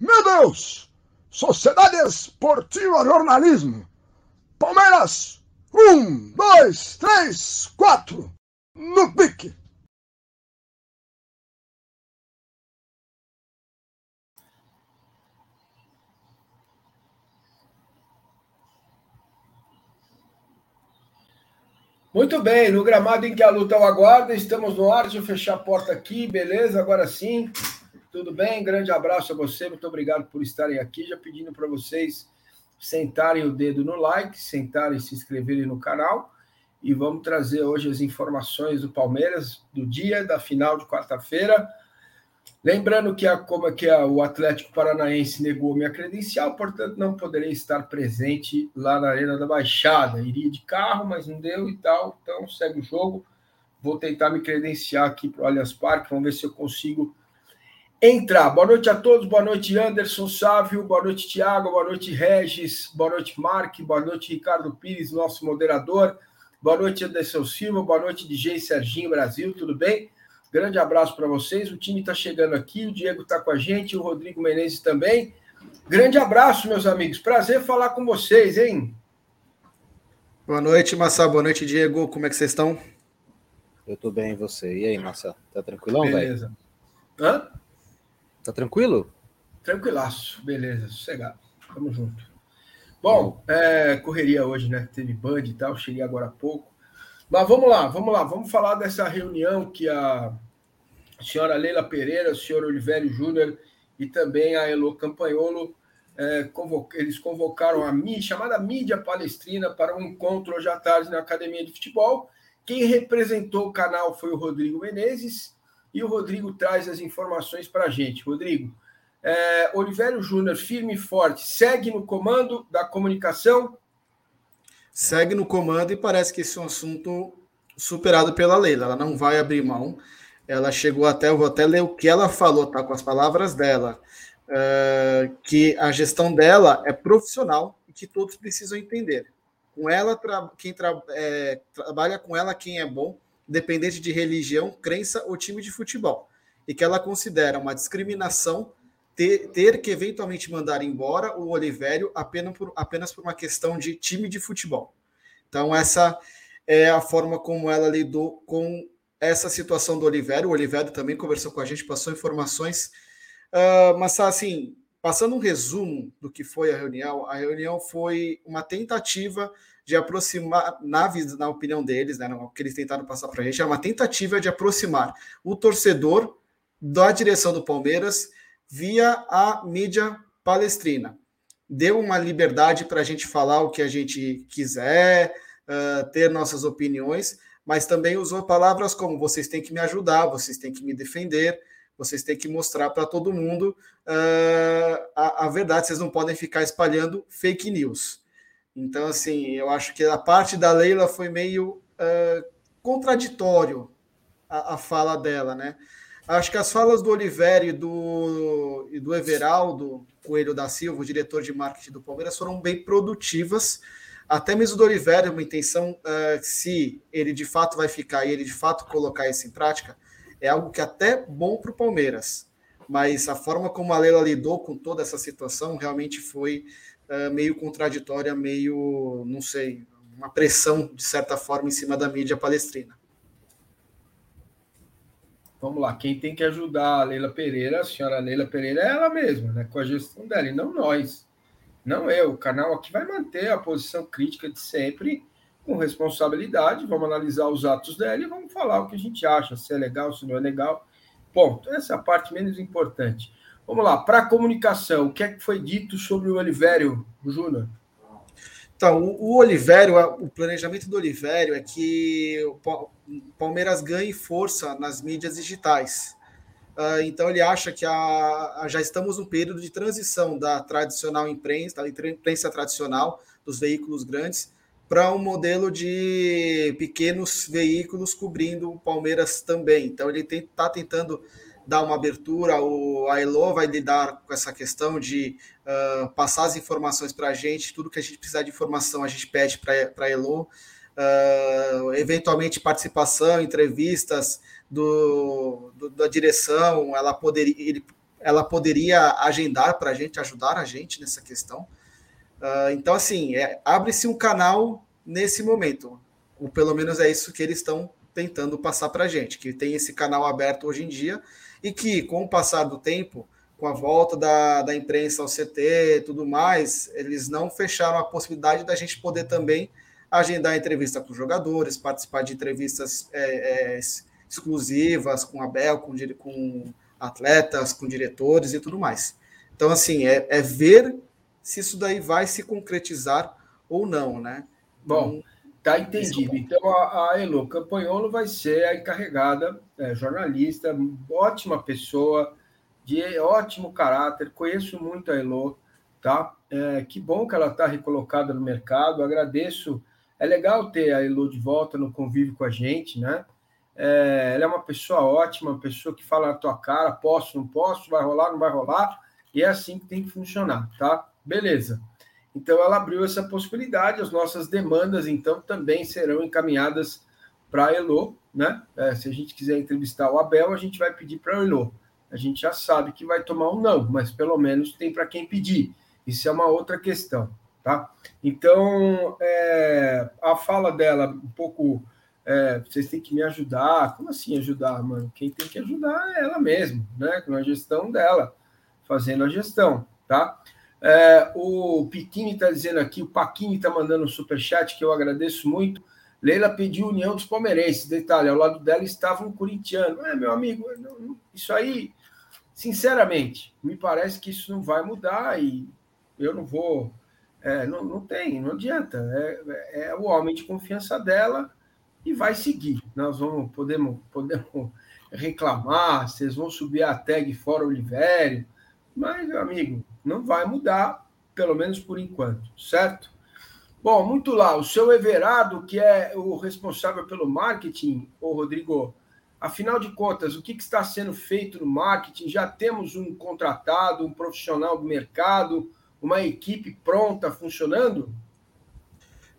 Meu Deus! Sociedade Esportiva Jornalismo. Palmeiras, um, dois, três, quatro. No pique. Muito bem, no gramado em que a luta o aguarda, estamos no ar. Deixa eu fechar a porta aqui, beleza? Agora sim. Tudo bem? Grande abraço a você, muito obrigado por estarem aqui. Já pedindo para vocês sentarem o dedo no like, sentarem se inscreverem no canal. E vamos trazer hoje as informações do Palmeiras do dia da final de quarta-feira. Lembrando que, a, como é que a, o Atlético Paranaense negou minha credencial, portanto não poderei estar presente lá na Arena da Baixada. Iria de carro, mas não deu e tal, então segue o jogo. Vou tentar me credenciar aqui para o Allianz Parque, vamos ver se eu consigo entrar. Boa noite a todos, boa noite Anderson Sávio, boa noite Tiago, boa noite Regis, boa noite Mark, boa noite Ricardo Pires, nosso moderador, boa noite Anderson Silva, boa noite DJ Serginho Brasil, tudo bem? Grande abraço para vocês, o time está chegando aqui, o Diego está com a gente, o Rodrigo Menezes também. Grande abraço, meus amigos, prazer falar com vocês, hein? Boa noite, Massa, boa noite, Diego, como é que vocês estão? Eu estou bem, e você? E aí, Massa, tá tranquilão, velho? Beleza. Véio? Hã? Tá tranquilo? Tranquilaço, beleza, sossegado. Tamo junto. Bom, é, correria hoje, né? Teve band e tal, cheguei agora há pouco. Mas vamos lá, vamos lá, vamos falar dessa reunião que a senhora Leila Pereira, o senhor Olivério Júnior e também a Elo Campanholo, é, convoc... eles convocaram a mídia, chamada mídia palestrina para um encontro hoje à tarde na Academia de Futebol. Quem representou o canal foi o Rodrigo Menezes, e o Rodrigo traz as informações para a gente. Rodrigo, é, Olivério Júnior, firme e forte, segue no comando da comunicação? Segue no comando e parece que esse é um assunto superado pela Leila. Ela não vai abrir mão. Ela chegou até, eu vou até ler o que ela falou, tá? Com as palavras dela. É, que a gestão dela é profissional e que todos precisam entender. Com ela, quem tra é, trabalha com ela, quem é bom, dependente de religião, crença ou time de futebol, e que ela considera uma discriminação ter, ter que eventualmente mandar embora o Olivério apenas por, apenas por uma questão de time de futebol. Então, essa é a forma como ela lidou com essa situação do Olivério. O Olivério também conversou com a gente, passou informações, uh, mas assim, passando um resumo do que foi a reunião, a reunião foi uma tentativa de aproximar, na, na opinião deles, né, o que eles tentaram passar para a gente, é uma tentativa de aproximar o torcedor da direção do Palmeiras via a mídia palestrina. Deu uma liberdade para a gente falar o que a gente quiser, uh, ter nossas opiniões, mas também usou palavras como vocês têm que me ajudar, vocês têm que me defender, vocês têm que mostrar para todo mundo uh, a, a verdade, vocês não podem ficar espalhando fake news. Então, assim, eu acho que a parte da Leila foi meio uh, contraditório a, a, fala dela, né? Acho que as falas do Oliveira e do, e do Everaldo Coelho da Silva, o diretor de marketing do Palmeiras, foram bem produtivas. Até mesmo do Oliveira, uma intenção, uh, se ele de fato vai ficar e ele de fato colocar isso em prática, é algo que é até bom para o Palmeiras. Mas a forma como a Leila lidou com toda essa situação realmente foi uh, meio contraditória, meio, não sei, uma pressão, de certa forma, em cima da mídia palestrina. Vamos lá, quem tem que ajudar a Leila Pereira, a senhora Leila Pereira, é ela mesma, né, com a gestão dela, e não nós. Não eu. O canal aqui vai manter a posição crítica de sempre, com responsabilidade. Vamos analisar os atos dela e vamos falar o que a gente acha, se é legal, se não é legal. Ponto. Essa é a parte menos importante. Vamos lá, para a comunicação, o que é que foi dito sobre o Olivério, Júnior? Então, o, Olivério, o planejamento do Olivério é que o Palmeiras ganhe força nas mídias digitais. Uh, então, ele acha que a, a, já estamos num período de transição da tradicional imprensa, da imprensa tradicional, dos veículos grandes, para um modelo de pequenos veículos cobrindo o Palmeiras também. Então, ele está tentando dar uma abertura, o, a Elo vai lidar com essa questão de uh, passar as informações para a gente, tudo que a gente precisar de informação a gente pede para a Elo, uh, eventualmente participação, entrevistas do, do, da direção, ela poderia, ele ela poderia agendar para a gente, ajudar a gente nessa questão. Uh, então, assim, é, abre-se um canal nesse momento, ou pelo menos é isso que eles estão tentando passar para a gente, que tem esse canal aberto hoje em dia e que, com o passar do tempo, com a volta da, da imprensa ao CT e tudo mais, eles não fecharam a possibilidade da gente poder também agendar entrevista com jogadores, participar de entrevistas é, é, exclusivas com a Bel, com, com atletas, com diretores e tudo mais. Então, assim, é, é ver se isso daí vai se concretizar ou não, né? Então, Bom, tá entendido. Então, a, a Elo Campanholo vai ser a encarregada, é, jornalista, ótima pessoa, de ótimo caráter, conheço muito a Elo, tá? É, que bom que ela está recolocada no mercado, agradeço. É legal ter a Elo de volta no convívio com a gente, né? É, ela é uma pessoa ótima, uma pessoa que fala na tua cara, posso, não posso, vai rolar, não vai rolar, e é assim que tem que funcionar, tá? Beleza. Então ela abriu essa possibilidade, as nossas demandas, então, também serão encaminhadas para a Elo, né? É, se a gente quiser entrevistar o Abel, a gente vai pedir para a Elo. A gente já sabe que vai tomar um não, mas pelo menos tem para quem pedir. Isso é uma outra questão, tá? Então, é, a fala dela um pouco é, vocês têm que me ajudar. Como assim ajudar, mano? Quem tem que ajudar é ela mesma, né? Com a gestão dela, fazendo a gestão, tá? É, o Piquini está dizendo aqui, o Paquini está mandando um superchat que eu agradeço muito. Leila pediu união dos palmeirenses. Detalhe, ao lado dela estava um corintiano. É, meu amigo, isso aí, sinceramente, me parece que isso não vai mudar e eu não vou. É, não, não tem, não adianta. É, é o homem de confiança dela e vai seguir. Nós vamos podemos, podemos reclamar, vocês vão subir a tag fora Olivério, mas, meu amigo, não vai mudar, pelo menos por enquanto, certo? Bom, muito lá. O seu Everardo, que é o responsável pelo marketing, ô Rodrigo, afinal de contas, o que, que está sendo feito no marketing? Já temos um contratado, um profissional do mercado, uma equipe pronta, funcionando?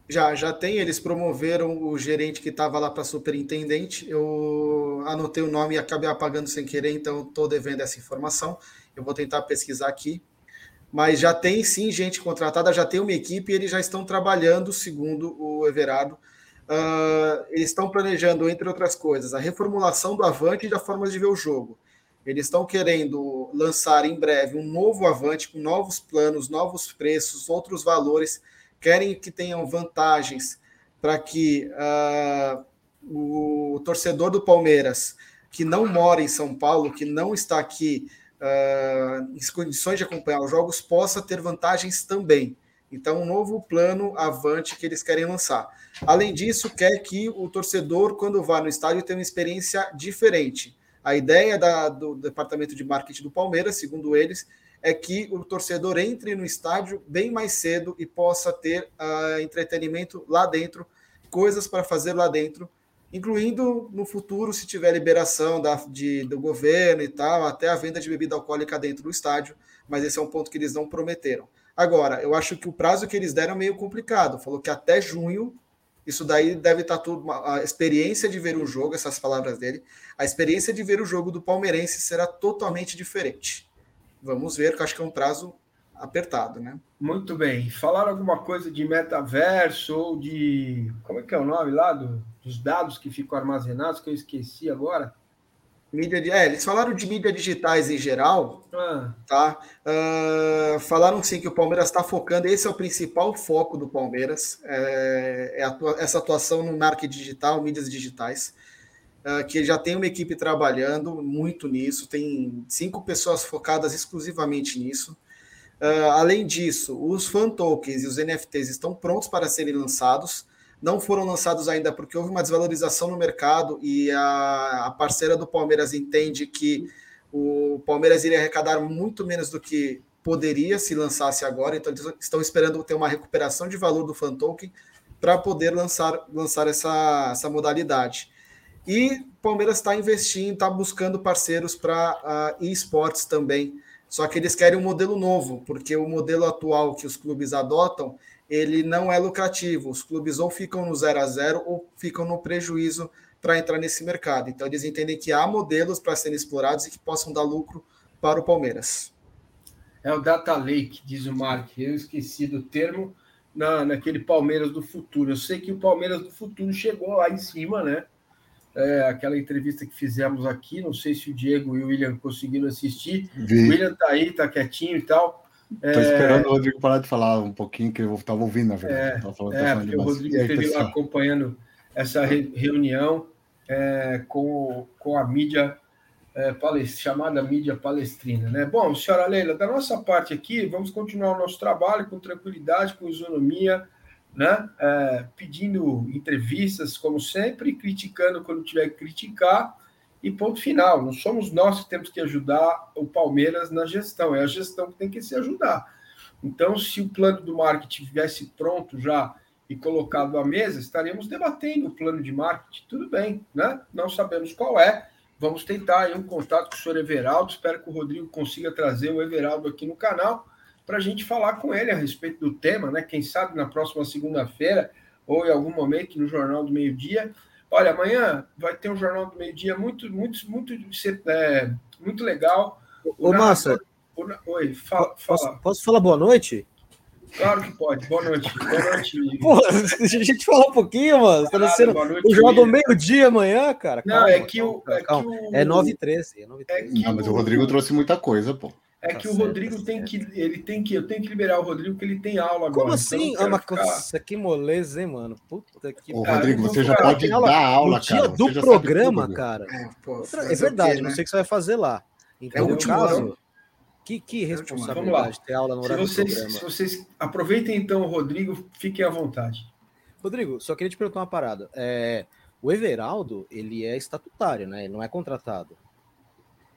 Já, já tem. Eles promoveram o gerente que estava lá para superintendente. Eu anotei o nome e acabei apagando sem querer, então estou devendo essa informação. Eu vou tentar pesquisar aqui. Mas já tem sim gente contratada, já tem uma equipe e eles já estão trabalhando, segundo o Everardo. Uh, eles estão planejando, entre outras coisas, a reformulação do Avante e da forma de ver o jogo. Eles estão querendo lançar em breve um novo Avante com novos planos, novos preços, outros valores querem que tenham vantagens para que uh, o torcedor do Palmeiras, que não mora em São Paulo, que não está aqui uh, em condições de acompanhar os jogos, possa ter vantagens também. Então, um novo plano avante que eles querem lançar. Além disso, quer que o torcedor, quando vá no estádio, tenha uma experiência diferente. A ideia da, do departamento de marketing do Palmeiras, segundo eles, é que o torcedor entre no estádio bem mais cedo e possa ter uh, entretenimento lá dentro, coisas para fazer lá dentro, incluindo no futuro, se tiver liberação da, de, do governo e tal, até a venda de bebida alcoólica dentro do estádio, mas esse é um ponto que eles não prometeram. Agora, eu acho que o prazo que eles deram é meio complicado. Falou que até junho, isso daí deve estar tá tudo. A experiência de ver o jogo, essas palavras dele, a experiência de ver o jogo do palmeirense será totalmente diferente. Vamos ver, que acho que é um prazo apertado, né? Muito bem. Falaram alguma coisa de metaverso ou de. Como é que é o nome lá? Do, dos dados que ficam armazenados, que eu esqueci agora. Mídia de, é, eles falaram de mídias digitais em geral, ah. tá? Uh, falaram sim que o Palmeiras está focando, esse é o principal foco do Palmeiras, é, é atua, essa atuação no marketing digital, mídias digitais. Ah, que já tem uma equipe trabalhando muito nisso, tem cinco pessoas focadas exclusivamente nisso. Uh, além disso, os fan tokens e os NFTs estão prontos para serem lançados. Não foram lançados ainda porque houve uma desvalorização no mercado e a, a parceira do Palmeiras entende que o Palmeiras iria arrecadar muito menos do que poderia se lançasse agora, então estão esperando ter uma recuperação de valor do fan token para poder lançar, lançar essa, essa modalidade. E o Palmeiras está investindo, está buscando parceiros para uh, esportes também. Só que eles querem um modelo novo, porque o modelo atual que os clubes adotam, ele não é lucrativo. Os clubes ou ficam no zero a zero ou ficam no prejuízo para entrar nesse mercado. Então eles entendem que há modelos para serem explorados e que possam dar lucro para o Palmeiras. É o Data Lake, diz o Mark. Eu esqueci do termo na, naquele Palmeiras do futuro. Eu sei que o Palmeiras do futuro chegou lá em cima, né? É, aquela entrevista que fizemos aqui, não sei se o Diego e o William conseguiram assistir. Vi. O William tá aí, tá quietinho e tal. Estou é... esperando o Rodrigo parar de falar um pouquinho, que eu estava ouvindo, na verdade. É, falando, é porque o Rodrigo esteve lá acompanhando essa re reunião é, com, com a mídia é, chamada mídia palestrina. Né? Bom, senhora Leila, da nossa parte aqui, vamos continuar o nosso trabalho com tranquilidade, com isonomia, né? É, pedindo entrevistas, como sempre, criticando quando tiver que criticar, e ponto final. Não somos nós que temos que ajudar o Palmeiras na gestão, é a gestão que tem que se ajudar. Então, se o plano do marketing tivesse pronto já e colocado à mesa, estaríamos debatendo o plano de marketing. Tudo bem, né? Não sabemos qual é. Vamos tentar aí um contato com o senhor Everaldo. Espero que o Rodrigo consiga trazer o Everaldo aqui no canal para a gente falar com ele a respeito do tema, né? Quem sabe na próxima segunda-feira ou em algum momento no Jornal do Meio-Dia. Olha, amanhã vai ter um Jornal do Meio-Dia muito, muito, muito, é, muito legal. O Ô, Massa. Oi, fala, Posso, posso falar boa noite? Claro que pode. Boa noite. Boa noite. Pô, a gente fala um pouquinho, mano. Tá sendo o jogo do meio-dia amanhã, cara. Calma, não, é que o. É, que o... é 9 h 13. É 9 É não, mas o Rodrigo trouxe muita coisa, pô. É tá que o Rodrigo tá tem que. Ele tem que. Eu tenho que liberar o Rodrigo, porque ele tem aula agora. Como então assim? Então ah, ficar... Nossa, que moleza, hein, mano? Puta que. Ô, Rodrigo, você já pode dar aula, no cara. do programa, tudo, cara. É, pô, é verdade, quê, né? não sei o que você vai fazer lá. Então, é o último caso, que, que responsabilidade ter aula no horário se vocês, do programa. Se vocês aproveitem então o Rodrigo, fiquem à vontade. Rodrigo, só queria te perguntar uma parada. É, o Everaldo, ele é estatutário, né? Ele não é contratado.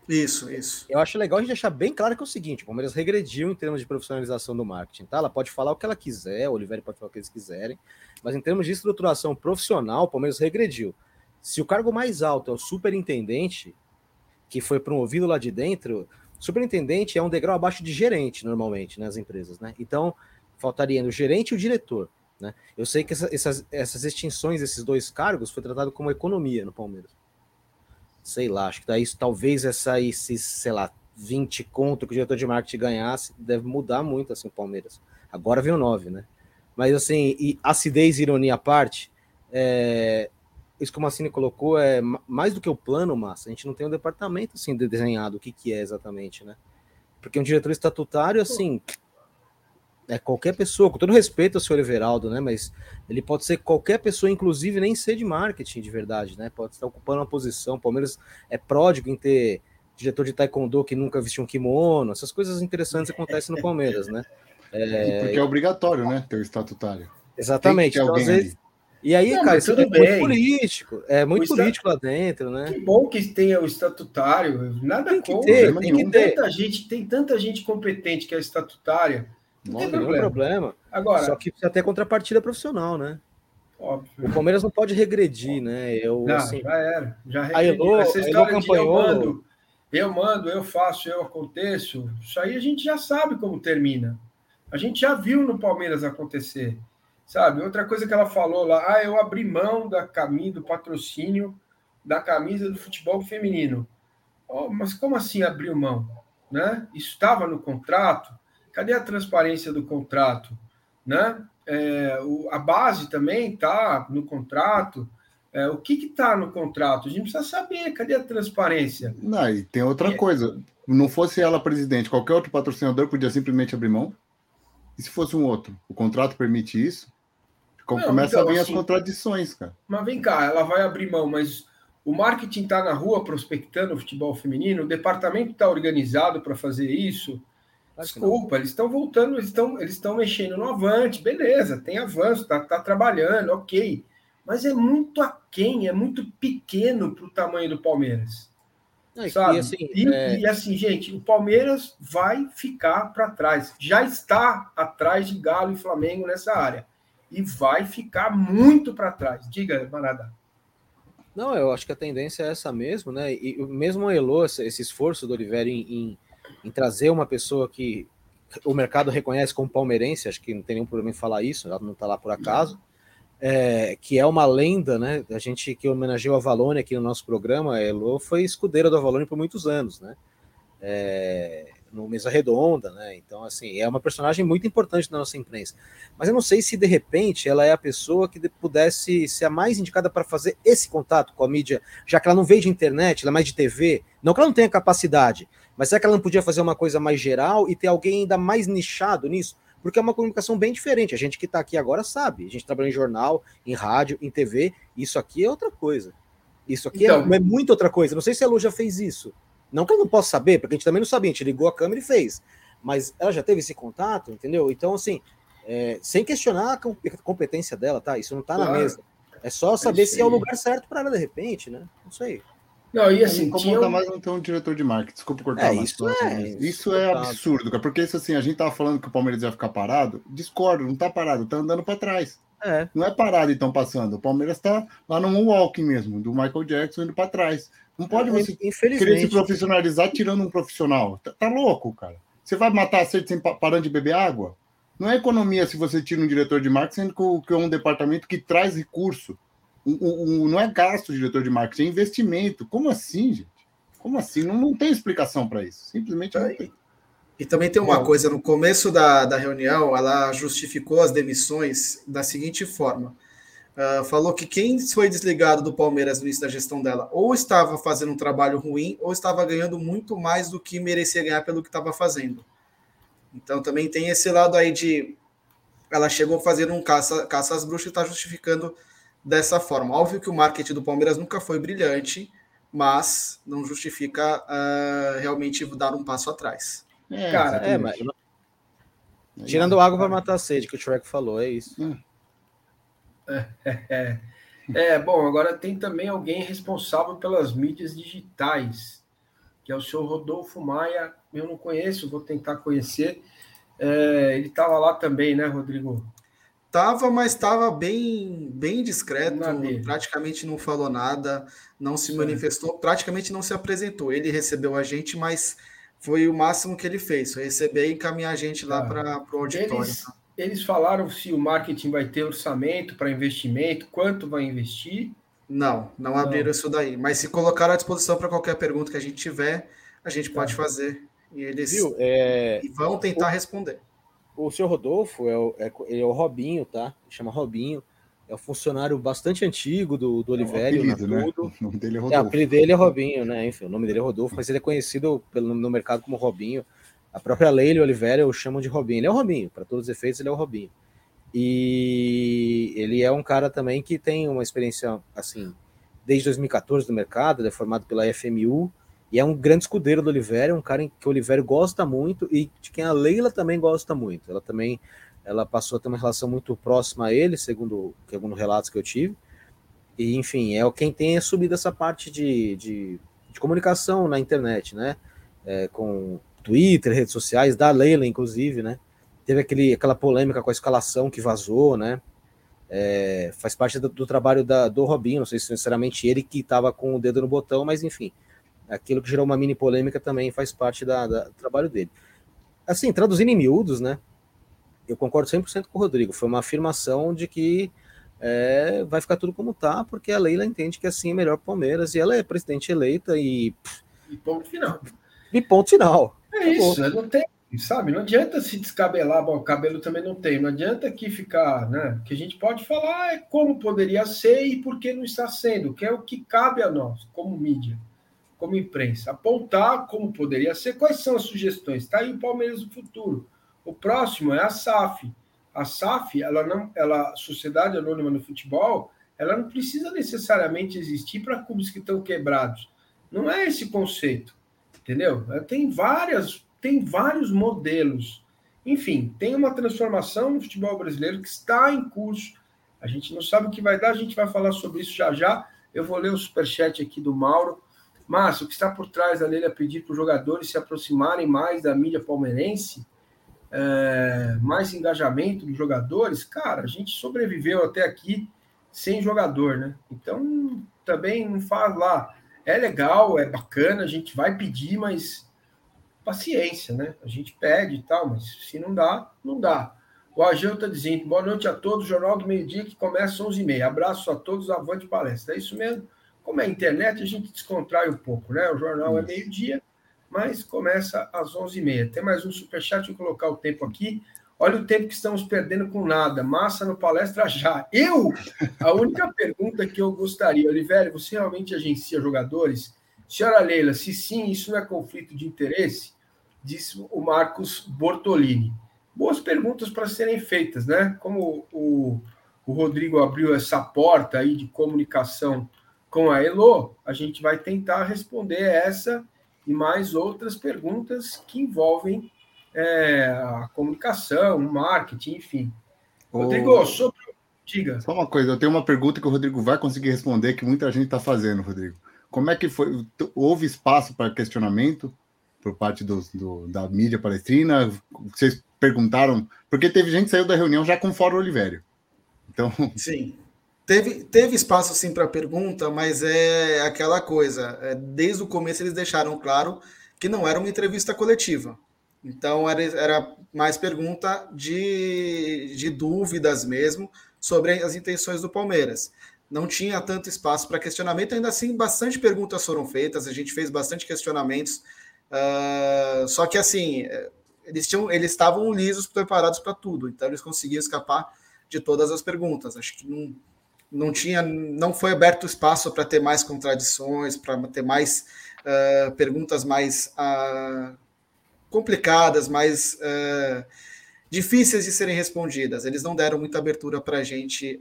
Isso, isso. Eu acho legal a gente deixar bem claro que é o seguinte: o Palmeiras regrediu em termos de profissionalização do marketing, tá? Ela pode falar o que ela quiser, o Oliveira pode falar o que eles quiserem, mas em termos de estruturação profissional, o Palmeiras regrediu. Se o cargo mais alto é o superintendente, que foi promovido lá de dentro, superintendente é um degrau abaixo de gerente, normalmente, nas empresas, né? Então, faltaria o gerente e o diretor, né? Eu sei que essa, essas, essas extinções desses dois cargos foi tratado como economia no Palmeiras sei lá, acho que daí talvez essa esses, sei lá, 20 conto que o diretor de marketing ganhasse, deve mudar muito assim o Palmeiras. Agora veio 9, né? Mas assim, e acidez e ironia à parte, é, isso que o Massini colocou é mais do que o plano, Massa. A gente não tem um departamento assim desenhado o que, que é exatamente, né? Porque um diretor estatutário, assim, é qualquer pessoa, com todo respeito ao senhor Everaldo, né? Mas ele pode ser qualquer pessoa, inclusive nem ser de marketing de verdade, né? Pode estar ocupando uma posição. O Palmeiras é pródigo em ter diretor de taekwondo que nunca vestiu um kimono. Essas coisas interessantes acontecem no Palmeiras, né? É... Porque é obrigatório, né? Ter o estatutário. Exatamente. Então, às vezes... E aí, não, cara, isso é bem. muito político. É muito político lá dentro, né? Que bom que tenha o estatutário. Nada tem que contra. Ter, tem, que ter. Tanta gente, tem tanta gente competente que é estatutária não, tem problema. problema. Agora, Só que precisa ter contrapartida profissional, né? Óbvio. O Palmeiras não pode regredir, né? Eu, não, assim, já era. Já regredi. Elô, Essa história de eu mando, eu mando, eu faço, eu aconteço, isso aí a gente já sabe como termina. A gente já viu no Palmeiras acontecer. Sabe? Outra coisa que ela falou lá, ah, eu abri mão da camisa, do patrocínio da camisa do futebol feminino. Oh, mas como assim abriu mão? Né? Isso estava no contrato? Cadê a transparência do contrato? Né? É, o, a base também está no contrato. É, o que está no contrato? A gente precisa saber, cadê a transparência? Não, e tem outra e, coisa. Não fosse ela presidente, qualquer outro patrocinador podia simplesmente abrir mão? E se fosse um outro? O contrato permite isso? Não, Começa então, a vir assim, as contradições, cara. Mas vem cá, ela vai abrir mão, mas o marketing está na rua prospectando o futebol feminino, o departamento está organizado para fazer isso. Desculpa, eles estão voltando, eles estão eles estão mexendo no avante, beleza, tem avanço, tá, tá trabalhando, ok. Mas é muito aquém, é muito pequeno para o tamanho do Palmeiras. É, sabe? E assim, e, é... e assim, gente, o Palmeiras vai ficar para trás. Já está atrás de Galo e Flamengo nessa área. E vai ficar muito para trás. Diga, Marada. Não, eu acho que a tendência é essa mesmo, né? E mesmo o Elo, esse esforço do Oliveira em, em em trazer uma pessoa que o mercado reconhece como palmeirense, acho que não tem nenhum problema em falar isso, ela não está lá por acaso, é, que é uma lenda, né? A gente que homenageou a Valone aqui no nosso programa, a Elo foi escudeira do Avalone por muitos anos, né? é, no Mesa Redonda, né? Então, assim, é uma personagem muito importante na nossa imprensa. Mas eu não sei se de repente ela é a pessoa que pudesse ser a mais indicada para fazer esse contato com a mídia, já que ela não veio de internet, ela é mais de TV. Não que ela não tenha capacidade, mas será que ela não podia fazer uma coisa mais geral e ter alguém ainda mais nichado nisso? Porque é uma comunicação bem diferente. A gente que está aqui agora sabe. A gente trabalha em jornal, em rádio, em TV. Isso aqui é outra coisa. Isso aqui é então, é, é muito outra coisa. Não sei se a Lu já fez isso. Não que eu não possa saber, porque a gente também não sabia, a gente ligou a câmera e fez. Mas ela já teve esse contato, entendeu? Então, assim, é, sem questionar a competência dela, tá? Isso não tá claro. na mesa. É só saber é se é o lugar certo para ela, de repente, né? Não sei. Não, e assim, como tinha... mais não ter um diretor de marketing, desculpa cortar. É, isso, é, isso é absurdo, cara, porque isso assim, a gente tava falando que o Palmeiras ia ficar parado, discordo, não tá parado, tá andando para trás. É. Não é parado então passando, o Palmeiras tá lá no moonwalking mesmo, do Michael Jackson indo para trás. Não pode é, você querer se profissionalizar tirando um profissional. Tá, tá, louco, cara. Você vai matar a sede sem parando de beber água? Não é economia se você tira um diretor de marketing, sendo que é um departamento que traz recurso. Um, um, um, não é gasto o diretor de marketing, é investimento. Como assim, gente? Como assim? Não, não tem explicação para isso. Simplesmente não tem. E também tem uma Bom, coisa, no começo da, da reunião, ela justificou as demissões da seguinte forma. Uh, falou que quem foi desligado do Palmeiras no início da gestão dela ou estava fazendo um trabalho ruim ou estava ganhando muito mais do que merecia ganhar pelo que estava fazendo. Então também tem esse lado aí de ela chegou fazendo um caça, caça às bruxas e está justificando dessa forma. Óbvio que o marketing do Palmeiras nunca foi brilhante, mas não justifica uh, realmente dar um passo atrás. É, Cara, é, mas... Tirando água para matar a sede, que o Shrek falou, é isso. Hum. É, é, bom, agora tem também alguém responsável pelas mídias digitais, que é o senhor Rodolfo Maia. Eu não conheço, vou tentar conhecer. É, ele estava lá também, né, Rodrigo? Tava, mas estava bem, bem discreto, praticamente não falou nada, não se Sim. manifestou, praticamente não se apresentou. Ele recebeu a gente, mas foi o máximo que ele fez, foi receber e encaminhar a gente lá ah, para o auditório. Eles, eles falaram se o marketing vai ter orçamento para investimento, quanto vai investir? Não, não abriram não. isso daí. Mas se colocaram à disposição para qualquer pergunta que a gente tiver, a gente tá. pode fazer. E eles Viu? É... E vão tentar o, responder. O senhor Rodolfo é o, é, é o Robinho, tá? chama Robinho. É um funcionário bastante antigo do, do Oliveira. É um né? O nome dele é Rodolfo. É, o apelido dele é Robinho, né? Enfim, o nome dele é Rodolfo, mas ele é conhecido pelo, no mercado como Robinho. A própria Leila Oliveira eu chamo de Robinho. Ele é o Robinho, para todos os efeitos, ele é o Robinho. E ele é um cara também que tem uma experiência, assim, desde 2014 no mercado, ele é formado pela FMU, e é um grande escudeiro do Oliveira, um cara que o Oliveira gosta muito e de quem a Leila também gosta muito. Ela também ela passou a ter uma relação muito próxima a ele, segundo, segundo relatos que eu tive. E, enfim, é quem tem subido essa parte de, de, de comunicação na internet, né? É, com Twitter, redes sociais, da Leila, inclusive, né? Teve aquele, aquela polêmica com a escalação que vazou, né? É, faz parte do, do trabalho da, do Robinho, não sei se sinceramente ele que estava com o dedo no botão, mas enfim, aquilo que gerou uma mini polêmica também faz parte da, da, do trabalho dele. Assim, traduzindo em miúdos, né? Eu concordo 100% com o Rodrigo, foi uma afirmação de que é, vai ficar tudo como tá, porque a Leila entende que assim é melhor para o Palmeiras e ela é presidente eleita e. E ponto final. E ponto final. É isso, não tem, sabe? Não adianta se descabelar, bom, o cabelo também não tem, não adianta aqui ficar, né? O que a gente pode falar é como poderia ser e por que não está sendo, que é o que cabe a nós, como mídia, como imprensa. Apontar como poderia ser, quais são as sugestões. Está aí o Palmeiras do futuro. O próximo é a SAF. A SAF, ela não, ela, Sociedade Anônima no Futebol, ela não precisa necessariamente existir para clubes que estão quebrados. Não é esse conceito entendeu? É, tem várias, tem vários modelos. Enfim, tem uma transformação no futebol brasileiro que está em curso. A gente não sabe o que vai dar, a gente vai falar sobre isso já já. Eu vou ler o superchat aqui do Mauro. Márcio, o que está por trás da lei é pedir para os jogadores se aproximarem mais da mídia palmeirense? É, mais engajamento dos jogadores? Cara, a gente sobreviveu até aqui sem jogador, né? Então, também não faz lá é legal, é bacana, a gente vai pedir, mas paciência, né? A gente pede e tal, mas se não dá, não dá. O Ageu está dizendo, boa noite a todos, Jornal do Meio Dia que começa às 11h30. Abraço a todos, avante palestra. É isso mesmo? Como é internet, a gente descontrai um pouco, né? O jornal é meio-dia, mas começa às 11h30. Tem mais um superchat, vou colocar o tempo aqui. Olha o tempo que estamos perdendo com nada. Massa no palestra já. Eu? A única pergunta que eu gostaria, Oliveira, você realmente agencia jogadores? Senhora Leila, se sim, isso não é conflito de interesse? Disse o Marcos Bortolini. Boas perguntas para serem feitas, né? Como o, o Rodrigo abriu essa porta aí de comunicação com a Elo, a gente vai tentar responder essa e mais outras perguntas que envolvem é, a comunicação, o marketing, enfim. Rodrigo, sobre. Diga. Só uma coisa, eu tenho uma pergunta que o Rodrigo vai conseguir responder, que muita gente está fazendo, Rodrigo. Como é que foi? Houve espaço para questionamento por parte do, do, da mídia palestrina? Vocês perguntaram? Porque teve gente que saiu da reunião já com fora Olivério. Então. Sim. Teve, teve espaço sim para pergunta, mas é aquela coisa. É, desde o começo eles deixaram claro que não era uma entrevista coletiva. Então era, era mais pergunta de, de dúvidas mesmo sobre as intenções do Palmeiras. Não tinha tanto espaço para questionamento, ainda assim, bastante perguntas foram feitas, a gente fez bastante questionamentos. Uh, só que assim, eles tinham, eles estavam lisos, preparados para tudo, então eles conseguiam escapar de todas as perguntas. Acho que não, não tinha, não foi aberto espaço para ter mais contradições, para ter mais uh, perguntas mais uh, complicadas, mais uh, difíceis de serem respondidas. Eles não deram muita abertura para a gente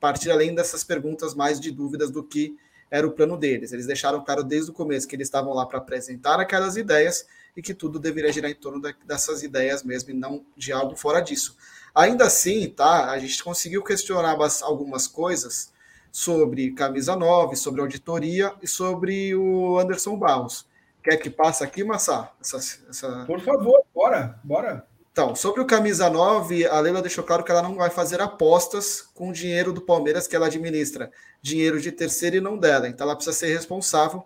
partir além dessas perguntas mais de dúvidas do que era o plano deles. Eles deixaram claro desde o começo que eles estavam lá para apresentar aquelas ideias e que tudo deveria girar em torno dessas ideias mesmo e não de algo fora disso. Ainda assim, tá? A gente conseguiu questionar algumas coisas sobre camisa 9, sobre auditoria e sobre o Anderson Barros. Quer que passe aqui, Massá? Essa, essa... Por favor, bora, bora. Então, sobre o camisa 9, a Leila deixou claro que ela não vai fazer apostas com o dinheiro do Palmeiras que ela administra, dinheiro de terceiro e não dela. Então ela precisa ser responsável.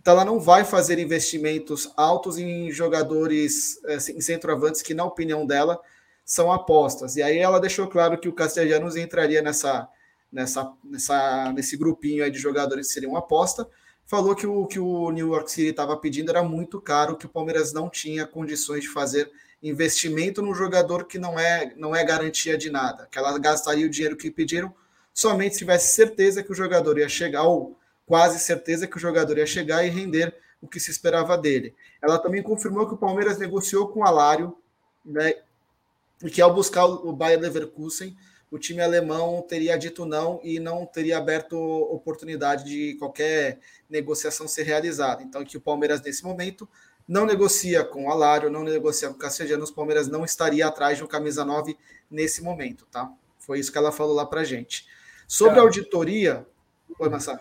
Então ela não vai fazer investimentos altos em jogadores, assim, em centroavantes que na opinião dela são apostas. E aí ela deixou claro que o Castellanos entraria nessa, nessa, nessa, nesse grupinho aí de jogadores que seriam aposta. Falou que o que o New York City estava pedindo era muito caro, que o Palmeiras não tinha condições de fazer investimento num jogador que não é, não é garantia de nada, que ela gastaria o dinheiro que pediram somente se tivesse certeza que o jogador ia chegar, ou quase certeza que o jogador ia chegar e render o que se esperava dele. Ela também confirmou que o Palmeiras negociou com o Alário, né, e que ao buscar o Bayer Leverkusen, o time alemão teria dito não e não teria aberto oportunidade de qualquer negociação ser realizada. Então, que o Palmeiras, nesse momento, não negocia com o Alário, não negocia com o Castellanos, o Palmeiras não estaria atrás de um camisa 9 nesse momento, tá? Foi isso que ela falou lá pra gente. Sobre a auditoria. Oi, Massa.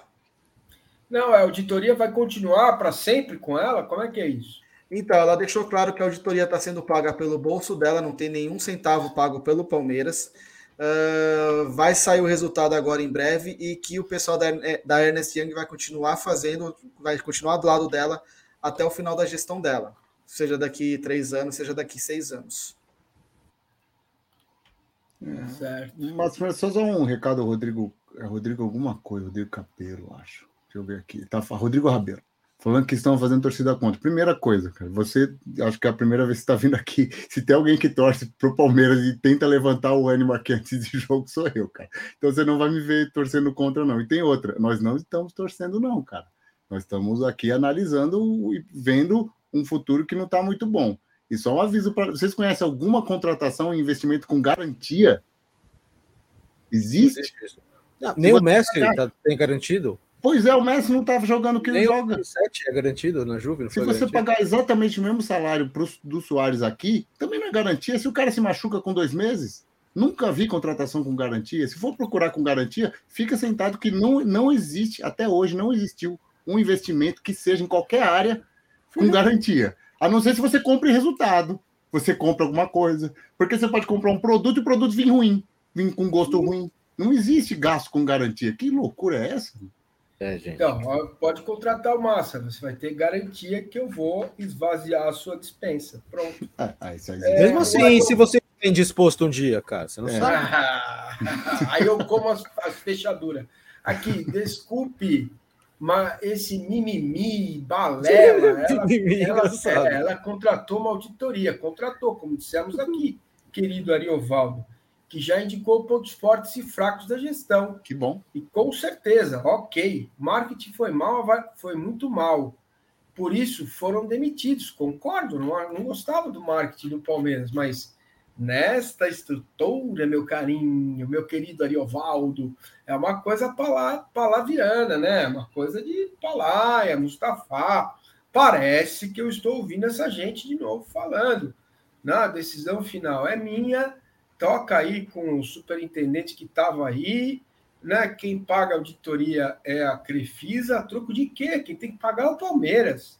Não, a auditoria vai continuar para sempre com ela? Como é que é isso? Então, ela deixou claro que a auditoria está sendo paga pelo bolso dela, não tem nenhum centavo pago pelo Palmeiras. Uh, vai sair o resultado agora em breve e que o pessoal da, da Ernest Young vai continuar fazendo, vai continuar do lado dela até o final da gestão dela, seja daqui três anos, seja daqui seis anos. É, certo. Mas só um recado, Rodrigo. É Rodrigo alguma coisa, Rodrigo Capeiro, acho. Deixa eu ver aqui. Tá, Rodrigo Rabeiro falando que estão fazendo torcida contra. Primeira coisa, cara, você acho que é a primeira vez que está vindo aqui. Se tem alguém que torce pro Palmeiras e tenta levantar o ânimo aqui antes de jogo, sou eu, cara. Então você não vai me ver torcendo contra, não. E tem outra, nós não estamos torcendo, não, cara. Nós estamos aqui analisando e vendo um futuro que não está muito bom. E só um aviso para vocês conhecem alguma contratação e investimento com garantia? Existe? Não, nem o Messi tá, tem garantido. Pois é, o Messi não estava jogando o que Nem ele joga. O 7 é garantido na Juve, Se você garantido. pagar exatamente o mesmo salário pro, do Soares aqui, também não é garantia. Se o cara se machuca com dois meses, nunca vi contratação com garantia. Se for procurar com garantia, fica sentado que não, não existe, até hoje não existiu um investimento que seja em qualquer área com garantia. A não ser se você compre resultado, você compra alguma coisa. Porque você pode comprar um produto e o produto vir ruim, vir com gosto ruim. Não existe gasto com garantia. Que loucura é essa? É, gente. Então, pode contratar o Massa, você vai ter garantia que eu vou esvaziar a sua dispensa. Pronto. Ah, ah é, Mesmo assim, se você tem disposto um dia, cara, você não é. sabe. aí eu como as, as fechaduras. Aqui, desculpe mas esse mimimi, balela, ela, ela, é, ela, contratou uma auditoria, contratou, como dissemos aqui, querido Ariovaldo, que já indicou pontos fortes e fracos da gestão. Que bom. E com certeza, ok, marketing foi mal, foi muito mal. Por isso foram demitidos, concordo, não, não gostava do marketing do Palmeiras, mas nesta estrutura, meu carinho, meu querido Ariovaldo, é uma coisa palaviana, né? Uma coisa de Palaia, Mustafa. Parece que eu estou ouvindo essa gente de novo falando. Na decisão final é minha, toca aí com o superintendente que estava aí, né? Quem paga a auditoria é a Crefisa, a troco de quê? Quem tem que pagar é o Palmeiras.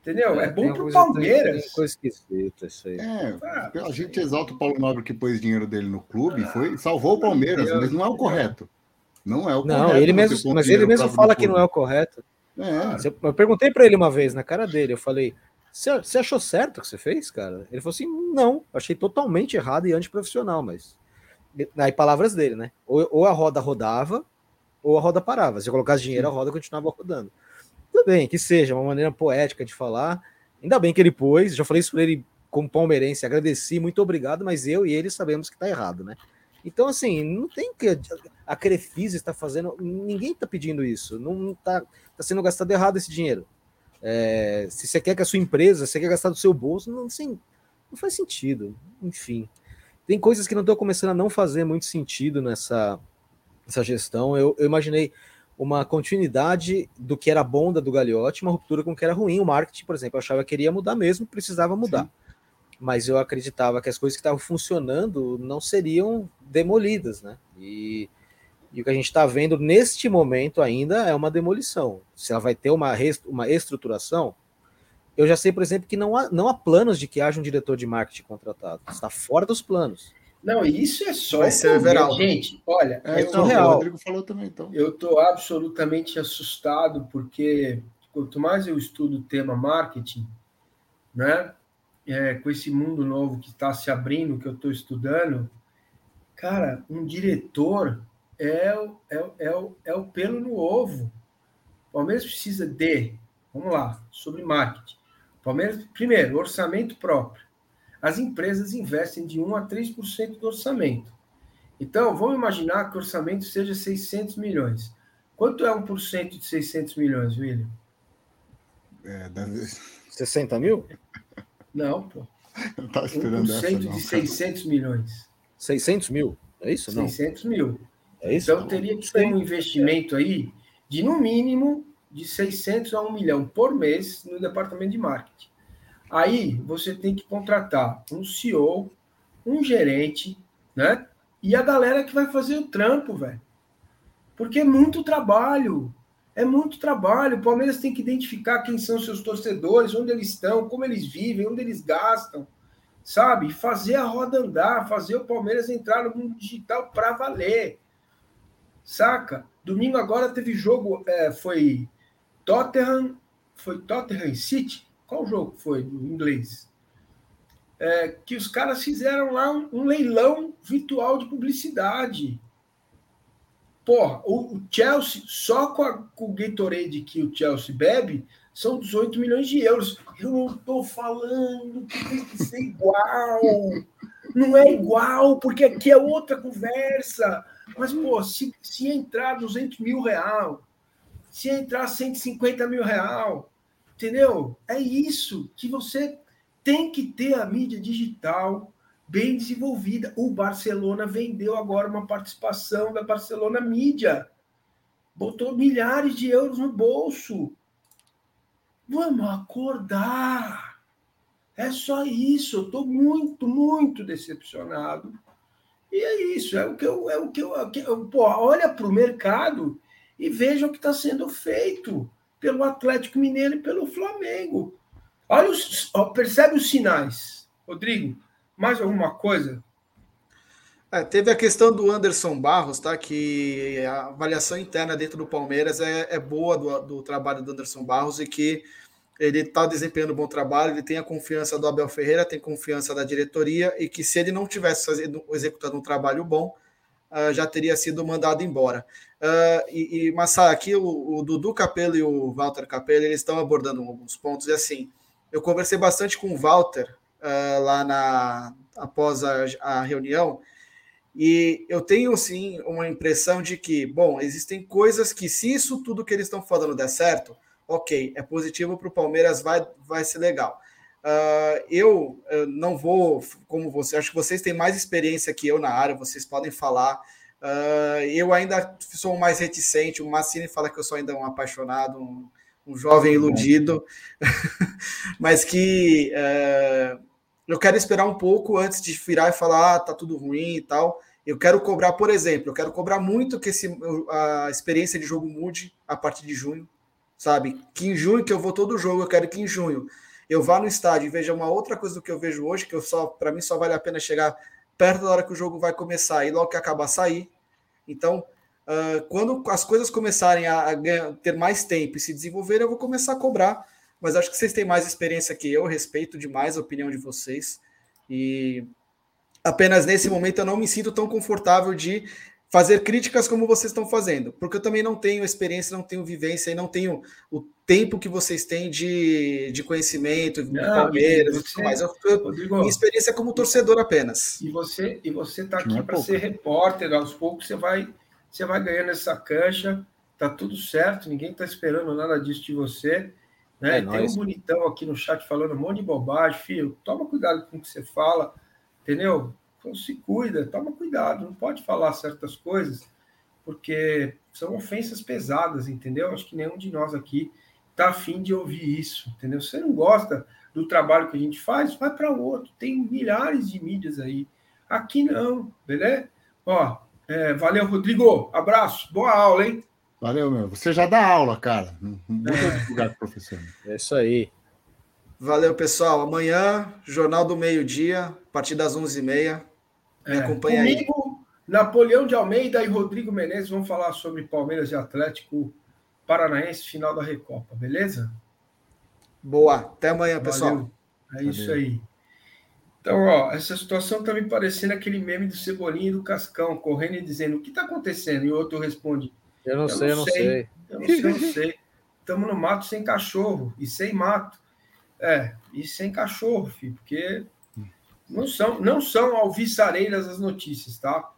Entendeu? É, é bom para o Palmeiras. Tem coisa esquisita isso aí. É, ah, a gente exalta o Paulo Nobre que pôs dinheiro dele no clube, ah, foi salvou o Palmeiras, mas não é o correto. Não é o não, correto. Ele mesmo, mas ele mesmo fala que não é o correto. É. Eu perguntei para ele uma vez na cara dele, eu falei: você achou certo o que você fez, cara? Ele falou assim: não, achei totalmente errado e antiprofissional, mas. Aí, palavras dele, né? Ou, ou a roda rodava, ou a roda parava. Se eu colocasse dinheiro, a roda continuava rodando. Tudo bem, que seja uma maneira poética de falar. Ainda bem que ele pôs, já falei isso para ele como palmeirense, agradeci, muito obrigado, mas eu e ele sabemos que está errado, né? Então, assim, não tem que. A Crefisa está fazendo. Ninguém está pedindo isso. Não está tá sendo gastado errado esse dinheiro. É, se você quer que a sua empresa, você quer gastar do seu bolso, não, assim, não faz sentido. Enfim. Tem coisas que não estão começando a não fazer muito sentido nessa, nessa gestão. Eu, eu imaginei uma continuidade do que era bom da do Gagliotti, uma ruptura com o que era ruim. O marketing, por exemplo, eu achava que queria mudar mesmo, precisava mudar. Sim. Mas eu acreditava que as coisas que estavam funcionando não seriam demolidas, né? E, e o que a gente está vendo neste momento ainda é uma demolição. Se ela vai ter uma, uma estruturação, eu já sei, por exemplo, que não há, não há planos de que haja um diretor de marketing contratado. Está fora dos planos. Não, isso é só. Vai ser verão. Gente, olha, é, eu, o Rodrigo falou também, então. Eu estou absolutamente assustado, porque quanto mais eu estudo o tema marketing, né? É, com esse mundo novo que está se abrindo, que eu estou estudando, cara, um diretor é, é, é, o, é o pelo no ovo. O Palmeiras precisa de, vamos lá, sobre marketing. Palmeiras, primeiro, orçamento próprio as empresas investem de 1 a 3% do orçamento. Então, vamos imaginar que o orçamento seja 600 milhões. Quanto é 1% de 600 milhões, William? É, deve... 60 mil? Não, pô. Eu tava esperando 1% essa, não, de 600 milhões. 600 mil? É isso? 600 não? mil. É isso? Então, teria que ter um investimento aí de, no mínimo, de 600 a 1 milhão por mês no departamento de marketing. Aí você tem que contratar um CEO, um gerente, né? E a galera que vai fazer o trampo, velho. Porque é muito trabalho. É muito trabalho. O Palmeiras tem que identificar quem são seus torcedores, onde eles estão, como eles vivem, onde eles gastam. Sabe? Fazer a roda andar, fazer o Palmeiras entrar no mundo digital para valer. Saca? Domingo agora teve jogo, é, foi Tottenham, foi Tottenham City, qual jogo foi do inglês? É, que os caras fizeram lá um, um, leilão virtual de publicidade. Porra, o, o Chelsea, só com, a, com o Gatorade que o Chelsea bebe, são 18 milhões de euros. Eu não estou falando que tem que ser igual. Não é igual, porque aqui é outra conversa. Mas, pô, se, se entrar 200 mil real, se entrar 150 mil real, Entendeu? É isso que você tem que ter a mídia digital bem desenvolvida. O Barcelona vendeu agora uma participação da Barcelona Mídia. Botou milhares de euros no bolso. Vamos acordar. É só isso. Eu estou muito, muito decepcionado. E é isso. É o que eu. É o que eu, é eu pô, olha para o mercado e veja o que está sendo feito pelo Atlético Mineiro e pelo Flamengo. Olha os, percebe os sinais. Rodrigo, mais alguma coisa? É, teve a questão do Anderson Barros, tá? Que a avaliação interna dentro do Palmeiras é, é boa do, do, trabalho do Anderson Barros e que ele está desempenhando um bom trabalho, ele tem a confiança do Abel Ferreira, tem confiança da diretoria, e que se ele não tivesse fazendo, executando um trabalho bom, uh, já teria sido mandado embora. Uh, e, e Massa, aqui o, o, Dudu Capello e o Walter Capello eles estão abordando alguns pontos. E assim, eu conversei bastante com o Walter uh, lá na após a, a, reunião e eu tenho sim uma impressão de que, bom, existem coisas que se isso tudo que eles estão falando der certo, ok, é positivo para o Palmeiras, vai, vai ser legal. Uh, eu, eu, não vou, como você, acho que vocês têm mais experiência que eu na área, vocês podem falar. Uh, eu ainda sou mais reticente. O Massini fala que eu sou ainda um apaixonado, um, um jovem iludido, mas que uh, eu quero esperar um pouco antes de virar e falar, ah, tá tudo ruim e tal. Eu quero cobrar, por exemplo, eu quero cobrar muito que esse, a experiência de jogo mude a partir de junho, sabe? Que em junho que eu vou todo jogo, eu quero que em junho eu vá no estádio e veja uma outra coisa do que eu vejo hoje, que eu só para mim só vale a pena chegar perto da hora que o jogo vai começar e logo que acabar sair. Então, uh, quando as coisas começarem a, a ganhar, ter mais tempo e se desenvolver, eu vou começar a cobrar. Mas acho que vocês têm mais experiência que eu, respeito demais a opinião de vocês. E apenas nesse momento eu não me sinto tão confortável de fazer críticas como vocês estão fazendo, porque eu também não tenho experiência, não tenho vivência e não tenho o tempo que vocês têm de, de conhecimento, de Palmeiras e tudo mais. Eu, eu, Rodrigo, minha experiência é como torcedor apenas. E você e você está aqui é para ser repórter, aos poucos você vai você vai ganhando essa cancha, tá tudo certo, ninguém está esperando nada disso de você. Né? É Tem um bonitão aqui no chat falando um monte de bobagem, filho. Toma cuidado com o que você fala, entendeu? Então se cuida, toma cuidado, não pode falar certas coisas, porque são ofensas pesadas, entendeu? Acho que nenhum de nós aqui está afim de ouvir isso, entendeu? Se você não gosta do trabalho que a gente faz, vai para outro. Tem milhares de mídias aí. Aqui não, beleza? Ó, é, valeu, Rodrigo. Abraço. Boa aula, hein? Valeu, meu. Você já dá aula, cara. Não muda é. de lugar professor. É isso aí. Valeu, pessoal. Amanhã, Jornal do Meio-Dia, a partir das 11h30. Me é. acompanha Comigo, aí. Napoleão de Almeida e Rodrigo Menezes vão falar sobre Palmeiras e Atlético Paranaense, final da Recopa, beleza? Boa. Até amanhã, pessoal. Valeu. É Valeu. isso aí. Então, ó, essa situação tá me parecendo aquele meme do Cebolinha e do Cascão, correndo e dizendo o que está acontecendo? E o outro responde: Eu não, eu sei, eu não sei. sei. Eu não sei, eu não sei. Estamos no mato sem cachorro e sem mato. É, e sem cachorro, filho, porque não são, não são alviçareiras as notícias, tá?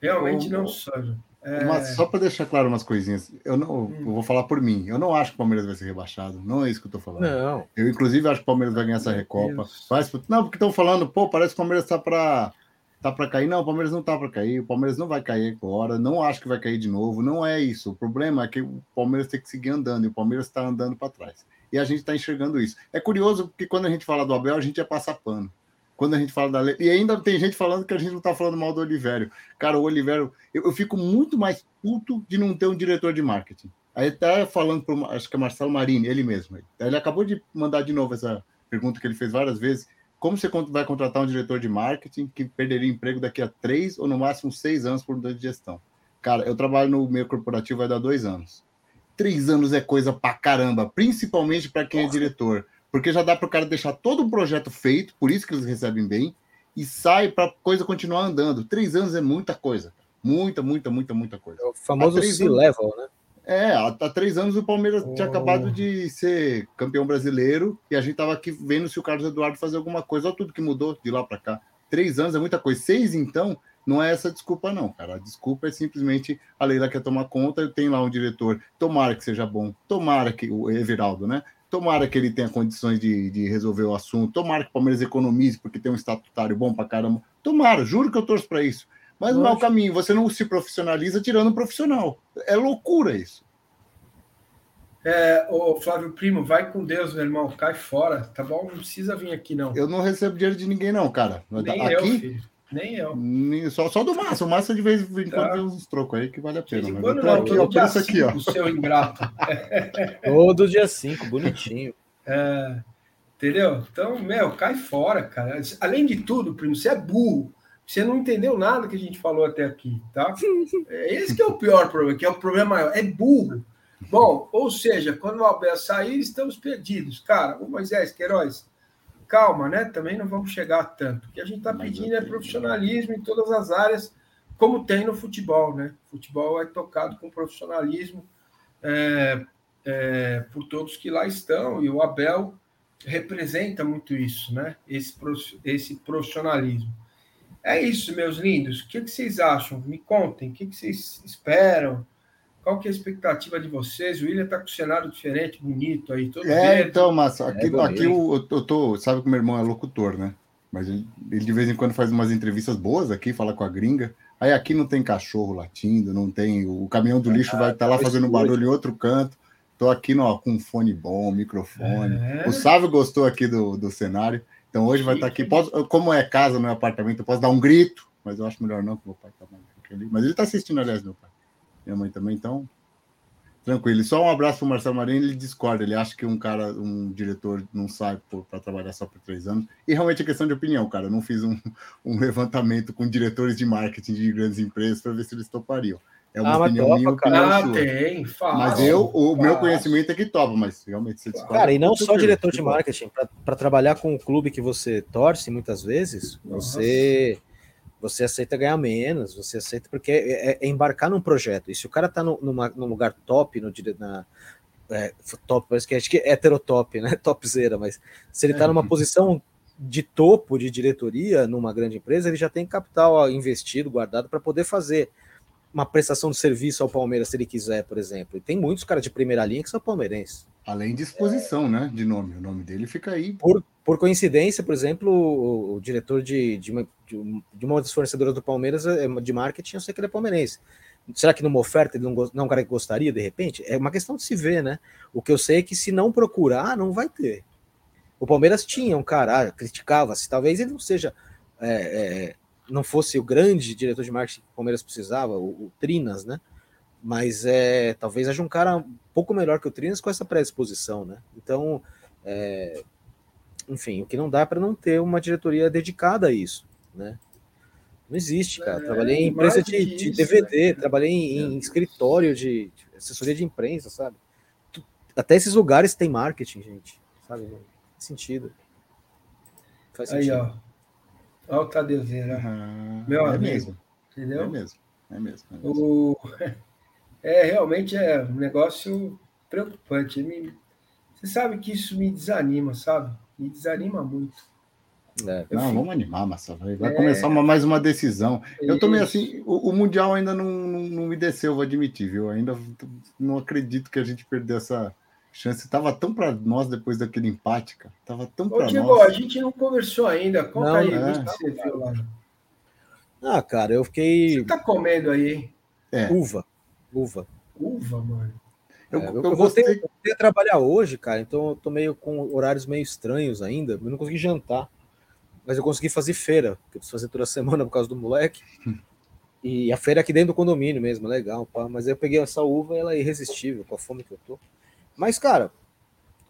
Realmente não são. É... Mas só para deixar claro umas coisinhas, eu não hum. eu vou falar por mim. Eu não acho que o Palmeiras vai ser rebaixado. Não é isso que eu tô falando. Não. Eu, inclusive, acho que o Palmeiras vai ganhar essa Recopa. Mas, não, porque estão falando, pô, parece que o Palmeiras tá para tá para cair. Não, o Palmeiras não tá para cair. O Palmeiras não vai cair agora. Não acho que vai cair de novo. Não é isso. O problema é que o Palmeiras tem que seguir andando e o Palmeiras está andando para trás. E a gente está enxergando isso. É curioso porque quando a gente fala do Abel, a gente ia passar pano quando a gente fala da lei. E ainda tem gente falando que a gente não está falando mal do Olivério. Cara, o Olivério, eu, eu, fico muito mais puto de não ter um diretor de marketing. Aí está falando para acho que é Marcelo Marini, ele mesmo. Ele acabou de mandar de novo essa pergunta que ele fez várias vezes. Como você vai contratar um diretor de marketing que perderia emprego daqui a três ou no máximo seis anos por mudança de gestão? Cara, eu trabalho no meio corporativo vai dar dois anos. Três anos é coisa pra caramba, principalmente para quem é diretor porque já dá para o cara deixar todo o projeto feito, por isso que eles recebem bem, e sai para a coisa continuar andando. Três anos é muita coisa. Muita, muita, muita, muita coisa. É o famoso C-level, né? É, há, há, três anos o Palmeiras oh. tinha acabado de ser campeão brasileiro e a gente estava aqui vendo se o Carlos Eduardo fazer alguma coisa. Olha tudo que mudou de lá para cá. Três anos é muita coisa. Seis, então, não é essa desculpa, não, cara. A desculpa é simplesmente a Leila quer tomar conta, tem lá um diretor, tomara que seja bom, tomara que o Everaldo, né? Tomara que ele tenha condições de, de resolver o assunto. Tomara que o Palmeiras economize, porque tem um estatutário bom para caramba. Tomara, juro que eu torço para isso. Mas não é o caminho. Você não se profissionaliza tirando um profissional. É loucura isso. É, ô Flávio Primo, vai com Deus, meu irmão. Cai fora, tá bom? Não precisa vir aqui, não. Eu não recebo dinheiro de ninguém, não, cara. Nem aqui, eu, filho. Nem eu. Só, só do Márcio. O Márcio de vez em quando tá. tem uns trocos aí que vale a pena. Mas eu tô aqui, ó, por isso aqui, ó. O seu ingrato. Todo dia 5, bonitinho. É, entendeu? Então, meu, cai fora, cara. Além de tudo, primo, você é burro. Você não entendeu nada que a gente falou até aqui, tá? É esse que é o pior problema, que é o problema maior. É burro. Bom, ou seja, quando o Abel sair, estamos perdidos. Cara, o Moisés Queiroz, calma, né? Também não vamos chegar tanto. O que a gente está pedindo é profissionalismo em todas as áreas, como tem no futebol, né? O futebol é tocado com profissionalismo é, é, por todos que lá estão, e o Abel representa muito isso, né? Esse, esse profissionalismo. É isso, meus lindos. O que, que vocês acham? Me contem, o que, que vocês esperam? Qual que é a expectativa de vocês? O William está com um cenário diferente, bonito aí. Todo é, verde. então, mas aqui, é aqui eu, eu tô. Sabe que o meu irmão é locutor, né? Mas ele, ele, de vez em quando faz umas entrevistas boas aqui, fala com a gringa. Aí aqui não tem cachorro latindo, não tem. O caminhão do lixo vai estar tá lá fazendo barulho em outro canto. Tô aqui no, com um fone bom, microfone. É. O Sávio gostou aqui do, do cenário. Então hoje vai estar tá aqui. Posso, como é casa, não é apartamento, eu posso dar um grito, mas eu acho melhor não, que meu pai tá mais ali. Mas ele está assistindo, aliás, meu pai. Minha mãe também, então. Tranquilo. Só um abraço para o Marcelo Marinho, ele discorda, ele acha que um cara, um diretor, não sai para trabalhar só por três anos. E realmente é questão de opinião, cara. Eu não fiz um, um levantamento com diretores de marketing de grandes empresas para ver se eles topariam. É uma ah, opinião topa, minha, opinião ah, sua. tem, fala. Mas eu, o meu conhecimento é que topa, mas realmente você discorda. Cara, e não só diretor de marketing, para trabalhar com o clube que você torce muitas vezes, Nossa. você você aceita ganhar menos, você aceita porque é, é, é embarcar num projeto. E se o cara tá no, numa, num lugar top, no na, é, top, parece que acho que é heterotop, né? Topzera, mas se ele tá numa é. posição de topo de diretoria numa grande empresa, ele já tem capital investido, guardado para poder fazer uma prestação de serviço ao Palmeiras se ele quiser, por exemplo. E tem muitos caras de primeira linha que são palmeirenses. Além de exposição, é... né? De nome. O nome dele fica aí. Por, por coincidência, por exemplo, o, o diretor de, de, uma, de uma das fornecedoras do Palmeiras é, de marketing, eu sei que ele é palmeirense. Será que numa oferta ele não, não é um cara que gostaria, de repente? É uma questão de se ver, né? O que eu sei é que se não procurar, não vai ter. O Palmeiras tinha um cara, ah, criticava-se, talvez ele não seja é, é, não fosse o grande diretor de marketing que o Palmeiras precisava, o, o Trinas, né? Mas é, talvez haja um cara um pouco melhor que o Trinas com essa predisposição, né? Então, é, enfim, o que não dá para não ter uma diretoria dedicada a isso, né? Não existe, cara. É, trabalhei em empresa de, isso, de DVD, né? trabalhei em, em escritório de, de, assessoria de imprensa, sabe? Até esses lugares tem marketing, gente. Sabe? Faz sentido. Faz sentido. Aí, ó. Olha o Tadeuzinho, Uhum. Meu é amigo. Mesmo. Entendeu? É mesmo. É mesmo. É, mesmo. O... é realmente é um negócio preocupante. Me... Você sabe que isso me desanima, sabe? Me desanima muito. É, não, fico... vamos animar, Massa. Vai, é... começar uma, mais uma decisão. Eu também, assim, o, o, Mundial ainda não, não, não, me desceu, vou admitir, viu? Eu ainda não acredito que a gente perdeu essa, chance estava tão para nós depois daquele empate, cara. Tava tão para nós. A gente não conversou ainda. Conta não, aí, é. você viu lá. Ah, cara, eu fiquei. Você tá comendo aí? É. Uva. Uva. Uva, mano. Eu, é, eu, eu, voltei, eu voltei a trabalhar hoje, cara, então eu tô meio com horários meio estranhos ainda. Eu não consegui jantar. Mas eu consegui fazer feira, que eu preciso fazer toda semana por causa do moleque. E a feira aqui dentro do condomínio mesmo, legal, pá. Mas eu peguei essa uva e ela é irresistível, com a fome que eu tô. Mas, cara,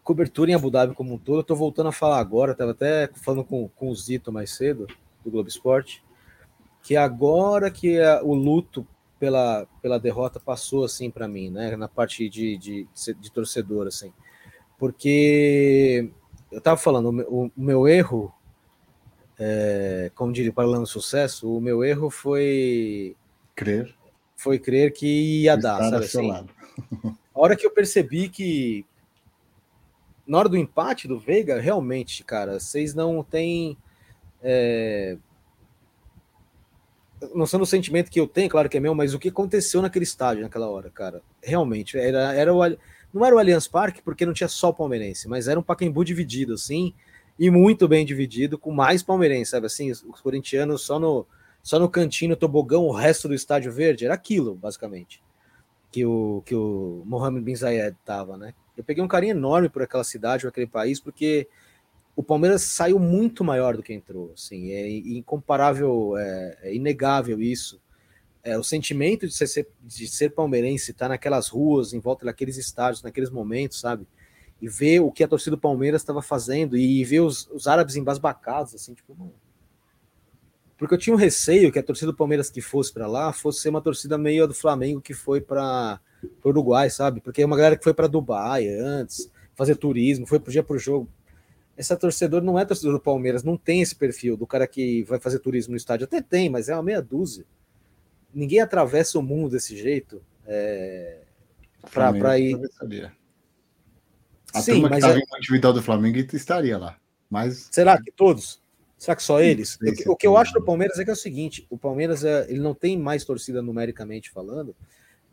cobertura em Abu Dhabi como um todo, eu tô voltando a falar agora, tava até falando com, com o Zito mais cedo, do Globo Esporte, que agora que a, o luto pela, pela derrota passou, assim, para mim, né, na parte de, de, de, torcedor, assim, porque eu tava falando, o, o meu erro, é, como diria, para o sucesso, o meu erro foi... Crer. Foi crer que ia dar, sabe assim? Hora que eu percebi que na hora do empate do Veiga, realmente, cara, vocês não têm é, não sendo o sentimento que eu tenho, claro que é meu, mas o que aconteceu naquele estádio naquela hora, cara, realmente era, era o, não era o Allianz Parque porque não tinha só palmeirense, mas era um Pacaembu dividido assim e muito bem dividido com mais palmeirense, sabe assim, os corintianos só no só no cantinho, tobogão, o resto do estádio verde era aquilo, basicamente que o, que o Mohamed Bin Zayed estava, né? Eu peguei um carinho enorme por aquela cidade, por aquele país, porque o Palmeiras saiu muito maior do que entrou, assim, é incomparável, é, é inegável isso. É, o sentimento de ser, de ser palmeirense, estar tá naquelas ruas, em volta daqueles estádios, naqueles momentos, sabe? E ver o que a torcida do Palmeiras estava fazendo e ver os, os árabes embasbacados, assim, tipo, mano, porque eu tinha um receio que a torcida do Palmeiras que fosse para lá fosse ser uma torcida meio do Flamengo que foi para o Uruguai, sabe? Porque é uma galera que foi para Dubai antes, fazer turismo, foi pro dia pro jogo. Essa torcedor não é torcedor do Palmeiras, não tem esse perfil do cara que vai fazer turismo no estádio. Até tem, mas é uma meia dúzia. ninguém atravessa o mundo desse jeito é, para ir. A Sim, turma que estava é... em individual do Flamengo estaria lá. Mas... Será que todos? Será que só eles? O, o que eu acho do Palmeiras é que é o seguinte: o Palmeiras é, ele não tem mais torcida numericamente falando,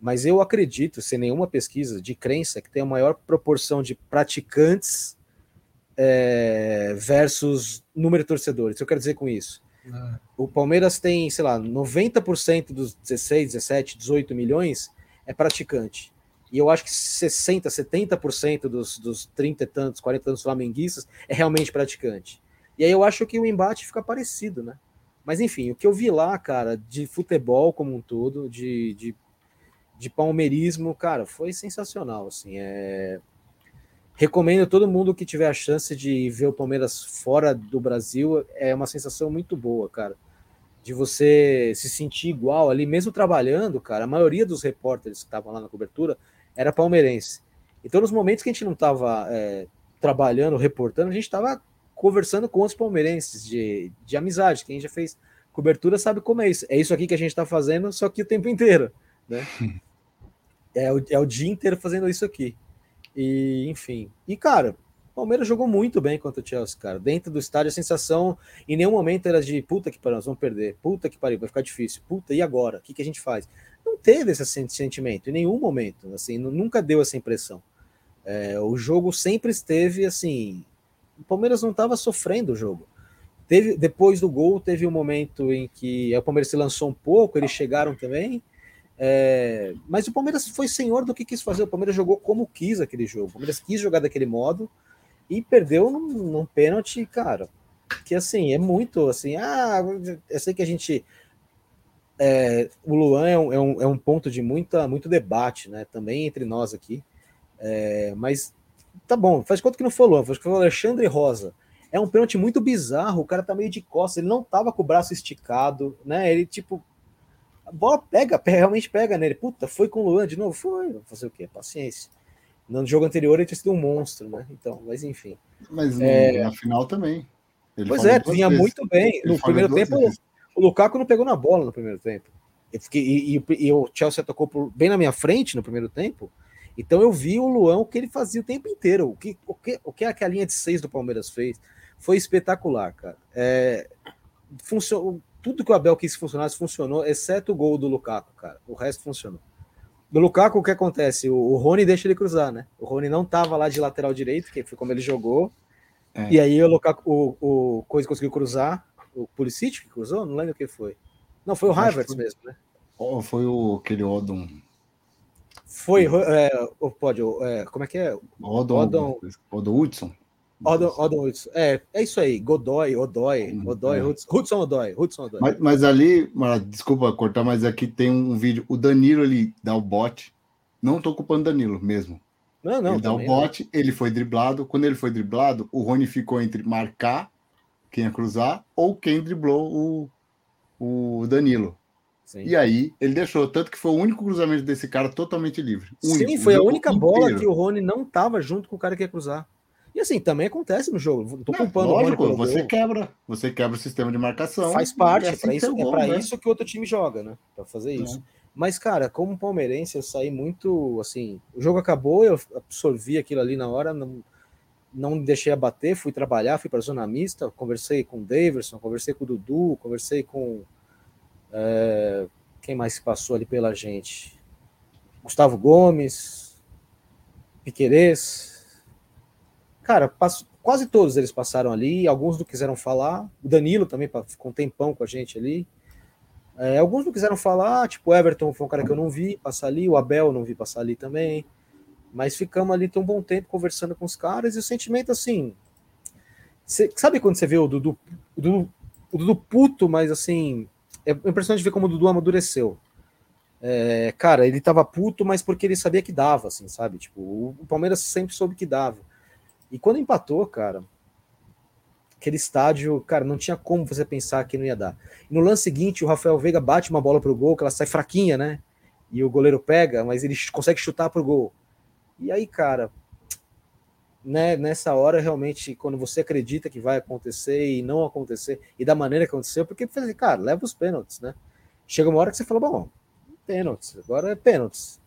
mas eu acredito, sem nenhuma pesquisa de crença, que tem a maior proporção de praticantes é, versus número de torcedores. O que eu quero dizer com isso? Ah. O Palmeiras tem, sei lá, 90% dos 16, 17, 18 milhões é praticante. E eu acho que 60%, 70% dos, dos 30 e tantos, 40 e tantos flamenguistas é realmente praticante. E aí eu acho que o embate fica parecido, né? Mas enfim, o que eu vi lá, cara, de futebol como um todo, de, de, de palmeirismo, cara, foi sensacional. Assim, é... Recomendo todo mundo que tiver a chance de ver o Palmeiras fora do Brasil, é uma sensação muito boa, cara. De você se sentir igual ali, mesmo trabalhando, cara. A maioria dos repórteres que estavam lá na cobertura era palmeirense. Então, nos momentos que a gente não estava é, trabalhando, reportando, a gente estava conversando com os palmeirenses de, de amizade. Quem já fez cobertura sabe como é isso. É isso aqui que a gente está fazendo, só que o tempo inteiro. Né? é, o, é o dia inteiro fazendo isso aqui. E, enfim. E, cara, o Palmeiras jogou muito bem contra o Chelsea, cara. Dentro do estádio, a sensação em nenhum momento era de puta que pariu, nós vamos perder. Puta que pariu, vai ficar difícil. Puta, e agora? O que, que a gente faz? não teve esse sentimento em nenhum momento, assim, nunca deu essa impressão. É, o jogo sempre esteve assim, o Palmeiras não estava sofrendo o jogo. Teve, depois do gol, teve um momento em que o Palmeiras se lançou um pouco, eles chegaram também, é, mas o Palmeiras foi senhor do que quis fazer. O Palmeiras jogou como quis aquele jogo. O Palmeiras quis jogar daquele modo e perdeu num, num pênalti, cara. Que assim, é muito assim. Ah, eu sei que a gente é, o Luan é um, é um, é, ponto de muita, muito debate, né? Também entre nós aqui. É, mas tá bom, faz conta que não foi o Luan, faz que foi o Alexandre Rosa. É um pênalti muito bizarro, o cara tá meio de costas, ele não tava com o braço esticado, né? Ele, tipo, a bola pega, realmente pega nele. Puta, foi com o Luan de novo? Foi. Fazer o quê? Paciência. No jogo anterior ele tinha sido um monstro, né? Então, mas enfim. Mas é... na final também. Ele pois é, vinha vezes. muito bem. Ele no primeiro tempo, vezes. O Lukaku não pegou na bola no primeiro tempo. Eu fiquei, e, e, e, o Chelsea tocou por, bem na minha frente no primeiro tempo. Então eu vi o Luan o que ele fazia o tempo inteiro. O que, o que, o que aquela linha de seis do Palmeiras fez foi espetacular, cara. É, funcionou, tudo que o Abel quis funcionar funcionou, exceto o gol do Lukaku, cara. O resto funcionou. Do Lukaku, o que acontece? O, o Rony deixa ele cruzar, né? O Rony não tava lá de lateral direito, que foi como ele jogou. É. E aí o Lukaku, o, o Coisa conseguiu cruzar o Pulisic que cruzou? Não lembro quem foi. Não, foi o Havertz mesmo, né? Foi o, aquele Odom. Foi, é, pode, é, como é que é? Odom, Odom, Odom Hudson. Odom, Odom Hudson. É, é isso aí, Godoy, Odói, hum, Odói, é. Hudson, Hudson Odói, Hudson Odói. Mas, mas ali, desculpa cortar, mas aqui tem um vídeo, o Danilo ele dá o bote, não tô culpando Danilo mesmo. Não, não, ele dá o bote, não. ele foi driblado, quando ele foi driblado, o Rony ficou entre marcar quem ia cruzar ou quem driblou o, o Danilo. Sim. E aí ele deixou, tanto que foi o único cruzamento desse cara totalmente livre. Único, Sim, foi a única bola inteiro. que o Rony não estava junto com o cara que ia cruzar. E assim, também acontece no jogo. Não culpando lógico, o Rony você gol. quebra, você quebra o sistema de marcação. Faz parte, é, assim é para isso, é né? isso que o outro time joga, né? Para fazer isso. Mas, cara, como palmeirense, eu saí muito assim. O jogo acabou, eu absorvi aquilo ali na hora, não, não deixei abater, fui trabalhar, fui para a zona mista, conversei com o Daverson, conversei com o Dudu, conversei com é, quem mais passou ali pela gente? Gustavo Gomes, Piquerez. Cara, passo, quase todos eles passaram ali, alguns não quiseram falar. O Danilo também ficou um tempão com a gente ali. É, alguns não quiseram falar, tipo, Everton foi um cara que eu não vi passar ali, o Abel não vi passar ali também. Mas ficamos ali um bom tempo conversando com os caras e o sentimento assim. Cê, sabe quando você vê o Dudu, o Dudu, o Dudu puto, mas assim. É impressionante ver como o Dudu amadureceu. É, cara, ele tava puto, mas porque ele sabia que dava, assim, sabe? Tipo, o Palmeiras sempre soube que dava. E quando empatou, cara, aquele estádio, cara, não tinha como você pensar que não ia dar. E no lance seguinte, o Rafael Veiga bate uma bola pro gol, que ela sai fraquinha, né? E o goleiro pega, mas ele consegue chutar pro gol. E aí, cara, né, nessa hora, realmente, quando você acredita que vai acontecer e não acontecer, e da maneira que aconteceu, porque, cara, leva os pênaltis, né? chega uma hora que você fala, bom, pênaltis, agora é pênaltis.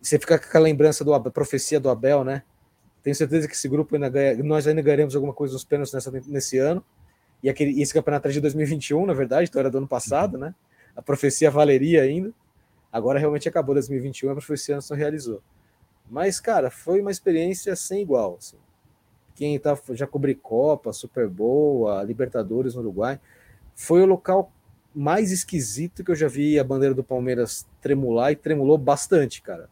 Você fica com aquela lembrança da profecia do Abel, né? Tenho certeza que esse grupo ainda ganha, nós ainda ganharemos alguma coisa nos pênaltis nessa, nesse ano. E, aquele, e esse campeonato é de 2021, na verdade, então era do ano passado, né? A profecia valeria ainda. Agora realmente acabou 2021, a profecia não se realizou. Mas, cara, foi uma experiência sem igual. Assim. Quem tá, já cobri Copa, Super Bowl, a Libertadores no Uruguai, foi o local mais esquisito que eu já vi a bandeira do Palmeiras tremular e tremulou bastante, cara.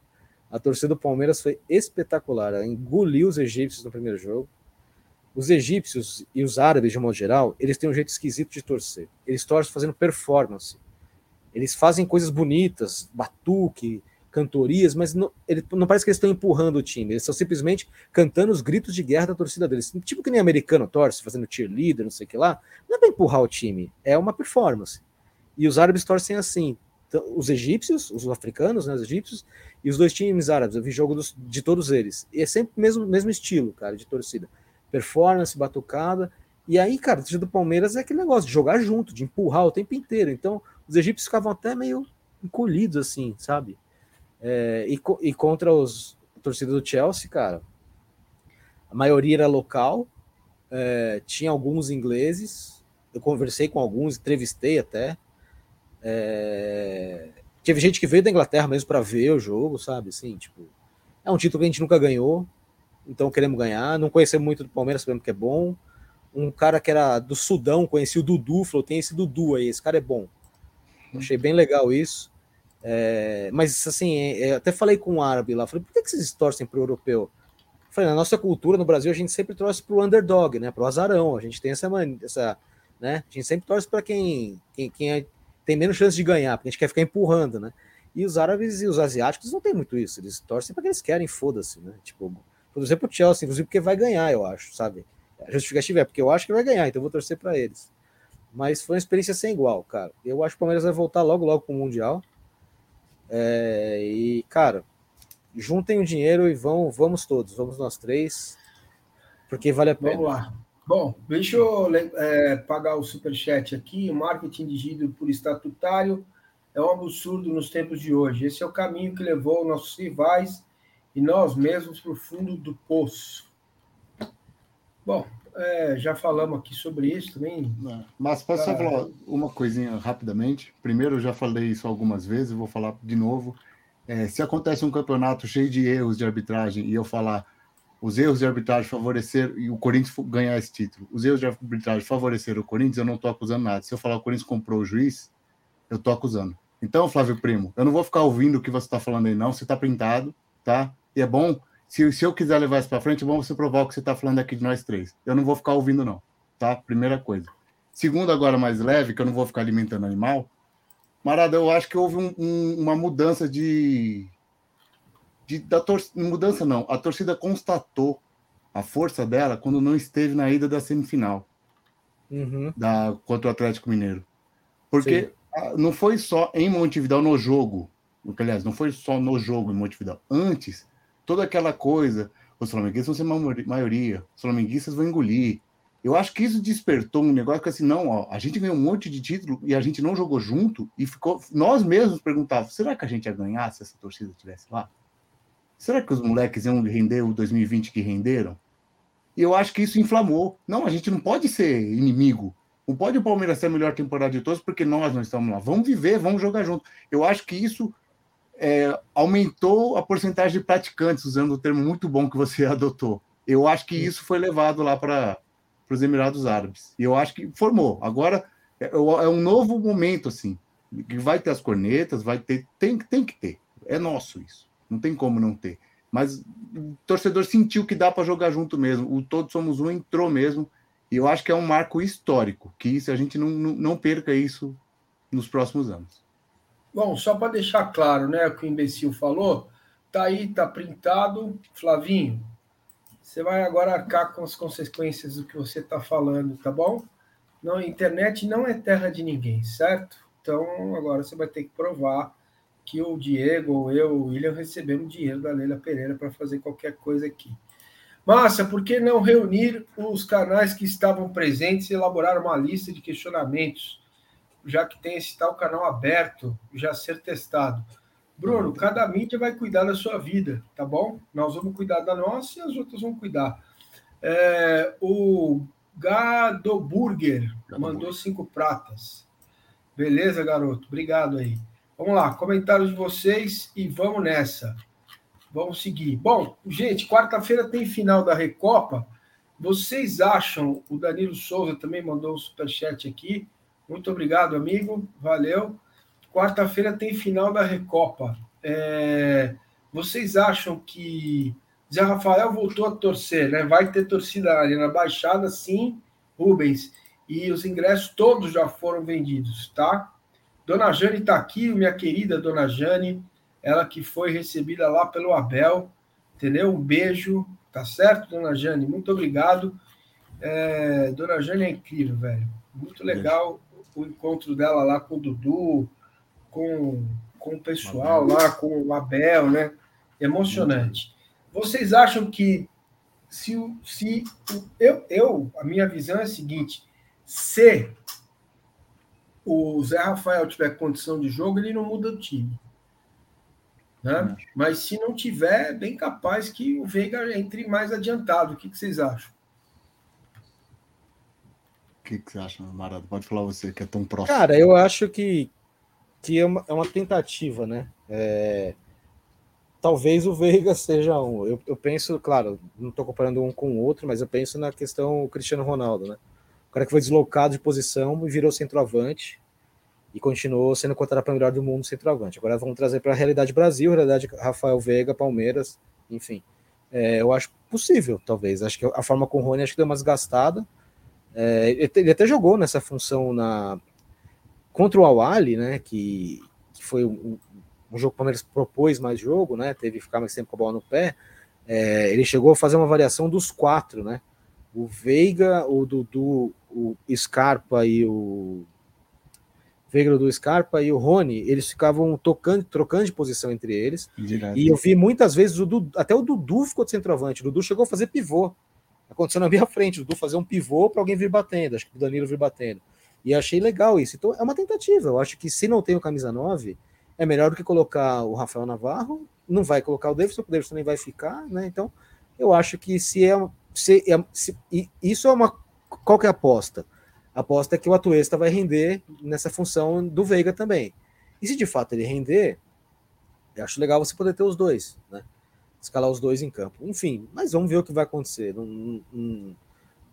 A torcida do Palmeiras foi espetacular. Ela engoliu os egípcios no primeiro jogo. Os egípcios e os árabes, de modo geral, eles têm um jeito esquisito de torcer. Eles torcem fazendo performance. Eles fazem coisas bonitas, batuque, cantorias, mas não, ele, não parece que eles estão empurrando o time. Eles estão simplesmente cantando os gritos de guerra da torcida deles. Tipo que nem americano torce, fazendo cheerleader, não sei o que lá. Não é para empurrar o time, é uma performance. E os árabes torcem assim. Então, os egípcios, os africanos, né, os egípcios, e os dois times árabes. Eu vi jogo dos, de todos eles. E é sempre o mesmo, mesmo estilo, cara, de torcida. Performance, batucada. E aí, cara, o do Palmeiras é aquele negócio de jogar junto, de empurrar o tempo inteiro. Então, os egípcios ficavam até meio encolhidos, assim, sabe? É, e, e contra os torcida do Chelsea, cara, a maioria era local, é, tinha alguns ingleses, eu conversei com alguns, entrevistei até. É, Teve gente que veio da Inglaterra mesmo para ver o jogo, sabe? Assim, tipo, é um título que a gente nunca ganhou, então queremos ganhar. Não conhecemos muito do Palmeiras, sabemos que é bom. Um cara que era do Sudão, conheci o Dudu, falou: tem esse Dudu aí, esse cara é bom. Achei bem legal isso. É, mas assim, é, é até falei com um árabe lá, falei, por que, vocês torcem para o europeu? Falei, na nossa cultura no Brasil, a gente sempre torce para o underdog, né? Para o azarão. A gente tem essa, essa né? A gente sempre torce para quem, quem, quem é tem menos chance de ganhar, porque a gente quer ficar empurrando, né? E os árabes e os asiáticos não tem muito isso, eles torcem porque eles querem, foda-se, né? Tipo, vou torcer pro Chelsea, inclusive porque vai ganhar, eu acho, sabe? A justificativa é porque eu acho que vai ganhar, então eu vou torcer para eles. Mas foi uma experiência sem igual, cara. Eu acho que o Palmeiras vai voltar logo, logo pro Mundial. É, e, cara, juntem o dinheiro e vão, vamos todos, vamos nós três, porque vale a pena. Vamos lá. Bom, deixa eu é, pagar o superchat aqui. O marketing dirigido por estatutário é um absurdo nos tempos de hoje. Esse é o caminho que levou nossos rivais e nós mesmos para o fundo do poço. Bom, é, já falamos aqui sobre isso também. É, mas posso só falar uma coisinha rapidamente? Primeiro, eu já falei isso algumas vezes, vou falar de novo. É, se acontece um campeonato cheio de erros de arbitragem e eu falar os erros de arbitragem favoreceram e o Corinthians ganhar esse título. Os erros de arbitragem favoreceram o Corinthians, eu não estou acusando nada. Se eu falar o Corinthians comprou o juiz, eu estou acusando. Então, Flávio Primo, eu não vou ficar ouvindo o que você está falando aí, não. Você está printado, tá? E é bom, se, se eu quiser levar isso para frente, é você provar o que você está falando aqui de nós três. Eu não vou ficar ouvindo, não, tá? Primeira coisa. Segundo, agora mais leve, que eu não vou ficar alimentando animal. Marada, eu acho que houve um, um, uma mudança de, de, da torcida, mudança não, a torcida constatou a força dela quando não esteve na ida da semifinal uhum. da, contra o Atlético Mineiro. Porque não foi só em Montevideo no jogo, aliás, não foi só no jogo em Montevideo. Antes, toda aquela coisa, os flamenguistas vão ser maioria, os flamenguistas vão engolir. Eu acho que isso despertou um negócio que assim, não, ó, a gente ganhou um monte de título e a gente não jogou junto e ficou. Nós mesmos perguntávamos, será que a gente ia ganhar se essa torcida estivesse lá? Será que os moleques iam render o 2020 que renderam? E eu acho que isso inflamou. Não, a gente não pode ser inimigo. Não pode o Palmeiras ser a melhor temporada de todos porque nós não estamos lá. Vamos viver, vamos jogar junto. Eu acho que isso é, aumentou a porcentagem de praticantes, usando o termo muito bom que você adotou. Eu acho que isso foi levado lá para os Emirados Árabes. E eu acho que formou. Agora é, é um novo momento, assim. Que vai ter as cornetas, vai ter. Tem, tem que ter. É nosso isso. Não tem como não ter. Mas o torcedor sentiu que dá para jogar junto mesmo. O Todos Somos Um entrou mesmo. E eu acho que é um marco histórico, que isso, a gente não, não, não perca isso nos próximos anos. Bom, só para deixar claro, né, o que o imbecil falou, tá aí, tá printado. Flavinho, você vai agora arcar com as consequências do que você está falando, tá bom? Não, internet não é terra de ninguém, certo? Então agora você vai ter que provar que o Diego ou eu, o William, recebemos dinheiro da Leila Pereira para fazer qualquer coisa aqui. Massa, por que não reunir os canais que estavam presentes e elaborar uma lista de questionamentos? Já que tem esse tal canal aberto, já ser testado. Bruno, cada mídia vai cuidar da sua vida, tá bom? Nós vamos cuidar da nossa e as outras vão cuidar. É, o Gado Burger mandou cinco pratas. Beleza, garoto? Obrigado aí. Vamos lá, comentários de vocês e vamos nessa. Vamos seguir. Bom, gente, quarta-feira tem final da Recopa. Vocês acham, o Danilo Souza também mandou um superchat aqui. Muito obrigado, amigo. Valeu. Quarta-feira tem final da Recopa. É, vocês acham que Zé Rafael voltou a torcer, né? Vai ter torcida ali na Baixada, sim, Rubens. E os ingressos todos já foram vendidos, tá? Dona Jane está aqui, minha querida Dona Jane, ela que foi recebida lá pelo Abel, entendeu? Um beijo, tá certo, Dona Jane? Muito obrigado. É, Dona Jane é incrível, velho. Muito legal o encontro dela lá com o Dudu, com, com o pessoal lá, com o Abel, né? Emocionante. Vocês acham que se, se eu, eu, a minha visão é a seguinte: se o Zé Rafael tiver condição de jogo, ele não muda o time. Né? Mas se não tiver, é bem capaz que o Veiga entre mais adiantado. O que, que vocês acham? Que, que você acha, Marado? Pode falar você, que é tão próximo. Cara, eu acho que que é uma, é uma tentativa, né? É, talvez o Veiga seja um. Eu, eu penso, claro, não estou comparando um com o outro, mas eu penso na questão Cristiano Ronaldo, né? O cara que foi deslocado de posição e virou centroavante e continuou sendo considerado para o melhor do mundo centroavante. Agora vamos trazer para a realidade Brasil, realidade Rafael Veiga, Palmeiras, enfim. É, eu acho possível, talvez. Acho que a forma com o Rony acho que deu uma desgastada. É, ele até jogou nessa função na, Contra o Awali, né, que, que foi um, um, jogo que o Palmeiras propôs mais jogo, né, teve que ficar mais tempo com a bola no pé, é, ele chegou a fazer uma variação dos quatro, né, o Veiga, o Dudu, o Scarpa e o Veiga, do Scarpa e o Rony, eles ficavam tocando, trocando de posição entre eles. Direto. E eu vi muitas vezes o Dudu, até o Dudu ficou de centroavante. O Dudu chegou a fazer pivô. Aconteceu na minha frente, o Dudu fazer um pivô para alguém vir batendo, acho que o Danilo vir batendo. E achei legal isso. Então é uma tentativa. Eu acho que se não tem o camisa 9, é melhor do que colocar o Rafael Navarro. Não vai colocar o Davidson, o Davidson nem vai ficar, né? Então eu acho que se é. Se é se, isso é uma. Qual que é a aposta? A aposta é que o Atuesta vai render nessa função do Veiga também. E se de fato ele render, eu acho legal você poder ter os dois, né? Escalar os dois em campo. Enfim, mas vamos ver o que vai acontecer. Não, não,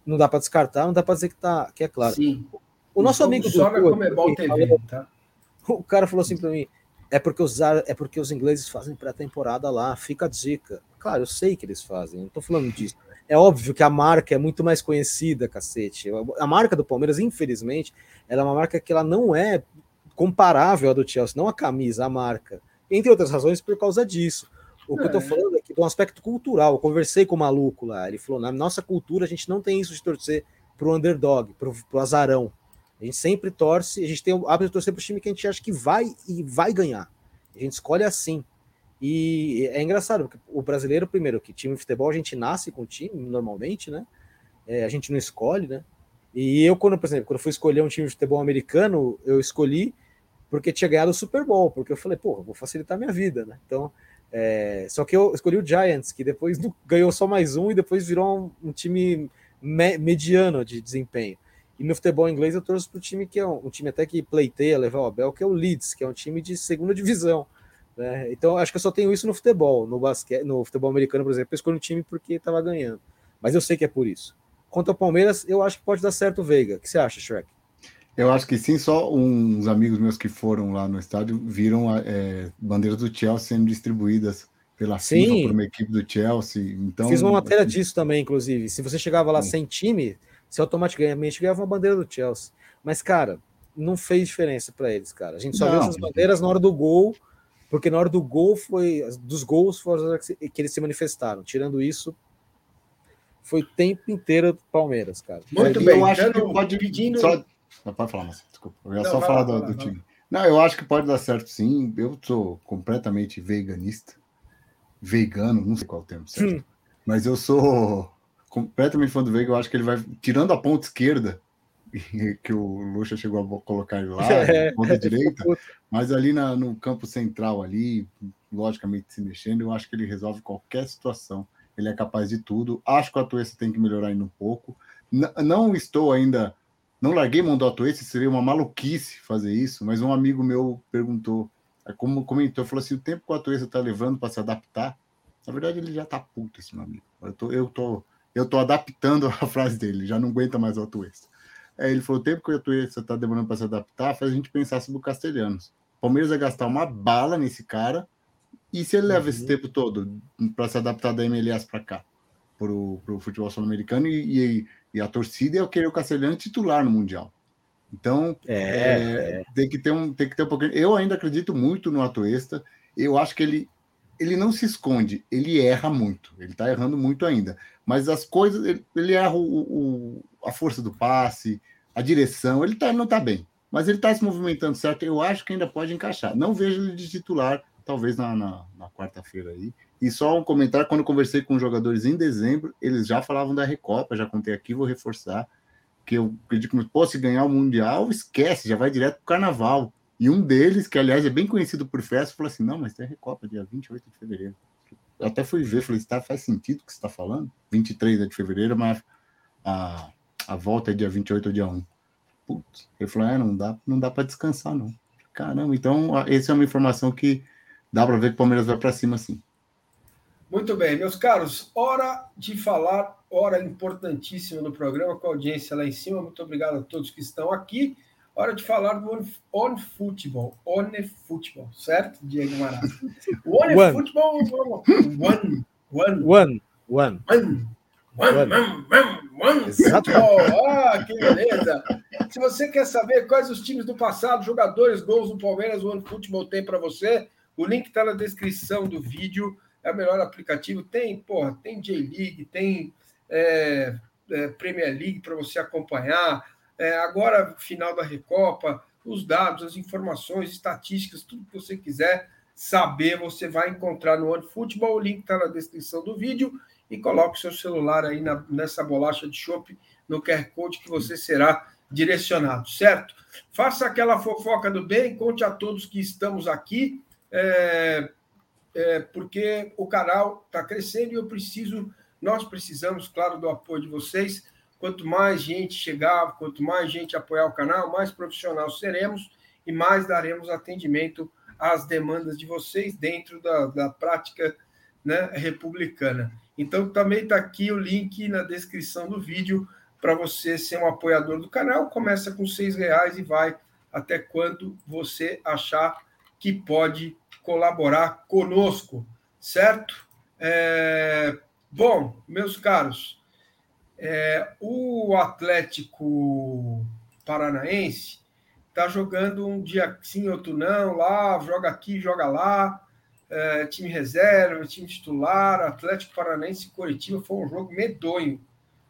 não dá para descartar, não dá para dizer que, tá, que é claro. Sim. O nosso amigo do Comebol TV, tá? O cara falou assim para mim: é porque, os, é porque os ingleses fazem pré-temporada lá, fica a dica. Claro, eu sei que eles fazem, não tô falando disso. É óbvio que a marca é muito mais conhecida, cacete. A marca do Palmeiras, infelizmente, ela é uma marca que ela não é comparável à do Chelsea, não a camisa, a marca. Entre outras razões, por causa disso. O que é. eu tô é. falando é de um aspecto cultural, eu conversei com o maluco lá, ele falou: na nossa cultura a gente não tem isso de torcer pro underdog, pro, pro azarão. A gente sempre torce, a gente tem o hábito de torcer para o time que a gente acha que vai e vai ganhar. A gente escolhe assim. E é engraçado, porque o brasileiro, primeiro, que time de futebol, a gente nasce com o time, normalmente, né? É, a gente não escolhe, né? E eu, quando, por exemplo, quando fui escolher um time de futebol americano, eu escolhi porque tinha ganhado o Super Bowl, porque eu falei, porra, vou facilitar minha vida, né? Então, é... só que eu escolhi o Giants, que depois ganhou só mais um e depois virou um, um time me mediano de desempenho. E no futebol inglês eu torço para o time que é um, um, time até que pleiteia levar o Abel, que é o Leeds, que é um time de segunda divisão. Né? Então acho que eu só tenho isso no futebol. No basquete, no futebol americano, por exemplo, eu escolho um time porque estava ganhando. Mas eu sei que é por isso. Quanto ao Palmeiras, eu acho que pode dar certo o Veiga. O que você acha, Shrek? Eu acho que sim, só uns amigos meus que foram lá no estádio viram é, bandeiras do Chelsea sendo distribuídas pela sim. FIFA por uma equipe do Chelsea. Então, Fiz uma matéria disso também, inclusive. Se você chegava lá sim. sem time, você automaticamente ganhava uma bandeira do Chelsea. Mas, cara, não fez diferença para eles, cara. A gente só não. viu essas bandeiras na hora do gol, porque na hora do gol foi. Dos gols foram que eles se manifestaram. Tirando isso, foi o tempo inteiro do Palmeiras, cara. Muito é, bem, eu acho que pode pedindo. Só... Não, pode falar, mas desculpa. Eu ia não, só falar do, do time. Não, eu acho que pode dar certo sim. Eu sou completamente veganista. Vegano, não sei qual é o termo certo. Hum. Mas eu sou completamente fã do Veiga. Eu acho que ele vai, tirando a ponta esquerda, que o Lucha chegou a colocar ele lá, é, ponta direita, mas ali na, no campo central ali, logicamente se mexendo, eu acho que ele resolve qualquer situação. Ele é capaz de tudo. Acho que o Atuesta tem que melhorar ainda um pouco. N não estou ainda, não larguei mão do Atuesta, seria uma maluquice fazer isso, mas um amigo meu perguntou, como comentou, falou assim, o tempo que o Atuesta está levando para se adaptar, na verdade ele já está puto, esse meu amigo. Eu tô, eu tô, eu tô adaptando a frase dele, já não aguenta mais o Atuesta. É, ele falou: o tempo que o Atuesta está demorando para se adaptar faz a gente pensar sobre o Castelhanos. O Palmeiras vai gastar uma bala nesse cara, e se ele leva uhum. esse tempo todo para se adaptar da MLS para cá, para o futebol sul-americano, e, e, e, a torcida é querer o Castelhanos titular no Mundial. Então, é, é, é, Tem, que ter um, tem que ter um pouquinho. Eu ainda acredito muito no Atuesta. Eu acho que ele, ele não se esconde, ele erra muito. Ele está errando muito ainda. Mas as coisas, ele, ele erra o, o, a força do passe, a direção, ele tá, não está bem. Mas ele está se movimentando certo, eu acho que ainda pode encaixar. Não vejo ele de titular, talvez na, na, na quarta-feira aí. E só um comentário: quando conversei com os jogadores em dezembro, eles já falavam da Recopa, já contei aqui, vou reforçar. Que eu acredito que pô, se ganhar o Mundial, esquece, já vai direto para o Carnaval. E um deles, que aliás é bem conhecido por festa, falou assim: não, mas tem a Recopa, dia 28 de fevereiro. Eu até fui ver, falei: tá, faz sentido o que você está falando? 23 é de fevereiro, mas a, a volta é dia 28 ou dia 1. Putz, ele falou: é, não dá, não dá para descansar, não. Caramba, então essa é uma informação que dá para ver que o Palmeiras vai para cima, sim. Muito bem, meus caros, hora de falar, hora importantíssima no programa, com a audiência lá em cima. Muito obrigado a todos que estão aqui. Hora de falar do On, on Football. On Football, certo, Diego Marado? O On one. Football. One. One. One. One. One. One, one, one, one. Ah, que beleza! Se você quer saber quais os times do passado, jogadores, gols do Palmeiras, o One Football tem para você. O link está na descrição do vídeo. É o melhor aplicativo. Tem, porra, tem J-League, tem é, é, Premier League para você acompanhar é, agora, final da Recopa, os dados, as informações, estatísticas, tudo que você quiser saber, você vai encontrar no OneFootball. O link está na descrição do vídeo. E coloque seu celular aí na, nessa bolacha de chopp no QR Code que você será direcionado, certo? Faça aquela fofoca do bem, conte a todos que estamos aqui, é, é, porque o canal está crescendo e eu preciso, nós precisamos, claro, do apoio de vocês Quanto mais gente chegar, quanto mais gente apoiar o canal, mais profissional seremos e mais daremos atendimento às demandas de vocês dentro da, da prática né, republicana. Então, também está aqui o link na descrição do vídeo para você ser um apoiador do canal. Começa com seis reais e vai até quando você achar que pode colaborar conosco, certo? É... Bom, meus caros, é, o Atlético Paranaense está jogando um dia sim, outro não, lá, joga aqui, joga lá, é, time reserva, time titular, Atlético Paranaense e Curitiba foi um jogo medonho.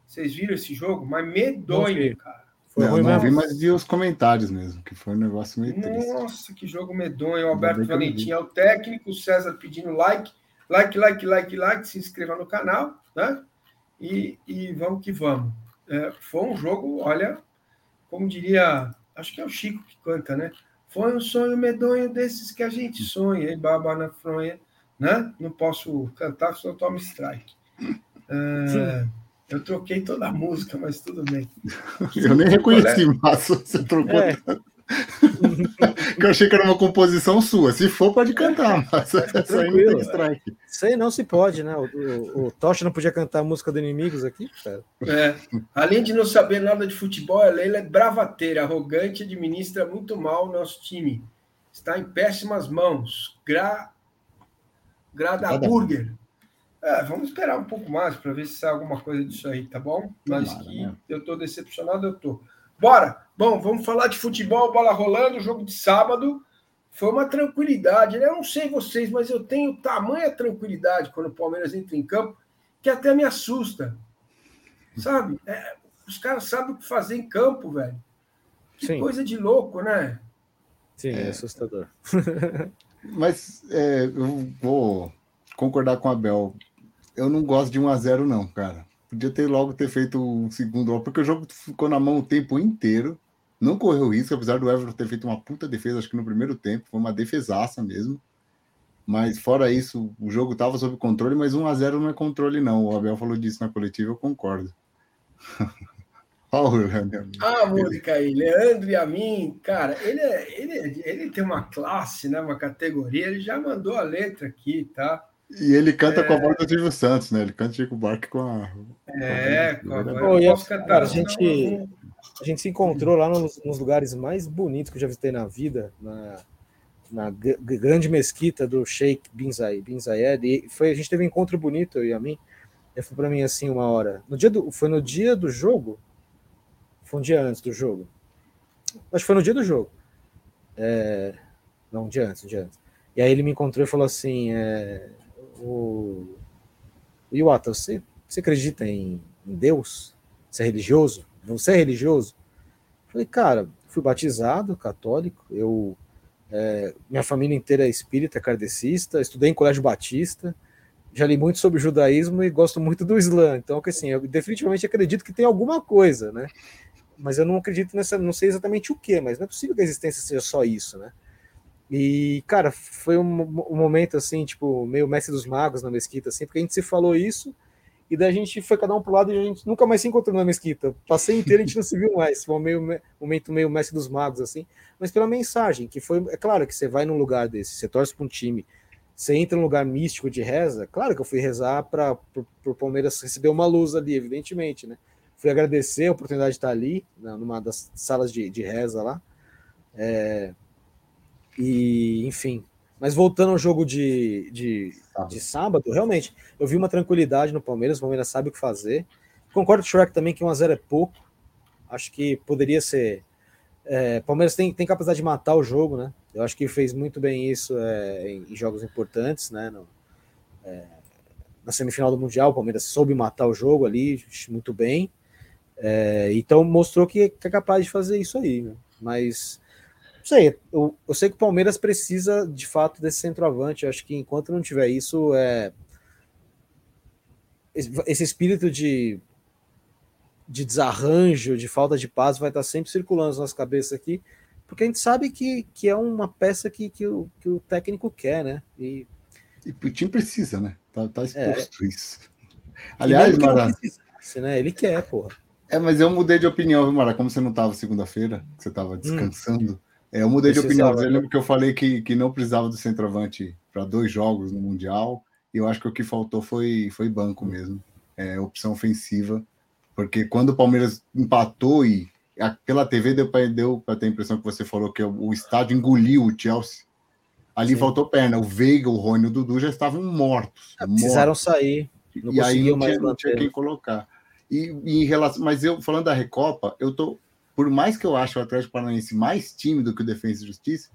Vocês viram esse jogo? Mas medonho, cara. Foi não, não vi, mas vi os comentários mesmo, que foi um negócio meio triste. Nossa, que jogo medonho. O Alberto Valentim é o técnico, o César pedindo like, like, like, like, like, se inscreva no canal, né? e, e vamos que vamos. É, foi um jogo, olha, como diria, acho que é o Chico que canta, né? Foi um sonho medonho desses que a gente sonha, e baba na fronha, né? Não posso cantar, só tomo strike. É, eu troquei toda a música, mas tudo bem. Eu nem reconheci, Márcio, você trocou é. que eu achei que era uma composição sua. Se for, pode cantar, mas essa aí não tem strike. Sei não se pode, né? O, o, o Tocha não podia cantar a música do Inimigos aqui, cara. É. Além de não saber nada de futebol, a Leila é bravateira, arrogante, administra muito mal o nosso time. Está em péssimas mãos. Gra... Grada Burger. É, vamos esperar um pouco mais para ver se sai alguma coisa disso aí, tá bom? Mas Tomara, que né? eu estou decepcionado, eu estou. Bora! Bom, vamos falar de futebol, bola rolando, jogo de sábado. Foi uma tranquilidade. Né? Eu não sei vocês, mas eu tenho tamanha tranquilidade quando o Palmeiras entra em campo que até me assusta. Sabe? É, os caras sabem o que fazer em campo, velho. Que Sim. coisa de louco, né? Sim, é, é assustador. mas é, eu vou concordar com a Bel. Eu não gosto de 1 a 0 não, cara Podia ter logo ter feito o segundo porque o jogo ficou na mão o tempo inteiro. Não correu risco, apesar do Everton ter feito uma puta defesa, acho que no primeiro tempo, foi uma defesaça mesmo. Mas fora isso, o jogo estava sob controle, mas 1 a 0 não é controle, não. O Abel falou disso na coletiva, eu concordo. Olha Ah, música aí, Leandro e a mim, cara, ele, é, ele, é, ele tem uma classe, né, uma categoria, ele já mandou a letra aqui, tá? E ele canta é... com a voz do Silvio Santos, né? Ele canta Chico Buarque com a. É, com a voz. Cara, a gente, a gente se encontrou lá nos, nos, lugares mais bonitos que eu já visitei na vida, na, na grande mesquita do Sheikh Bin Zayed. Bin Zayed e foi, a gente teve um encontro bonito, eu e a mim. Ele foi para mim assim uma hora. No dia do, foi no dia do jogo? Foi um dia antes do jogo. Acho que foi no dia do jogo. É, não, um dia antes, um dia antes. E aí ele me encontrou e falou assim: é, o, Iwata, você, você acredita em, em Deus? Você é religioso? Você é religioso? falei, cara, fui batizado, católico, eu é, minha família inteira é espírita, kardecista, estudei em colégio batista, já li muito sobre judaísmo e gosto muito do Islã. Então, assim, eu definitivamente acredito que tem alguma coisa, né? Mas eu não acredito nessa, não sei exatamente o que, mas não é possível que a existência seja só isso, né? E, cara, foi um, um, momento assim, tipo, meio mestre dos magos na mesquita, assim, porque a gente se falou isso, e daí a gente foi cada um pro lado e a gente nunca mais se encontrou na mesquita. Passei inteiro a gente não se viu mais. Foi um meio, momento meio mestre dos magos, assim, mas pela mensagem, que foi. É claro que você vai num lugar desse, você torce para um time, você entra num lugar místico de reza. Claro que eu fui rezar para o Palmeiras receber uma luz ali, evidentemente, né? Fui agradecer a oportunidade de estar ali, numa das salas de, de reza lá. É, e, enfim. Mas voltando ao jogo de, de, sábado. de sábado, realmente, eu vi uma tranquilidade no Palmeiras, o Palmeiras sabe o que fazer. Concordo com o Shrek também que 1x0 é pouco. Acho que poderia ser. É, Palmeiras tem, tem capacidade de matar o jogo, né? Eu acho que fez muito bem isso é, em, em, jogos importantes, né? No, é, na semifinal do Mundial, o Palmeiras soube matar o jogo ali muito bem. É, então mostrou que, é capaz de fazer isso aí, né? Mas sei, eu, eu, sei que o Palmeiras precisa de fato desse centroavante. Eu acho que enquanto não tiver isso, é esse espírito de, de desarranjo, de falta de paz, vai estar sempre circulando nas nossas cabeças aqui, porque a gente sabe que, que é uma peça que, que, o, que o técnico quer, né? E, e o time precisa, né? Tá, tá exposto é. isso. Aliás, Mara... Né? Ele quer, porra. É, mas eu mudei de opinião, viu, Mara? Como você não estava segunda-feira, você estava hum. descansando. Hum. É, eu mudei de opinião. Eu lembro que eu falei que, que não precisava do centroavante para dois jogos no Mundial. E eu acho que o que faltou foi, foi banco mesmo. É, opção ofensiva. Porque quando o Palmeiras empatou e a, pela TV deu para deu ter a impressão que você falou que o, o estádio engoliu o Chelsea. Ali Sim. faltou perna. O Veiga, o Rony e o Dudu já estavam mortos. É, precisaram mortos. sair. e aí não tinha, não tinha quem colocar. E, e, em relação, mas eu falando da Recopa, eu tô por mais que eu ache o Atlético Paranaense mais tímido que o Defesa e Justiça,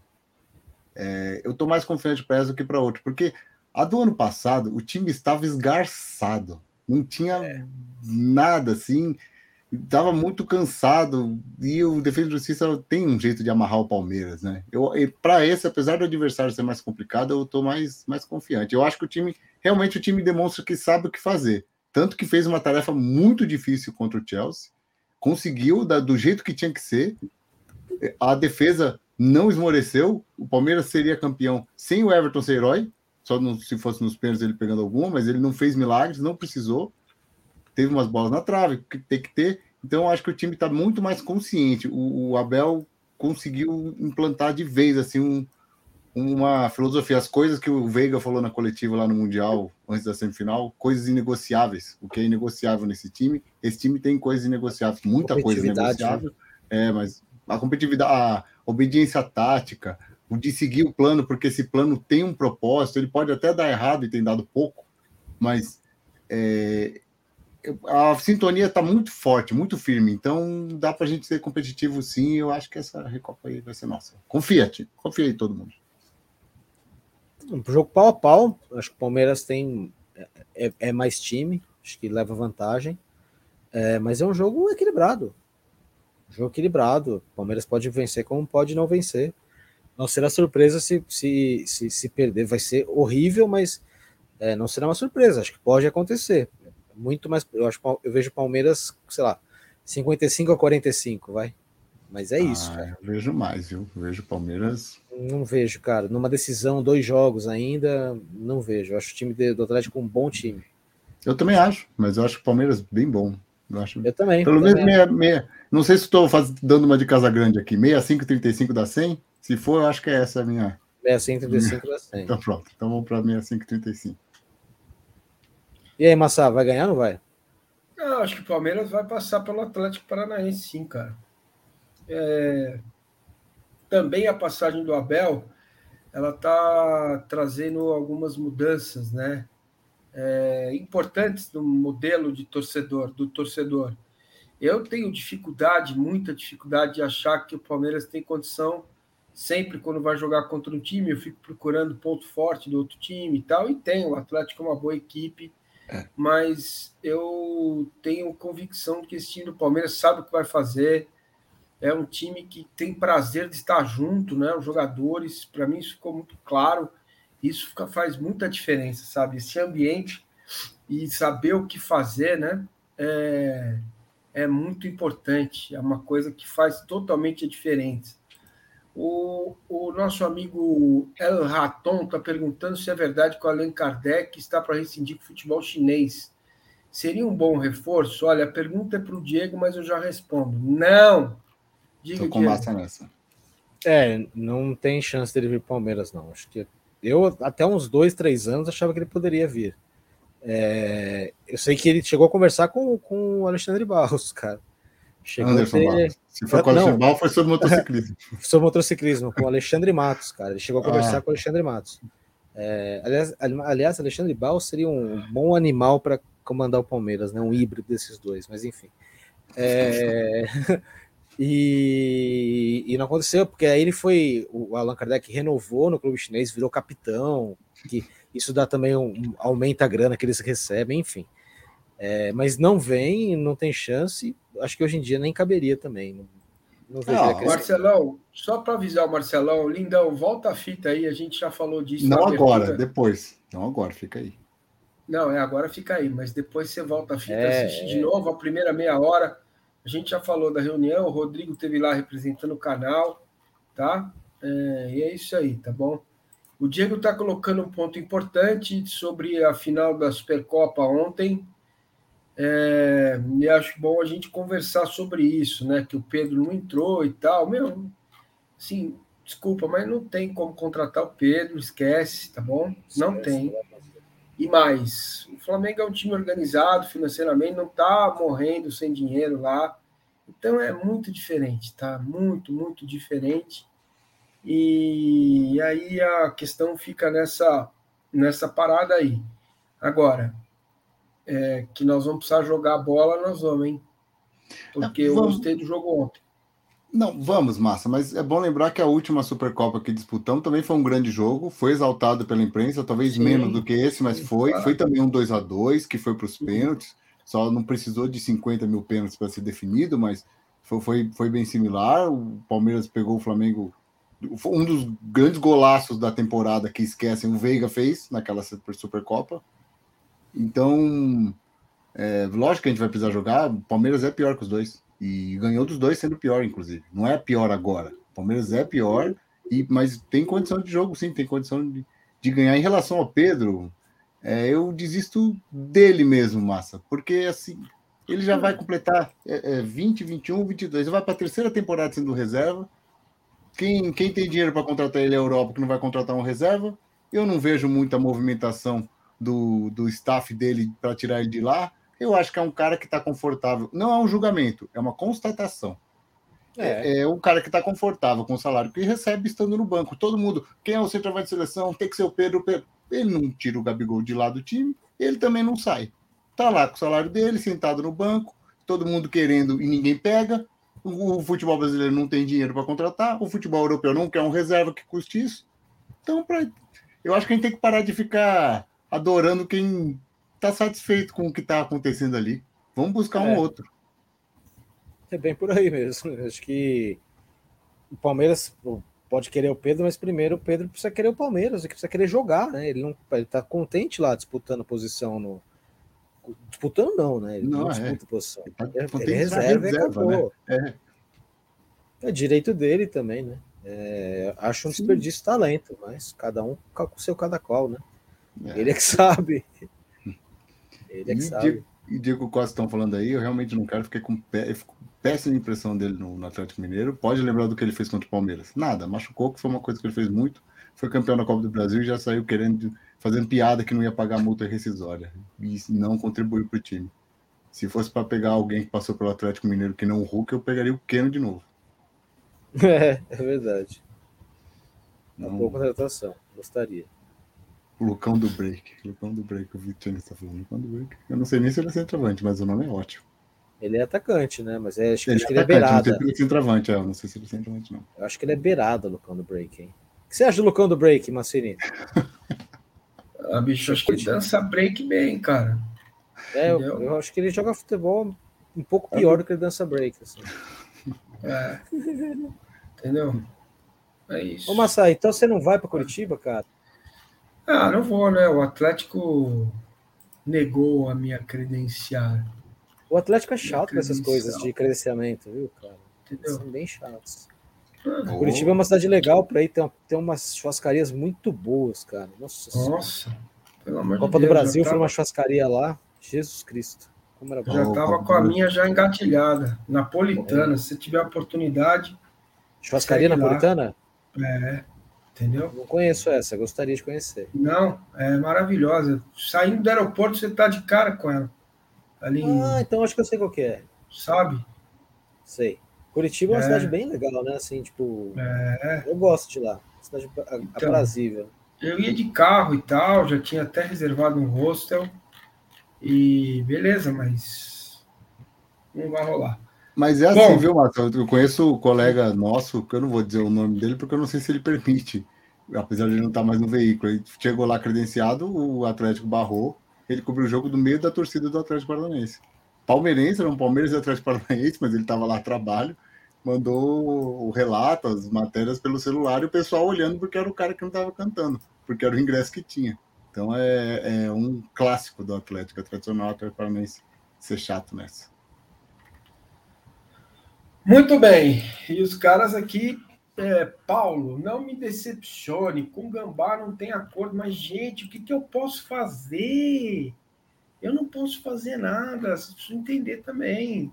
é, eu tô mais confiante para essa do que para outro, porque a do ano passado o time estava esgarçado, não tinha é. nada assim, estava muito cansado e o Defesa e Justiça tem um jeito de amarrar o Palmeiras, né? Eu para esse, apesar do adversário ser mais complicado, eu tô mais mais confiante. Eu acho que o time realmente o time demonstra que sabe o que fazer, tanto que fez uma tarefa muito difícil contra o Chelsea conseguiu da, do jeito que tinha que ser. A defesa não esmoreceu. O Palmeiras seria campeão sem o Everton ser herói, só se fosse nos pênaltis ele pegando alguma, mas ele não fez milagres, não precisou. Teve umas bolas na trave, que tem que ter. Então, acho que o time está muito mais consciente. O, o, Abel conseguiu implantar de vez assim um, uma filosofia, as coisas que o Veiga falou na coletiva lá no Mundial, antes da semifinal, coisas inegociáveis. O que é inegociável nesse time? Esse time tem coisas inegociáveis, muita coisa né? negociável. Né? É, mas a competitividade, a obediência tática, o de seguir o plano, porque esse plano tem um propósito, ele pode até dar errado e tem dado pouco, mas é, a sintonia está muito forte, muito firme, então dá para a gente ser competitivo sim. Eu acho que essa Recopa aí vai ser nossa. Confia, confia aí todo mundo. Pro jogo pau a pau, acho que o Palmeiras tem é, é mais time, acho que leva vantagem. É, mas é um jogo equilibrado. Um jogo equilibrado. O Palmeiras pode vencer como pode não vencer. Não será surpresa se, se, se, se perder. Vai ser horrível, mas é, não será uma surpresa. Acho que pode acontecer. muito mais. Eu acho eu vejo Palmeiras, sei lá, 55 a 45, vai. Mas é isso, ah, cara. Eu vejo mais, viu? Eu vejo Palmeiras. Não vejo, cara. Numa decisão, dois jogos ainda, não vejo. Eu acho o time do Atlético um bom time. Eu também acho, mas eu acho o Palmeiras bem bom. Eu, acho... eu também. Pelo menos meia, meia. Não sei se estou dando uma de casa grande aqui. 65, 35 dá 100? Se for, eu acho que é essa a minha. 65, 35 dá 100. Então pronto. Então vamos para 65, 35. E aí, Massa, vai ganhar ou não vai? Eu acho que o Palmeiras vai passar pelo Atlético Paranaense, sim, cara. É... Também a passagem do Abel, ela está trazendo algumas mudanças, né? É, importantes no modelo de torcedor, do torcedor. Eu tenho dificuldade, muita dificuldade de achar que o Palmeiras tem condição sempre quando vai jogar contra um time, eu fico procurando ponto forte do outro time e tal, e tem, o Atlético é uma boa equipe, é. Mas eu tenho convicção que esse time do Palmeiras sabe o que vai fazer. É um time que tem prazer de estar junto, né? Os jogadores, para mim, isso ficou muito claro. Isso fica, faz muita diferença, sabe? Esse ambiente e saber o que fazer, né? É, é muito importante. É uma coisa que faz totalmente a diferença. O, o nosso amigo El Raton está perguntando se é verdade que o Allan Kardec está para rescindir com o futebol chinês. Seria um bom reforço? Olha, a pergunta é para o Diego, mas eu já respondo. Não! Diga, Tô com massa nessa. É, não tem chance dele vir para Palmeiras, não. Acho que eu, até uns dois, três anos, achava que ele poderia vir. É, eu sei que ele chegou a conversar com, com o Alexandre Barros, cara. Chegou Anderson ter... Se for com o Alexandre Barros, foi sobre motociclismo. sobre motociclismo, com o Alexandre Matos, cara. Ele chegou a conversar ah. com o Alexandre Matos. É, aliás, aliás, Alexandre Barros seria um bom animal para comandar o Palmeiras, né? Um híbrido desses dois, mas enfim. É... e, e não aconteceu, porque aí ele foi. O Allan Kardec renovou no clube chinês, virou capitão, que isso dá também um, um aumenta a grana que eles recebem, enfim. É, mas não vem, não tem chance. Acho que hoje em dia nem caberia também. Não, não vejo ah, Marcelão, só para avisar o Marcelão, lindão, volta a fita aí, a gente já falou disso. Não agora, depois. Não agora, fica aí. Não, é agora fica aí, mas depois você volta a fita, é, assiste é... de novo a primeira meia hora. A gente já falou da reunião, o Rodrigo teve lá representando o canal, tá? É, e é isso aí, tá bom? O Diego está colocando um ponto importante sobre a final da Supercopa ontem. É, e acho bom a gente conversar sobre isso, né? Que o Pedro não entrou e tal. Meu, assim, desculpa, mas não tem como contratar o Pedro, esquece, tá bom? Não tem. E mais, Flamengo é um time organizado financeiramente, não tá morrendo sem dinheiro lá. Então é muito diferente, tá? Muito, muito diferente. E aí a questão fica nessa, nessa parada aí. Agora, é, que nós vamos precisar jogar a bola, nós vamos, hein? Porque não, eu gostei do jogo ontem. Não, vamos, Massa, mas é bom lembrar que a última Supercopa que disputamos também foi um grande jogo, foi exaltado pela imprensa, talvez Sim. menos do que esse, mas foi. Foi também um 2 a 2 que foi para os pênaltis, só não precisou de 50 mil pênaltis para ser definido, mas foi, foi, foi bem similar. O Palmeiras pegou o Flamengo um dos grandes golaços da temporada que esquecem, o Veiga fez naquela Supercopa. Então, é, lógico que a gente vai precisar jogar. O Palmeiras é pior que os dois. E ganhou dos dois sendo pior, inclusive. Não é pior agora. O Palmeiras é pior, e, mas tem condição de jogo, sim, tem condição de, de ganhar. Em relação ao Pedro, é, eu desisto dele mesmo, Massa, porque assim, ele já vai completar é, é, 20, 21, 22. Ele vai para a terceira temporada sendo reserva. Quem, quem tem dinheiro para contratar ele é a Europa, que não vai contratar um reserva. Eu não vejo muita movimentação do, do staff dele para tirar ele de lá. Eu acho que é um cara que está confortável. Não é um julgamento, é uma constatação. É, é, é um cara que está confortável com o salário que recebe estando no banco. Todo mundo, quem é o centroavante de seleção, tem que ser o Pedro, Pedro. Ele não tira o Gabigol de lá do time, ele também não sai. Tá lá com o salário dele, sentado no banco, todo mundo querendo e ninguém pega. O, o futebol brasileiro não tem dinheiro para contratar, o futebol europeu não quer um reserva que custe isso. Então, pra, eu acho que a gente tem que parar de ficar adorando quem está satisfeito com o que está acontecendo ali. Vamos buscar um é. outro. É bem por aí mesmo. Acho que o Palmeiras pode querer o Pedro, mas primeiro o Pedro precisa querer o Palmeiras, ele precisa querer jogar, né? Ele não ele tá contente lá disputando posição no disputando não, né? Ele não, não disputa é. posição. Ele, tá, ele, ele reserva, reserva né? É. é direito dele também, né? É, acho um desperdício de talento, mas cada um com o seu cada qual, né? É. Ele é que sabe. Ele é que e sabe. Diego, e Diego Costa estão falando aí, eu realmente não quero, fiquei com pé, péssima impressão dele no, no, Atlético Mineiro. Pode lembrar do que ele fez contra o Palmeiras? Nada, machucou, que foi uma coisa que ele fez muito. Foi campeão da Copa do Brasil e já saiu querendo, fazendo piada que não ia pagar multa rescisória. E não contribuiu para o time. Se fosse para pegar alguém que passou pelo Atlético Mineiro que não o Hulk, eu pegaria o Keno de novo. É, é verdade. Uma boa contratação, gostaria. O Lucão do Break. Lucão do Break, o Vitor está falando. Lucão do Break. Eu não sei nem se ele é centroavante, mas o nome é ótimo. Ele é atacante, né? Mas é, acho, ele, acho é que ele é beirada. Não sei se ele é centroavante, é. Eu não sei se ele é centroavante, não. Eu acho que ele é beirada, o Lucão do Break, hein? O que você acha do Lucão do Break, Massini? ah, bicho, acho que ele dança break bem, cara. É, eu, eu, acho que ele joga futebol um pouco pior do que ele dança break, assim. É. Entendeu? É isso. Ô, Massai, então você não vai para Curitiba, cara? Ah, não vou, né? O Atlético negou a minha credencial. O Atlético é chato com essas coisas de credenciamento, viu, cara? Entendeu? São bem chatos. Ah, Curitiba é uma cidade legal para ir, tem, tem umas churrascarias muito boas, cara. Nossa, Nossa pelo amor Copa de Deus, do Brasil tava... foi uma churrascaria lá. Jesus Cristo. Como era bom. Já tava com a minha já engatilhada. Napolitana. Se tiver oportunidade. Churrascaria napolitana? Lá. É. Entendeu? Não conheço essa, gostaria de conhecer. Não, é maravilhosa. Saindo do aeroporto, você tá de cara com ela. Ali ah, então acho que eu sei qual que é. Sabe? Sei. Curitiba é uma é. cidade bem legal, né? Assim, tipo. É. Eu gosto de lá. Cidade então, aprazível. Eu ia de carro e tal, já tinha até reservado um hostel. E beleza, mas não vai rolar. Mas é assim, Bom, viu, Marcelo? Eu conheço o colega nosso, que eu não vou dizer o nome dele, porque eu não sei se ele permite, apesar de ele não estar mais no veículo. Ele chegou lá credenciado, o Atlético barrou, ele cobriu o jogo do meio da torcida do Atlético Paranaense. Palmeirense, era um Palmeiras e Atlético Paranaense, mas ele estava lá a trabalho, mandou o relato, as matérias pelo celular e o pessoal olhando porque era o cara que não estava cantando, porque era o ingresso que tinha. Então é, é um clássico do Atlético, é tradicional Atlético Paranaense ser chato nessa. Muito bem. E os caras aqui, é, Paulo, não me decepcione. Com Gambá não tem acordo, mas, gente, o que, que eu posso fazer? Eu não posso fazer nada, você precisa entender também.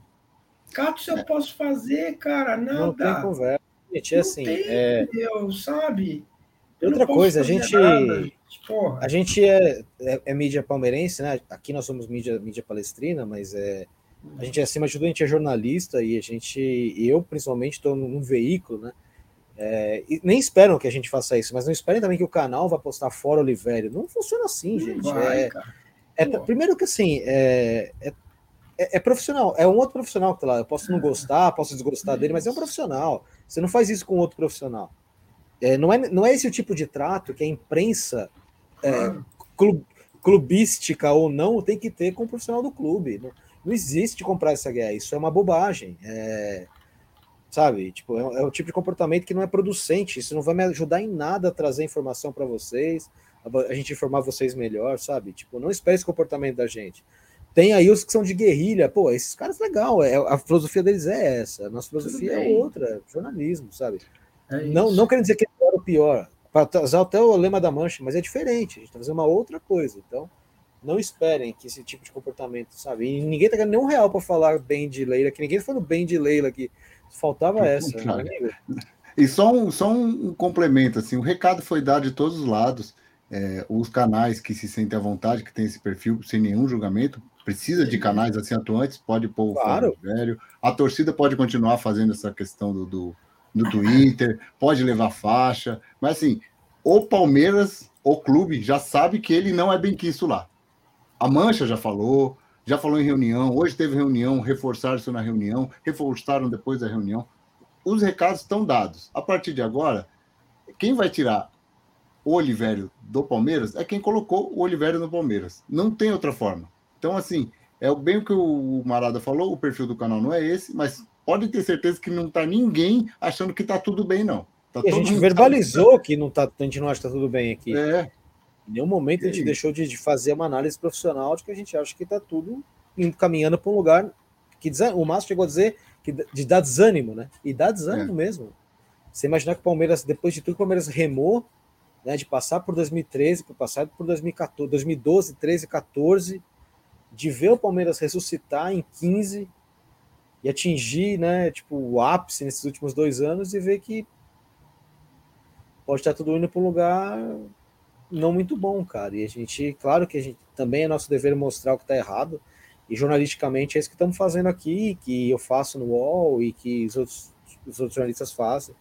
Cato, se eu posso fazer, cara, nada. Não tem conversa. Gente, é assim. Tem, é... sabe? Outra coisa, a gente. A gente é, é, é, mídia palmeirense, né? Aqui nós somos mídia, mídia palestrina, mas é, a gente, acima de tudo, a gente é jornalista e a gente, eu principalmente, estou num veículo, né? É, e nem esperam que a gente faça isso, mas não esperem também que o canal vá postar fora Oliveira. Não funciona assim, gente. Vai, é, é, primeiro que assim, é, é, é, profissional, é um outro profissional que tá lá. Eu posso não gostar, posso desgostar dele, mas é um profissional. Você não faz isso com outro profissional. É, não, é, não é esse o tipo de trato que a imprensa é, club, clubística ou não tem que ter com o profissional do clube. Não, não existe comprar essa guerra, isso é uma bobagem. É, sabe? Tipo, é, é o tipo de comportamento que não é producente, isso não vai me ajudar em nada a trazer informação para vocês, a, a, gente informar vocês melhor, sabe? Tipo, não espere esse comportamento da gente. Tem aí os que são de guerrilha, pô, esses caras legal, é, a filosofia deles é essa, a nossa filosofia é outra, jornalismo, sabe? É não, não querendo dizer que é o pior, para usar até o lema da mancha, mas é diferente, a gente está fazendo uma outra coisa, então não esperem que esse tipo de comportamento, sabe? E ninguém tá ganhando nenhum real para falar bem de Leila, que ninguém tá falando bem de Leila aqui. Faltava essa, né, E só um, só um complemento, assim, o recado foi dado de todos os lados. É, os canais que se sentem à vontade, que tem esse perfil sem nenhum julgamento, precisa de canais assim atuantes, pode pôr claro. o velho. A torcida pode continuar fazendo essa questão do, do, do Twitter, pode levar faixa, mas assim, o Palmeiras, o clube, já sabe que ele não é bem quisto lá. A Mancha já falou, já falou em reunião, hoje teve reunião, reforçaram isso na reunião, reforçaram depois da reunião. Os recados estão dados. A partir de agora, quem vai tirar o Olivério do Palmeiras é quem colocou o Olivério no Palmeiras. Não tem outra forma. Então, assim, é bem o que o Marada falou, o perfil do canal não é esse, mas pode ter certeza que não está ninguém achando que está tudo bem, não. Tá a gente verbalizou que não tá, a gente não acha que está tudo bem aqui. É, Em nenhum momento a gente deixou de, de, fazer uma análise profissional de que a gente acha que está tudo caminhando para um lugar que o Márcio chegou a dizer que de dar desânimo, né? E dá desânimo é. mesmo. Você imaginar que o Palmeiras, depois de tudo, o Palmeiras remou, né? De passar por 2013, por passar por 2014, 2012, 13, 14, de ver o Palmeiras ressuscitar em 15 e atingir, né? Tipo, o ápice nesses últimos dois anos e ver que pode estar tudo indo para um lugar não muito bom, cara. E a gente, claro que a gente também é nosso dever mostrar o que está errado. E jornalisticamente é isso que estamos fazendo aqui, que eu faço no UOL e que os outros, os outros jornalistas fazem.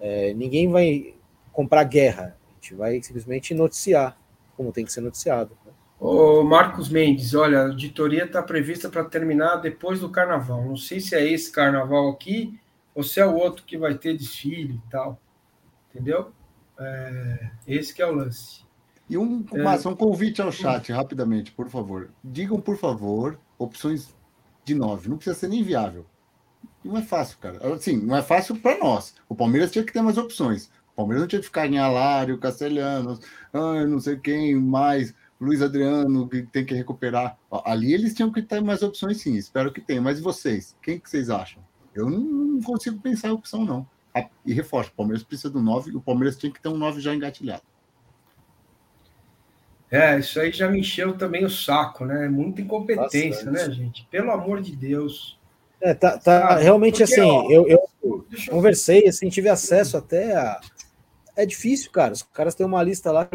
É, ninguém vai comprar guerra, a gente vai simplesmente noticiar como tem que ser noticiado. Ô Marcos Mendes, olha, a auditoria está prevista para terminar depois do carnaval. Não sei se é esse carnaval aqui ou se é o outro que vai ter desfile e tal. Entendeu? É, esse que é o lance. E um, é... um convite ao chat, rapidamente, por favor. Digam, por favor, opções de nove. Não precisa ser nem viável. Não é fácil, cara. Assim, não é fácil para nós. O Palmeiras tinha que ter mais opções. O Palmeiras não tinha que ficar em Alário, Castelhanos, ah, não sei quem mais, Luiz Adriano, que tem que recuperar. Ali eles tinham que ter mais opções, sim. Espero que tenham. Mas vocês, quem que vocês acham? Eu não consigo pensar em opção, não. E reforço, o Palmeiras precisa do 9 e o Palmeiras tinha que ter um 9 já engatilhado. É, isso aí já me encheu também o saco, né? Muita incompetência, Bastante. né, gente? Pelo amor de Deus. É, tá, tá realmente Porque, assim, ó, eu, eu conversei, assim, tive acesso até a. É difícil, cara. Os caras têm uma lista lá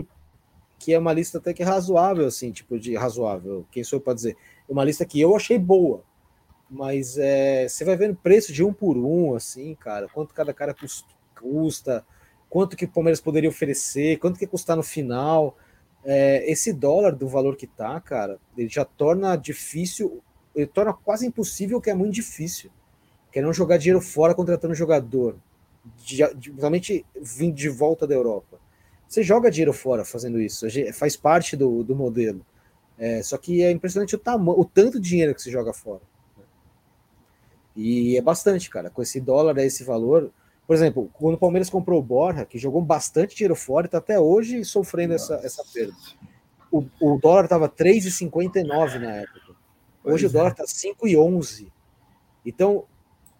que é uma lista até que é razoável, assim, tipo de razoável. Quem sou eu para dizer? Uma lista que eu achei boa. Mas é, você vai vendo preço de um por um, assim, cara, quanto cada cara custa, quanto que o Palmeiras poderia oferecer, quanto que custar no final. É, esse dólar do valor que tá, cara, ele já torna difícil, ele torna quase impossível, que é muito difícil. Que é não jogar dinheiro fora contratando jogador, realmente vindo de volta da Europa. Você joga dinheiro fora fazendo isso, faz parte do, do modelo. É, só que é impressionante o tamanho, o tanto de dinheiro que se joga fora. E é bastante, cara. Com esse dólar, esse valor. Por exemplo, quando o Palmeiras comprou o Borja, que jogou bastante dinheiro fora está até hoje sofrendo essa, essa perda. O, o dólar estava 3,59 na época. Hoje pois o dólar está é. 5,11. Então,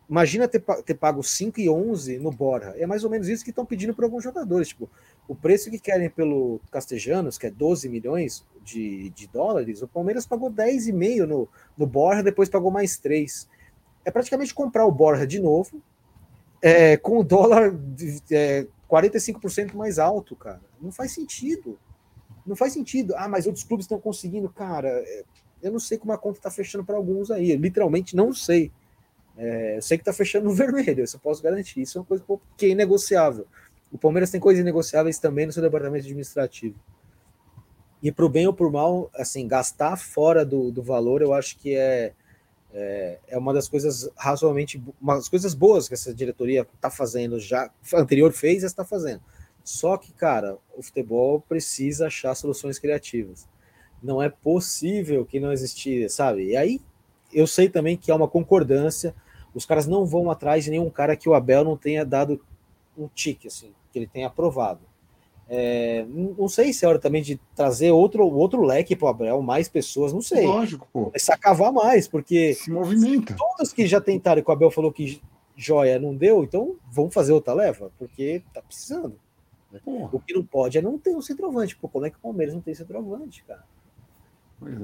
imagina ter, ter pago 5,11 no Borja. É mais ou menos isso que estão pedindo para alguns jogadores. Tipo, o preço que querem pelo Castejanos, que é 12 milhões de, de dólares, o Palmeiras pagou 10,5 no, no Borja, depois pagou mais 3 é praticamente comprar o Borja de novo, é, com o dólar é, 45% mais alto, cara. Não faz sentido. Não faz sentido. Ah, mas outros clubes estão conseguindo. Cara, é, eu não sei como a conta está fechando para alguns aí. Eu, literalmente não sei. É, eu sei que está fechando no vermelho, eu posso garantir. Isso é uma coisa que é inegociável. O Palmeiras tem coisas inegociáveis também no seu departamento administrativo. E para o bem ou por mal, assim, gastar fora do, do valor, eu acho que é, é, é uma das coisas razoavelmente, uma das coisas boas que essa diretoria está fazendo já, anterior fez e está fazendo. Só que, cara, o futebol precisa achar soluções criativas. Não é possível que não existir, sabe? E aí eu sei também que há uma concordância. Os caras não vão atrás de nenhum cara que o Abel não tenha dado um tique, assim, que ele tenha aprovado. É, não sei se é hora também de trazer outro, outro leque para o Abel, mais pessoas, não sei. Lógico, pô. Começar a cavar mais, porque. Se movimenta. Todos que já tentaram e o Abel falou que joia não deu, então vamos fazer outra leva, porque tá precisando. Né? O que não pode é não ter um centroavante. Pô, como é que o Palmeiras não tem centroavante, cara?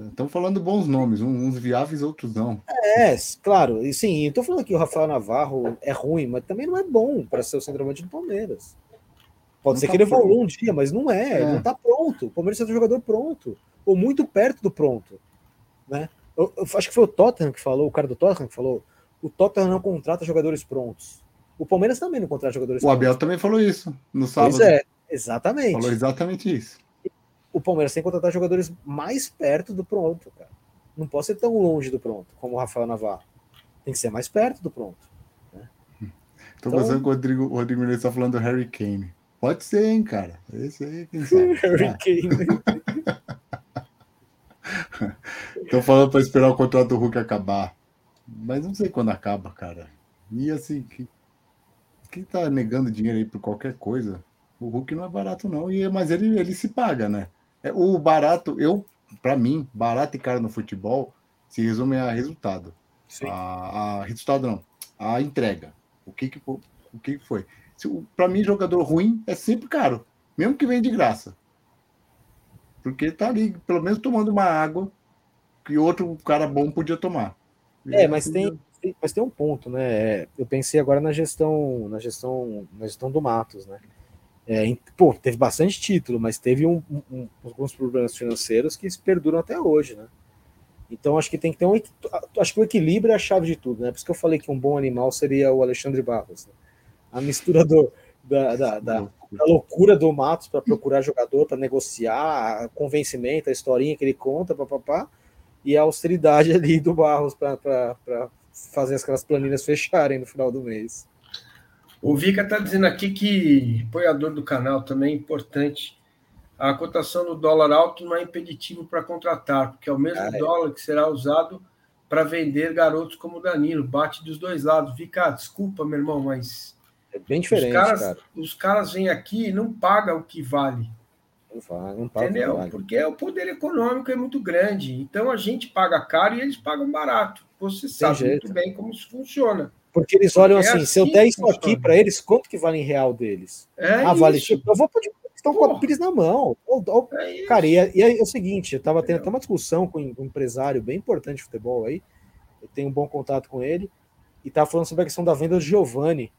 Estão é. falando bons nomes, uns viáveis, outros não. É, claro, e sim, estou falando que o Rafael Navarro é ruim, mas também não é bom para ser o centroavante do Palmeiras. Pode não ser tá que ele evolua um dia, mas não é, é. não está pronto. O Palmeiras é um jogador pronto, ou muito perto do pronto. Né? Eu, eu, acho que foi o Tottenham que falou, o cara do Tottenham que falou: o Tottenham não contrata jogadores prontos. O Palmeiras também não contrata jogadores o prontos. O Abel também falou isso no sábado. Pois é, exatamente. Falou exatamente isso. O Palmeiras tem que contratar jogadores mais perto do pronto, cara. Não pode ser tão longe do pronto como o Rafael Navarro. Tem que ser mais perto do pronto. Né? Tô então... pensando que o Rodrigo, o Rodrigo Menezes está falando do Harry Kane. Pode ser, hein, cara. Esse aí, quem sabe. Hurricane. Estão falando para esperar o contrato do Hulk acabar. Mas não sei quando acaba, cara. E assim, que, quem tá negando dinheiro aí por qualquer coisa? O Hulk não é barato, não. E, mas ele, ele se paga, né? É, o barato, eu, para mim, barato e caro no futebol se resume a resultado. A, a, resultado não, a entrega. O que que, o que, que foi? Para mim, jogador ruim é sempre caro, mesmo que venha de graça. Porque tá ali, pelo menos tomando uma água que outro cara bom podia tomar. É, mas tem, mas tem um ponto, né? Eu pensei agora na gestão, na gestão, na gestão do Matos, né? É, pô, teve bastante título, mas teve um, um, alguns problemas financeiros que perduram até hoje, né? Então acho que tem que ter um. Acho que o equilíbrio é a chave de tudo, né? Por isso que eu falei que um bom animal seria o Alexandre Barros. Né? A mistura do, da, da, da, da loucura do Matos para procurar jogador, para negociar, convencimento, a historinha que ele conta, papapá, e a austeridade ali do Barros para fazer aquelas planilhas fecharem no final do mês. O Vika está dizendo aqui que apoiador do canal também é importante. A cotação do dólar alto não é impeditivo para contratar, porque é o mesmo ah, é. dólar que será usado para vender garotos como o Danilo. Bate dos dois lados. Vika, desculpa, meu irmão, mas. É bem diferente. Os caras, cara. Os caras vêm aqui e não pagam o que vale. Não, vale, não paga Entendeu? Vale. Porque o poder econômico é muito grande. Então a gente paga caro e eles pagam barato. Você Tem sabe jeito. muito bem como isso funciona. Porque eles olham assim, assim, se eu der isso aqui para eles, quanto que vale em real deles? É ah, isso. vale. Eu vou pedir. Estão com a Pires na mão. É cara, e, é, e é, o seguinte, eu estava tendo até uma discussão com um empresário bem importante de futebol aí. Eu tenho um bom contato com ele. E tava falando sobre a questão da venda do Giovanni.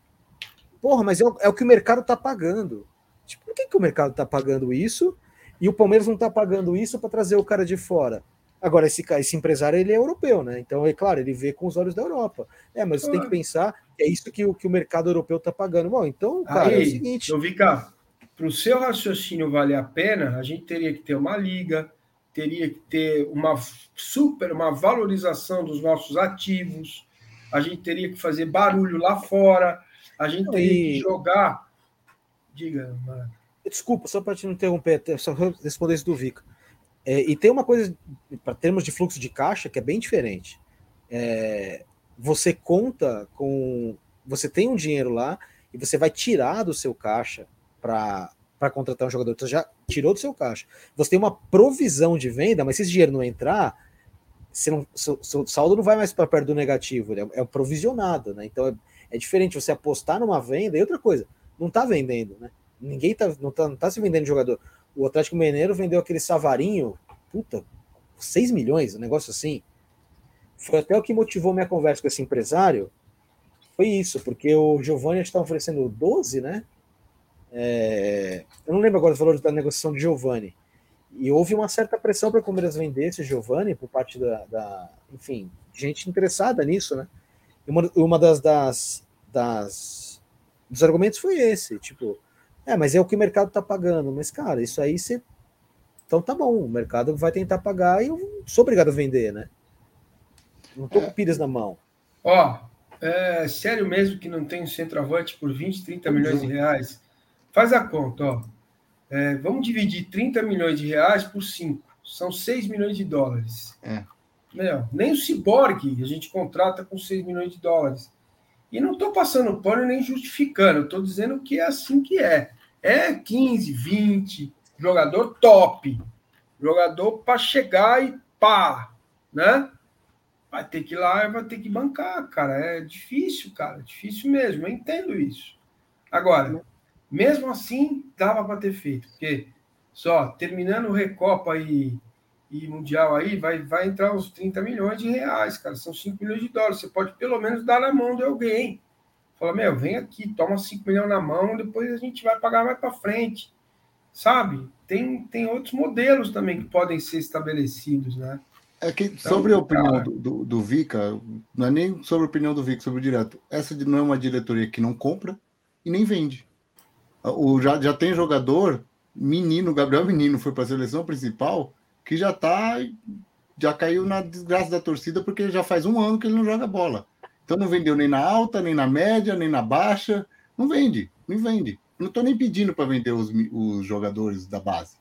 Porra, mas é o, é o que o mercado está pagando. Tipo, por que, que o mercado está pagando isso? E o Palmeiras não está pagando isso para trazer o cara de fora? Agora, esse, esse empresário ele é europeu, né? Então, é claro, ele vê com os olhos da Europa. É, mas você tem que pensar que é isso que o, que o mercado europeu está pagando. Bom, então, cara, Aí, é o seguinte. Eu vi cá, para o seu raciocínio valer a pena, a gente teria que ter uma liga, teria que ter uma super, uma valorização dos nossos ativos, a gente teria que fazer barulho lá fora, a gente teria e... que jogar. Diga, mano. Desculpa, só para te interromper, só responder isso do Vica. É, e tem uma coisa, para termos de fluxo de caixa, que é bem diferente. É, você conta com. Você tem um dinheiro lá e você vai tirar do seu caixa para contratar um jogador. Você já tirou do seu caixa. Você tem uma provisão de venda, mas se esse dinheiro não entrar, você não, seu, seu saldo não vai mais para perto do negativo, é, é provisionado, né? Então é, é, diferente você apostar numa venda e outra coisa, não está vendendo, né? Ninguém tá, não, está tá se vendendo jogador. O Atlético Mineiro vendeu aquele Savarinho, puta, 6 milhões, um negócio assim. Foi até o que motivou minha conversa com esse empresário. Foi isso, porque o Giovanni estava oferecendo 12, né? É, eu não lembro agora os valores da negociação de Giovanni. E houve uma certa pressão para o Palmeiras vender esse Giovanni por parte da, da, enfim, gente interessada nisso, né? E uma, uma das, das, das dos argumentos foi esse, tipo, é, mas é o que o mercado está pagando. Mas, cara, isso aí você. Então tá bom, o mercado vai tentar pagar e eu sou obrigado a vender, né? Não tô com pilhas na mão. Ó, é sério mesmo que não tem um centroavante por 20, 30 milhões de reais? Faz a conta, ó. É, vamos dividir 30 milhões de reais por 5. São 6 milhões de dólares. É. Meu, nem o Cyborg a gente contrata com 6 milhões de dólares. E não estou passando pano nem justificando, estou dizendo que é assim que é. É 15, 20, jogador top. Jogador para chegar e pá, né? Vai ter que ir lá vai ter que bancar, cara. É difícil, cara. Difícil mesmo. Eu entendo isso. Agora, mesmo assim, dava para ter feito. Porque só terminando o Recopa e, e Mundial aí, vai, vai entrar uns 30 milhões de reais, cara. São 5 milhões de dólares. Você pode pelo menos dar na mão de alguém. Fala, meu, vem aqui, toma 5 milhões na mão, depois a gente vai pagar mais para frente. Sabe? Tem, tem outros modelos também que podem ser estabelecidos, né? É que então, sobre a opinião cara... do, do, do, Vica, não é nem sobre a opinião do Vica, sobre o direto. Essa não é uma diretoria que não compra e nem vende. O, já, já tem jogador, menino, Gabriel Menino foi para a seleção principal, que já tá já caiu na desgraça da torcida porque já faz um ano que ele não joga bola. Então não vendeu nem na alta, nem na média, nem na baixa. Não vende, não vende. Não estou nem pedindo para vender os, os jogadores da base.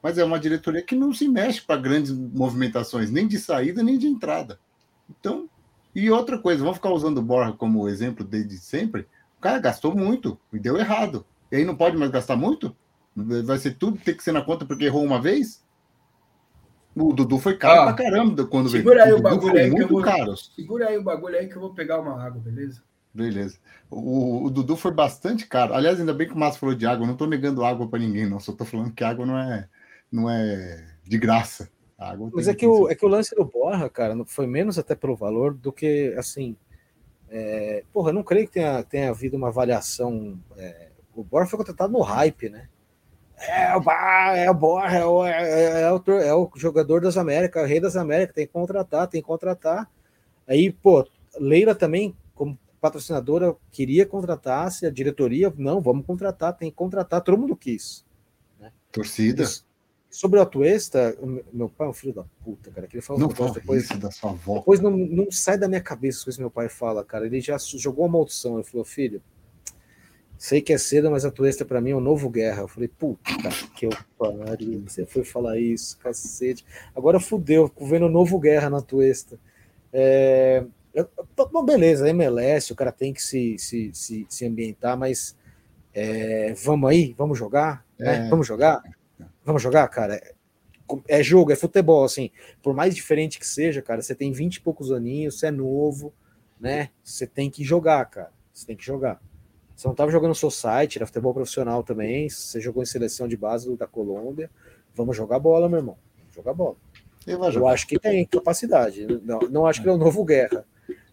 Mas é uma diretoria que não se mexe para grandes movimentações, nem de saída, nem de entrada. Então, e outra coisa, vamos ficar usando o Borja como exemplo desde sempre. O cara gastou muito e deu errado. E aí não pode mais gastar muito? Vai ser tudo tem que ser na conta porque errou uma vez? O Dudu foi caro ah, pra caramba quando segura veio. Aí o, bagulho aí que eu vou, caro. Segura aí o bagulho aí que eu vou pegar uma água, beleza? Beleza. O, o, Dudu foi bastante caro. Aliás, ainda bem que o Márcio falou de água. Eu não estou negando água para ninguém, não. Só estou falando que água não é, não é de graça. Mas é que, o, é que o lance do Borra, cara, foi menos até pelo valor do que, assim. É, porra, eu não creio que tenha, tenha havido uma avaliação. É, o Borra foi contratado no hype, né? É o Bar, é o Borra, é o, é, é, o, é o jogador das Américas, rei das Américas, tem que contratar, tem que contratar. Aí, pô, Leila também, como patrocinadora, queria contratar, se a diretoria, não, vamos contratar, tem que contratar, todo mundo quis. Né? Torcida. Sobre o Atuesta, meu pai é um filho da puta, cara. Que ele fala não fala depois da sua avó. Depois não, não sai da minha cabeça isso que meu pai fala, cara. Ele já jogou uma maldição. Ele falou, filho, sei que é cedo, mas a Atuesta para mim é um novo guerra. Eu falei, puta que eu pariu. Você foi falar isso, cacete. Agora fudeu, vendo novo guerra na Atuesta. É... Bom, beleza, MLS, o cara tem que se, se, se, se ambientar, mas é... vamos aí, vamos jogar, né? É. Vamos jogar. Vamos jogar, cara? É jogo, é futebol, assim. Por mais diferente que seja, cara, você tem 20 e poucos aninhos, você é novo, né? Você tem que jogar, cara. Você tem que jogar. Você não estava jogando site, era futebol profissional também. Você jogou em seleção de base da Colômbia. Vamos jogar bola, meu irmão. Vamos jogar bola. Eu acho que tem capacidade. Não, não acho que é o novo Guerra.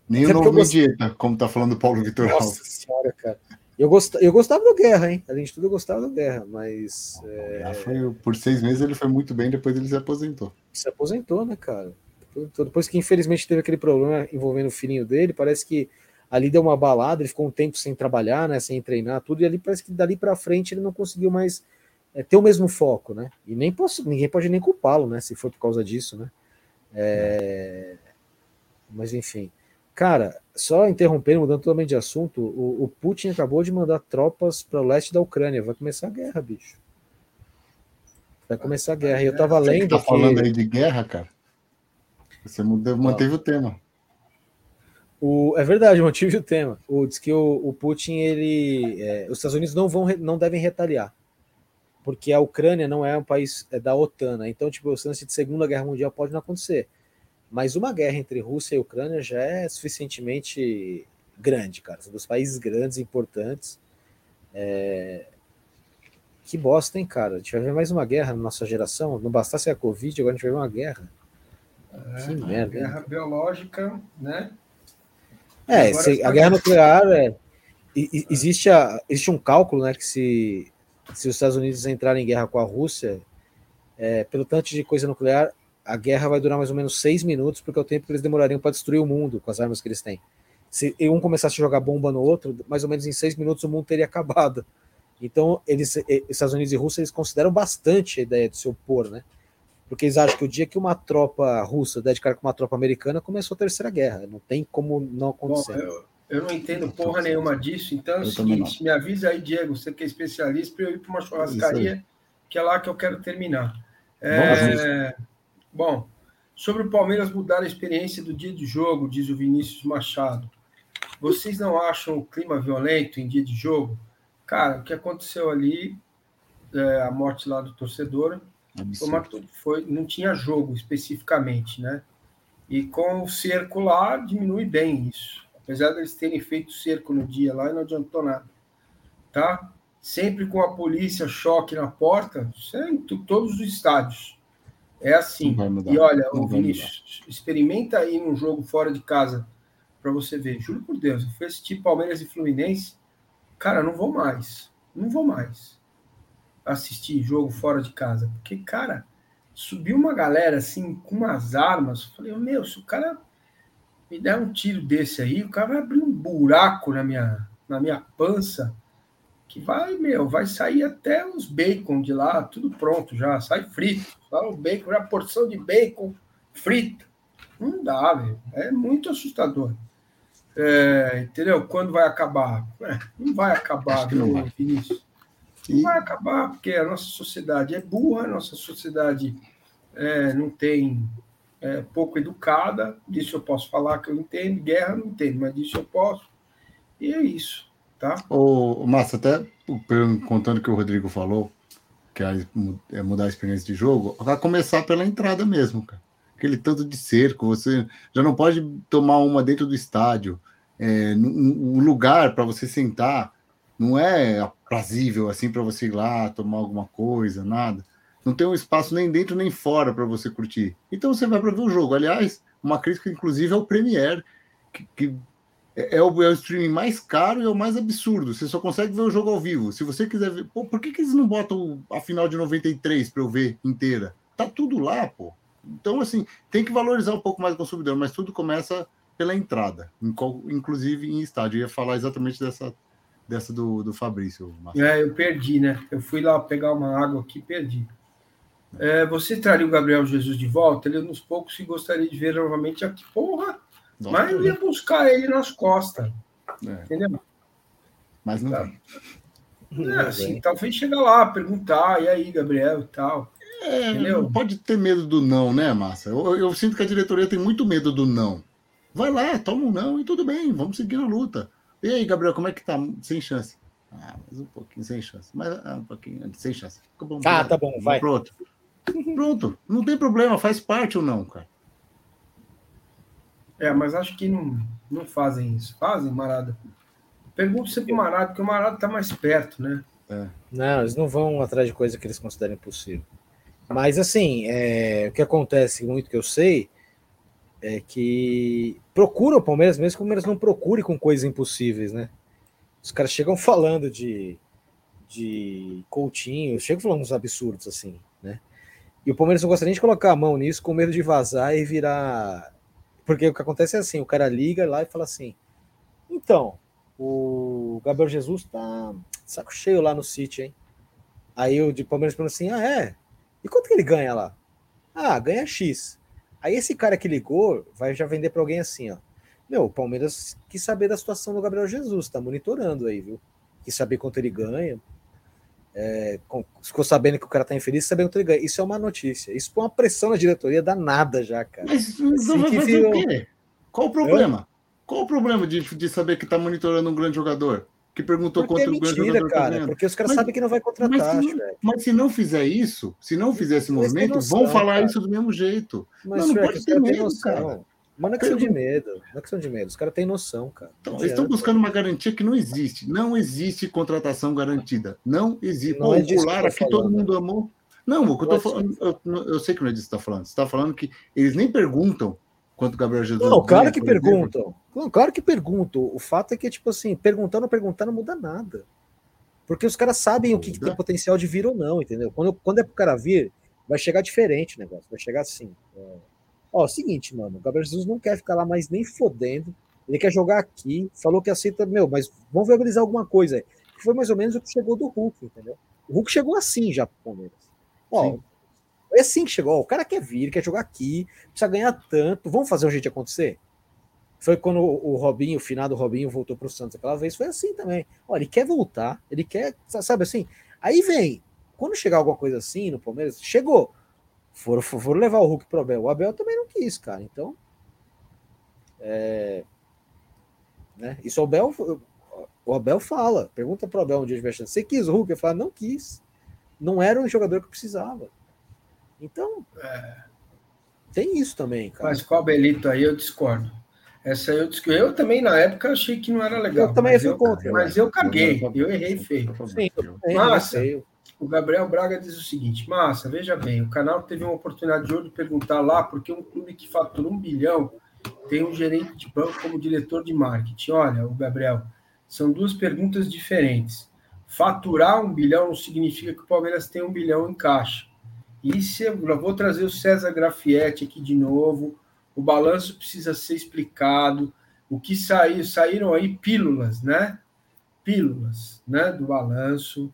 Nem o novo Medieta, como tá falando o Paulo Vitor Nossa Alves. senhora, cara. Eu, gost... eu gostava do Guerra, hein? Além de tudo, eu gostava do Guerra, mas. É... Foi, por seis meses ele foi muito bem, depois ele se aposentou. Se aposentou, né, cara? Depois que infelizmente teve aquele problema envolvendo o filhinho dele, parece que ali deu uma balada, ele ficou um tempo sem trabalhar, né? Sem treinar, tudo, e ali parece que dali para frente ele não conseguiu mais é, ter o mesmo foco, né? E nem posso, ninguém pode nem culpá-lo, né? Se for por causa disso, né? É... Mas enfim. Cara, só interrompendo, mudando totalmente de assunto, o, o Putin acabou de mandar tropas para o leste da Ucrânia. Vai começar a guerra, bicho. Vai começar a guerra. E eu tava Você lendo. Tá falando aí de guerra, cara? Você manteve o tema. O, é verdade, mantive o tema. O, diz que o, o Putin, ele. É, os Estados Unidos não, vão, não devem retaliar. Porque a Ucrânia não é um país é da OTAN, né? Então, tipo, o lance de Segunda Guerra Mundial pode não acontecer. Mas uma guerra entre Rússia e Ucrânia já é suficientemente grande, cara. São dois países grandes, importantes. É... Que bosta, hein, cara? A gente vai ver mais uma guerra na nossa geração. Não bastasse a Covid, agora a gente vai ver uma guerra. É, que merda. Guerra hein? biológica, né? É, se, a guerra nuclear é, existe, a, existe um cálculo, né, que se, se os Estados Unidos entrarem em guerra com a Rússia, é, pelo tanto de coisa nuclear, a guerra vai durar mais ou menos seis minutos, porque é o tempo que eles demorariam para destruir o mundo com as armas que eles têm. Se um começasse a jogar bomba no outro, mais ou menos em seis minutos o mundo teria acabado. Então, eles, Estados Unidos e Rússia, eles consideram bastante a ideia de se opor, né? Porque eles acham que o dia que uma tropa russa der de cara com uma tropa americana, começou a Terceira Guerra. Não tem como não acontecer. Bom, eu, eu, não entendo porra nenhuma disso. Então é o seguinte, me avisa aí, Diego, você que é especialista, para eu ir para uma churrascaria, que é lá que eu quero terminar. É, Bom, sobre o Palmeiras mudar a experiência do dia de jogo, diz o Vinícius Machado. Vocês não acham o clima violento em dia de jogo? Cara, o que aconteceu ali, é, a morte lá do torcedor, foi, não tinha jogo especificamente, né? E com o cerco lá, diminui bem isso. Apesar deles terem feito cerco no dia lá, não adiantou nada. Tá? Sempre com a polícia, choque na porta, isso é em todos os estádios. É assim. E olha, o Vinícius, experimenta aí num jogo fora de casa para você ver. Juro por Deus, eu fui assistir Palmeiras e Fluminense. Cara, não vou mais. Não vou mais assistir jogo fora de casa. Porque, cara, subiu uma galera assim com umas armas. Falei, meu, se o cara me der um tiro desse aí, o cara vai abrir um buraco na minha, na minha pança que vai, meu, vai sair até os bacon de lá, tudo pronto já, sai frito. Só o bacon, a porção de bacon frita. Não dá, velho. É muito assustador. É, entendeu? Quando vai acabar? É, não vai acabar, viu. Vinícius? Não vai acabar, porque a nossa sociedade é burra, a nossa sociedade é, não tem é, pouco educada. Disso eu posso falar que eu entendo, guerra não entendo, mas disso eu posso. E é isso. Tá? O, Márcio, até contando o que o Rodrigo falou, que é, mudar a experiência de jogo, vai começar pela entrada mesmo, cara. Aquele tanto de cerco, você já não pode tomar uma dentro do estádio. É, o lugar para você sentar não é aprazível assim para você ir lá tomar alguma coisa, nada. Não tem um espaço nem dentro nem fora para você curtir. Então você vai para ver o jogo. Aliás, uma crítica, inclusive, ao Premiere, que, que é, é, o, é o streaming mais caro e é o mais absurdo. Você só consegue ver o jogo ao vivo. Se você quiser ver. Pô, por que, que eles não botam a final de 93 para eu ver inteira? Tá tudo lá, pô. Então, assim, tem que valorizar um pouco mais o consumidor, mas tudo começa pela entrada, inclusive em estádio. Eu ia falar exatamente dessa, dessa do, do Fabrício. Marcelo. É, eu perdi, né? Eu fui lá pegar uma água aqui perdi. É, você traria o Gabriel Jesus de volta? Ele é nos poucos se gostaria de ver novamente aqui. Porra! Nossa, mas eu ia buscar ele nas costas. É. Entendeu? Mas não tá. É, assim, talvez chegar lá, perguntar, e aí, Gabriel e tal. É, não pode ter medo do não, né, Massa? Eu, eu, sinto que a diretoria tem muito medo do não. Vai lá, toma um não e tudo bem, vamos seguir na luta. E aí, Gabriel, como é que tá? Sem chance. Ah, mais um pouquinho, sem chance. Mas ah, um pouquinho, sem chance. Bom, ah, tá bom, vai. Pronto. Pronto, não tem problema, faz parte ou não, cara. É, mas acho que não, não fazem isso. Fazem, Marada? Pergunto sempre o Marada, porque o Marada está mais perto, né? É. Não, eles não vão atrás de coisa que eles considerem possível. Mas, assim, é, o que acontece muito que eu sei é que procura o Palmeiras, mesmo que o Palmeiras não procure com coisas impossíveis, né? Os caras chegam falando de, de Coutinho, chegam falando uns absurdos, assim, né? E o Palmeiras não gosta nem de colocar a mão nisso com medo de vazar e virar porque o que acontece é assim: o cara liga lá e fala assim: então, o Gabriel Jesus tá saco cheio lá no City, hein? Aí o de Palmeiras falou assim: ah, é? E quanto que ele ganha lá? Ah, ganha X. Aí esse cara que ligou vai já vender para alguém assim, ó. Meu, o Palmeiras quis saber da situação do Gabriel Jesus, tá monitorando aí, viu? Quis saber quanto ele ganha. É, ficou sabendo que o cara tá infeliz, sabendo quanto ele ganha. Isso é uma notícia. Isso põe uma pressão na diretoria danada já, cara. Mas não assim, vai fazer o quê? Qual o problema? É? Qual o problema de, de saber que tá monitorando um grande jogador? Que perguntou porque é mentira, o grande jogador tá cara, tá Porque os caras sabem que não vai contratar. Mas se não, mas se não fizer isso, se não fizer esse movimento, noção, vão falar cara. isso do mesmo jeito. Mas não, não pode ter medo, cara. Mas não é questão de medo. Não é questão de medo. Os caras têm noção, cara. Então, eles estão buscando uma garantia que não existe. Não existe contratação garantida. Não existe. Não Pô, é o Goulart aqui todo mundo amou. Não, o que eu tô falando, eu, eu, sei que não é disso que você está falando. Você está falando que eles nem perguntam quanto o Gabriel Jesus. Não, claro que perguntam. Não, claro que perguntam. O fato é que, tipo assim, perguntando ou perguntar não muda nada. Porque os caras sabem o que, que, tem potencial de vir ou não, entendeu? Quando, quando é pro cara vir, vai chegar diferente o negócio. Vai chegar assim. É Ó, o seguinte, mano, o Gabriel Jesus não quer ficar lá mais nem fodendo. Ele quer jogar aqui, falou que aceita, meu, mas vamos viabilizar alguma coisa aí. Foi mais ou menos o que chegou do Hulk, entendeu? O Hulk chegou assim já pro Palmeiras. Ó, é assim que chegou. Ó, o cara quer vir, quer jogar aqui, precisa ganhar tanto. Vamos fazer um jeito de acontecer? Foi quando o Robinho, o finado Robinho, voltou pro Santos aquela vez. Foi assim também. Ó, ele quer voltar, ele quer, sabe assim? Aí vem, quando chegar alguma coisa assim no Palmeiras, chegou. Foram, foram levar o Hulk pro Abel. O Abel também não quis, cara. Então. É, né? Isso o Abel, o Abel fala. Pergunta pro Abel um dia de chance. Você quis o Hulk? Ele fala, não quis. Não era um jogador que precisava. Então. É. Tem isso também, cara. Mas com o Abelito aí eu discordo. Essa eu. Eu também, na época, achei que não era legal. Eu também fui contra. Mas eu caguei. Eu errei feio. Sim, eu Massa, o Gabriel Braga diz o seguinte: Massa, veja bem, o canal teve uma oportunidade de ouro de perguntar lá porque um clube que fatura um bilhão tem um gerente de banco como diretor de marketing. Olha, o Gabriel, são duas perguntas diferentes. Faturar um bilhão não significa que o Palmeiras tem um bilhão em caixa. E se eu vou trazer o César Grafietti aqui de novo, o balanço precisa ser explicado. O que saiu, saíram aí pílulas, né? Pílulas, né, do balanço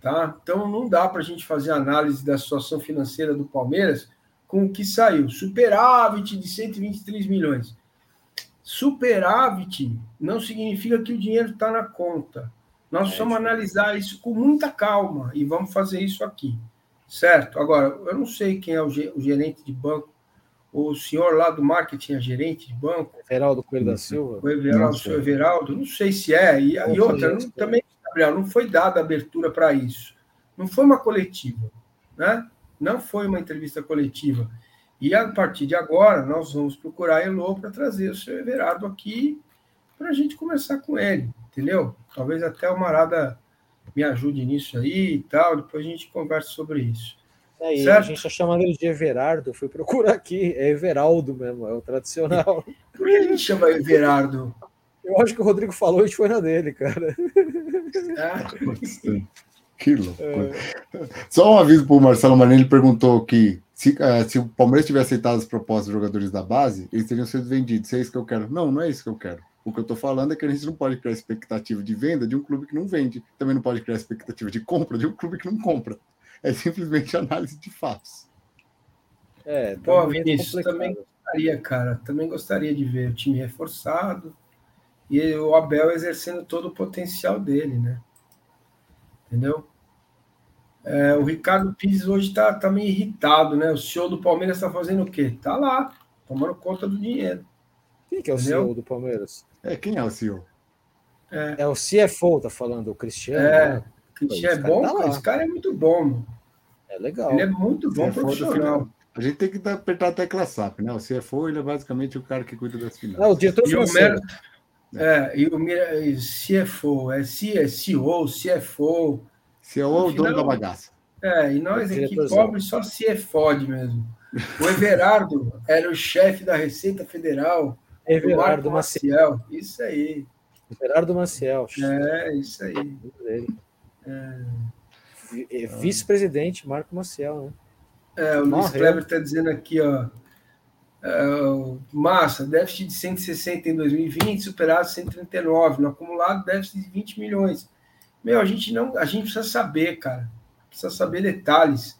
Tá? Então não dá para a gente fazer análise da situação financeira do Palmeiras com o que saiu. Superávit de 123 milhões. Superávit não significa que o dinheiro está na conta. Nós é, vamos analisar isso com muita calma e vamos fazer isso aqui. Certo? Agora, eu não sei quem é o gerente de banco. O senhor lá do marketing é gerente de banco. Everaldo Coelho da Silva. O Everaldo, o Everaldo, não sei se é. E, e outra, não, também Gabriel, não foi dada abertura para isso. Não foi uma coletiva, né? Não foi uma entrevista coletiva. E a partir de agora, nós vamos procurar a Elo para trazer o seu Everardo aqui para a gente conversar com ele, entendeu? Talvez até o Marada me ajude nisso aí e tal, depois a gente conversa sobre isso. É, a gente está chamando ele de Everardo, fui procurar aqui, é Everaldo mesmo, é o tradicional. Por que a gente chama Everardo? Eu acho que o Rodrigo falou e a gente foi na dele, cara. É. Que loucura. É. Só um aviso para o Marcelo Marinho, ele perguntou que se, uh, se, o Palmeiras tivesse aceitado as propostas dos jogadores da base, eles teriam sido vendidos. É isso que eu quero. Não, não é isso que eu quero. O que eu estou falando é que a gente não pode criar expectativa de venda de um clube que não vende. Também não pode criar expectativa de compra de um clube que não compra. É simplesmente análise de fatos. É, Pô, Vinícius, também gostaria, cara. Também gostaria de ver o time reforçado e o Abel exercendo todo o potencial dele, né? Entendeu? É, o Ricardo Pires hoje está tá meio irritado, né? O senhor do Palmeiras está fazendo o quê? Tá lá, tomando conta do dinheiro. Quem que é o Entendeu? CEO do Palmeiras? É, quem é o CEO? É, é o CFO, tá falando, o Cristiano. É, né? Cristiano é bom, tá esse cara é muito bom. Mano. É legal. Ele é muito bom CFO profissional. A gente tem que apertar a tecla SAP, né? O CFO ele é basicamente o cara que cuida das finanças. Não, o diretor financeiro. É, e o CFO, é, C, é CEO, CFO. CEO é o dono da bagaça. É, e nós aqui pobres só se é fode mesmo. O Everardo era o chefe da Receita Federal. Everardo Maciel. Maciel. Isso aí. Everardo Maciel. É, isso aí. É. é. Vice-presidente Marco Maciel, né? É, o Luiz Kleber está dizendo aqui, ó. Uh, massa, déficit de 160 em 2020, superado 139, no acumulado déficit de 20 milhões. Meu, a gente não, a gente precisa saber, cara, precisa saber detalhes.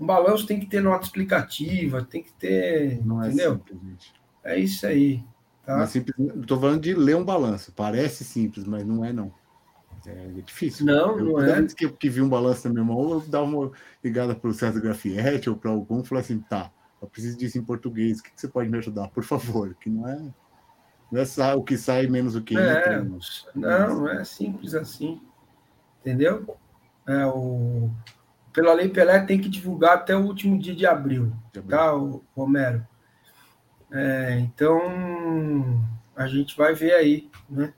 Um balanço tem que ter nota explicativa, tem que ter, não é entendeu? É, simples, é isso aí. Tá? Não é simples. Estou falando de ler um balanço. Parece simples, mas não é não. É difícil. Não, eu, não é. Antes que, que vi um balanço na minha mão, eu dava uma ligada para o César Grafietti ou para algum, falar assim, tá, eu preciso disso em português, o que, que, você pode me ajudar, por favor? Que não é, não é o que sai menos o que é, entra. Não, não é simples assim, entendeu? É, o, pela Lei Pelé tem que divulgar até o último dia de abril, de abril. tá, o Romero? É, então, a gente vai ver aí, né?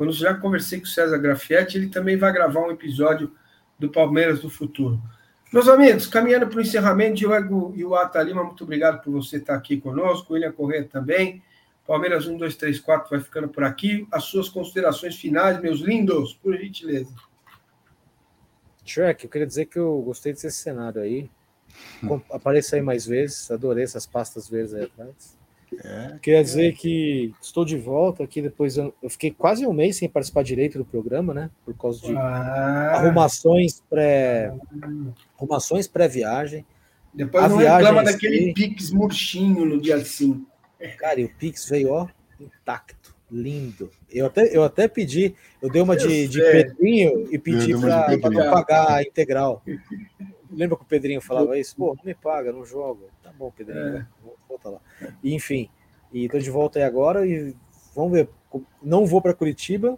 Quando eu já conversei com o César Grafietti, ele também vai gravar um episódio do Palmeiras do Futuro. Meus amigos, caminhando para o encerramento, Diego e o Ata Lima, muito obrigado por você estar aqui conosco, William Corrêa também. Palmeiras 1, 2, 3, 4 vai ficando por aqui. As suas considerações finais, meus lindos, por gentileza. Shrek, eu queria dizer que eu gostei desse cenário aí. Apareça aí mais vezes, adorei essas pastas verdes aí atrás. É, Queria dizer que estou de volta aqui depois. Eu, fiquei quase um mês sem participar direito do programa, né? Por causa de ah. arrumações pré arrumações pré-viagem. Depois a não reclama daquele Pix murchinho no dia 5. Cara, e o Pix veio, ó, intacto, lindo. Eu até, eu até pedi, eu dei uma de, de Pedrinho e pedi para não pagar a integral. Lembra que o Pedrinho falava isso? Pô, não me paga, não jogo. Tá bom, Pedrinho. É volta lá. E, enfim, e tô de volta aí agora e vamos ver. Não vou para Curitiba,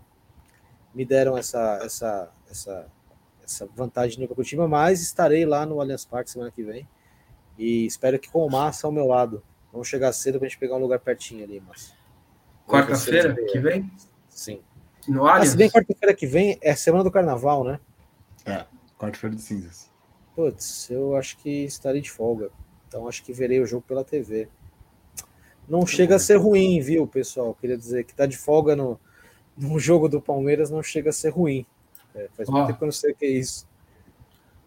me deram essa, essa, essa, essa vantagem de ir para Curitiba, mas estarei lá no Allianz Parque semana que vem. E espero que com o Massa ao meu lado. Vamos chegar cedo para a gente pegar um lugar pertinho ali, mas. Quarta-feira que vem? Sim. No Allianz? Ah, se bem quarta-feira que vem é semana do carnaval, né? É, quarta-feira de cinzas. Putz, eu acho que estarei de folga. Então acho que verei o jogo pela TV. Não chega a ser ruim, viu, pessoal? Queria dizer que tá de folga no, no jogo do Palmeiras não chega a ser ruim. É, faz muito tempo que eu não sei o que é isso.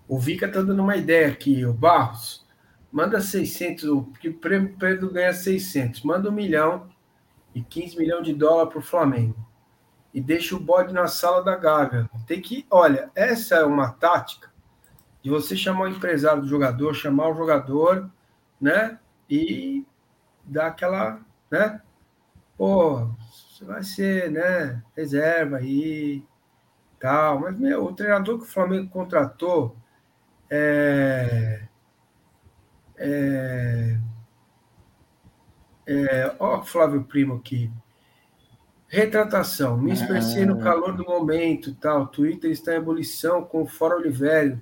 O Vika tá dando uma ideia aqui, o Barros. Manda 600, porque o prêmio Pedro ganha 600. Manda um milhão e 15 milhões de dólar para o Flamengo. E deixa o bode na sala da Gávea. Tem que, olha, essa é uma tática de você chamar o empresário do jogador, chamar o jogador né? E dar aquela, né? Pô, você vai ser, né? Reserva aí, tal. Mas, meu, o treinador que o Flamengo contratou é. É. é ó, Flávio Primo aqui. Retratação. Me expressei no ah. calor do momento, tal. Twitter está em ebulição com o Fora Olivério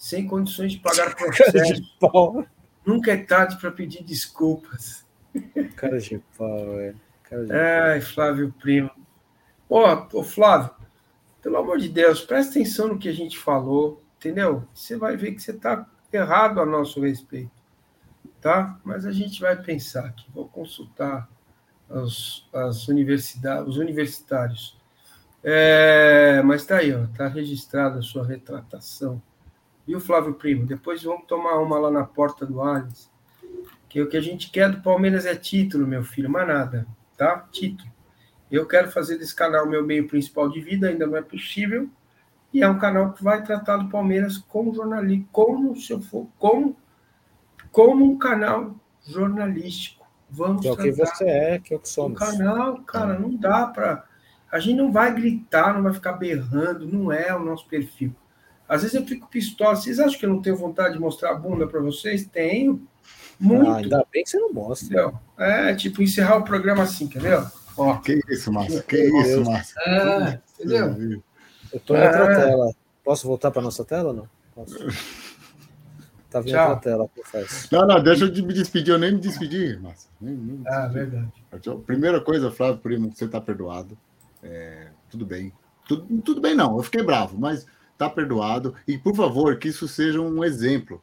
sem condições de pagar processo. de pau. Nunca é tarde para pedir desculpas. Cara de pau, é. Ai, Flávio Primo. Ô, ô, Flávio, pelo amor de Deus, presta atenção no que a gente falou, entendeu? Você vai ver que você está errado a nosso respeito, tá? Mas a gente vai pensar aqui, vou consultar os, as universidades, os universitários. É, mas tá aí, ó, tá registrada a sua retratação. Viu, Flávio Primo? Depois vamos tomar uma lá na porta do Allianz. Que o que a gente quer do Palmeiras é título, meu filho, mais nada tá? Título. Eu quero fazer desse canal meu meio principal de vida, ainda não é possível. E é um canal que vai tratar do Palmeiras como jornalista, como se eu for, como, como um canal jornalístico. Vamos que é o que você é, que é o que somos. Um canal, cara, não dá para. A gente não vai gritar, não vai ficar berrando, não é o nosso perfil. Às vezes eu fico pistola. Vocês acham que eu não tenho vontade de mostrar a bunda para vocês? Tenho. Muito. Ah, ainda bem que você não mostra. Entendeu? É, tipo, encerrar o programa assim, quer ver? Ó. Que isso, Márcio? Que isso, Márcio? É, entendeu? Eu tô em outra é. tela. Posso voltar para nossa tela ou não? Posso. Tá vendo outra tela faz. Não, não, deixa eu me despedir, eu nem me despedi, Márcio. Nem, nem ah, verdade. Primeira coisa, Flávio Primo, você tá perdoado. É, tudo bem. Tudo, tudo bem, não. Eu fiquei bravo, mas tá perdoado. E, por favor, que isso seja um exemplo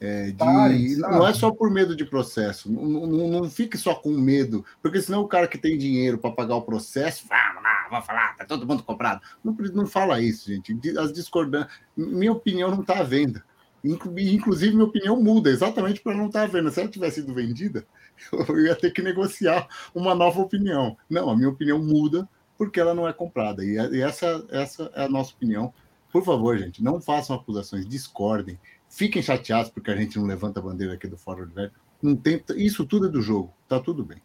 é, de, não é só por medo de processo, não, não, não, fique só com medo, porque senão o cara que tem dinheiro para pagar o processo, vamos lá, vamos falar, tá todo mundo comprado. Não, não fala isso, gente. As discordâncias, minha opinião não está à venda. Inclusive, minha opinião muda exatamente para não estar tá à venda. Se ela tivesse sido vendida, eu ia ter que negociar uma nova opinião. Não, a minha opinião muda porque ela não é comprada. E essa, essa é a nossa opinião. Por favor, gente, não façam acusações, discordem Fiquem chateados porque a gente não levanta a bandeira aqui do do Velho. Não tem, isso tudo é do jogo, tá tudo bem.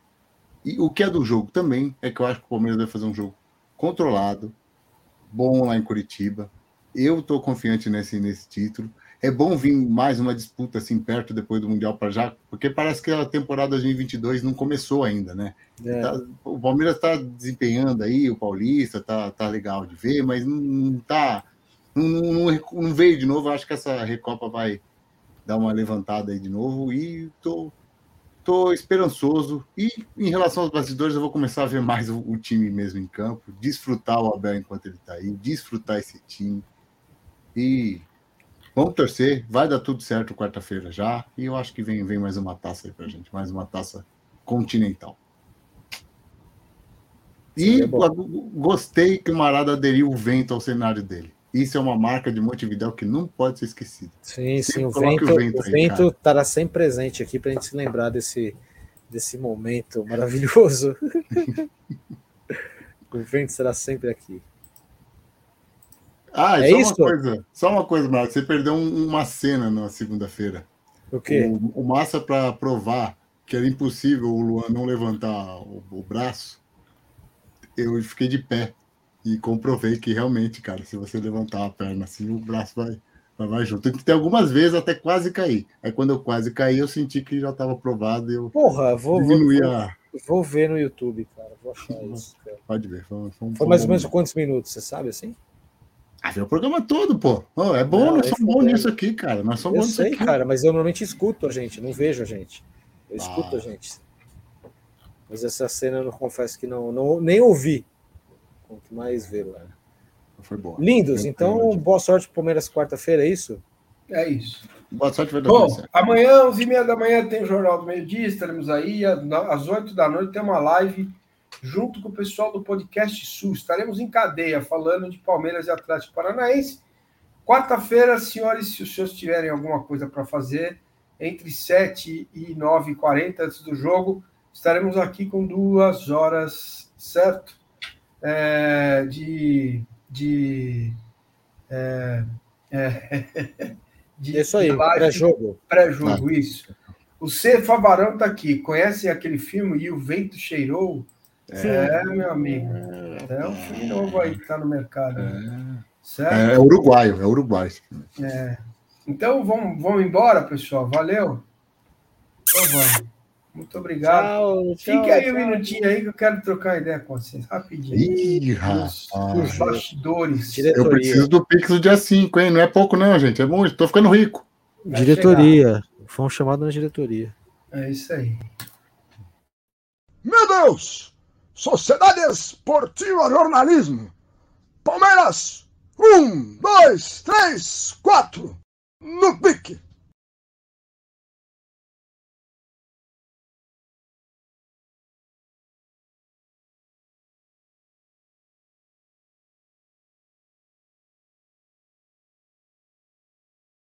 E o que é do jogo também é que eu acho que o Palmeiras vai fazer um jogo controlado, bom lá em Curitiba. Eu estou confiante nesse, nesse título. É bom vir mais uma disputa assim perto depois do Mundial para já, porque parece que a temporada 2022 não começou ainda, né? É. Tá, o Palmeiras está desempenhando aí, o Paulista tá, tá legal de ver, mas não está não, não, não, veio de novo. Acho que essa Recopa vai dar uma levantada aí de novo e tô, tô esperançoso. E em relação aos bastidores, eu vou começar a ver mais o, o time mesmo em campo, desfrutar o Abel enquanto ele está aí, desfrutar esse time. E vamos torcer, vai dar tudo certo quarta-feira já. E eu acho que vem, vem mais uma taça aí pra gente, mais uma taça continental. E gostei que o Marada aderiu o vento ao cenário dele. Isso é uma marca de Montevidéu que não pode ser esquecida. Sim, sim, o vento, o vento, o vento estará sempre presente aqui para a gente se lembrar desse, desse momento maravilhoso. o vento será sempre aqui. Ah, é só isso? uma coisa, só uma coisa, Marcos. Você perdeu uma cena na segunda-feira. O quê? O, o Massa, para provar que era impossível o Luan não levantar o, o braço, eu fiquei de pé e comprovei que realmente, cara, se você levantar a perna assim, o braço vai, vai, vai junto. Tem algumas vezes até quase cair. Aí quando eu quase caí, eu senti que já estava provado. Eu Porra, vou, vou, vou, ver no YouTube, cara. Vou achar isso. Cara. Pode ver. Foi, foi, foi mais ou menos quantos minutos, você sabe assim? Ah, vê o programa todo, pô. Oh, é bom, não, nós somos bons nisso aqui, cara. Nós somos eu bons sei, cara, mas eu normalmente escuto a gente, não vejo a gente. Eu ah. escuto a gente. Mas essa cena eu não confesso que não, não nem ouvi. Quanto mais ver lá. Foi bom. Lindos. Então, boa sorte para Palmeiras quarta-feira, é isso? É isso. Boa sorte, Bom, amanhã, 11h30 da manhã, tem o Jornal do Meio Dia, estaremos aí. Às 8 da noite tem uma live junto com o pessoal do Podcast Sul. Estaremos em cadeia falando de Palmeiras e Atlético Paranaense. Quarta-feira, senhores, se os senhores tiverem alguma coisa para fazer, entre 7 e 9h40 antes do jogo, estaremos aqui com duas horas, certo? É, de. de é, é, de isso aí, pré-jogo. Pré-jogo, ah. isso. O C. Favarão está aqui. Conhecem aquele filme E o Vento Cheirou? É, é meu amigo. É um filme novo aí que está no mercado. É. Certo? É, é uruguaio, é uruguaio. É. Então vamos, vamos embora, pessoal. Valeu. Então vamos. Muito obrigado. Tchau, tchau, Fique aí tchau. um minutinho aí que eu quero trocar ideia com vocês, rapidinho. Ih, rapaz. Os bastidores. Diretoria. Eu preciso do Pix do dia 5, hein? Não é pouco, não, gente. É muito. Tô ficando rico. diretoria. Foi um chamado na diretoria. É isso aí. Meu Deus! Sociedade Esportiva Jornalismo. Palmeiras. Um, dois, três, quatro. No pique.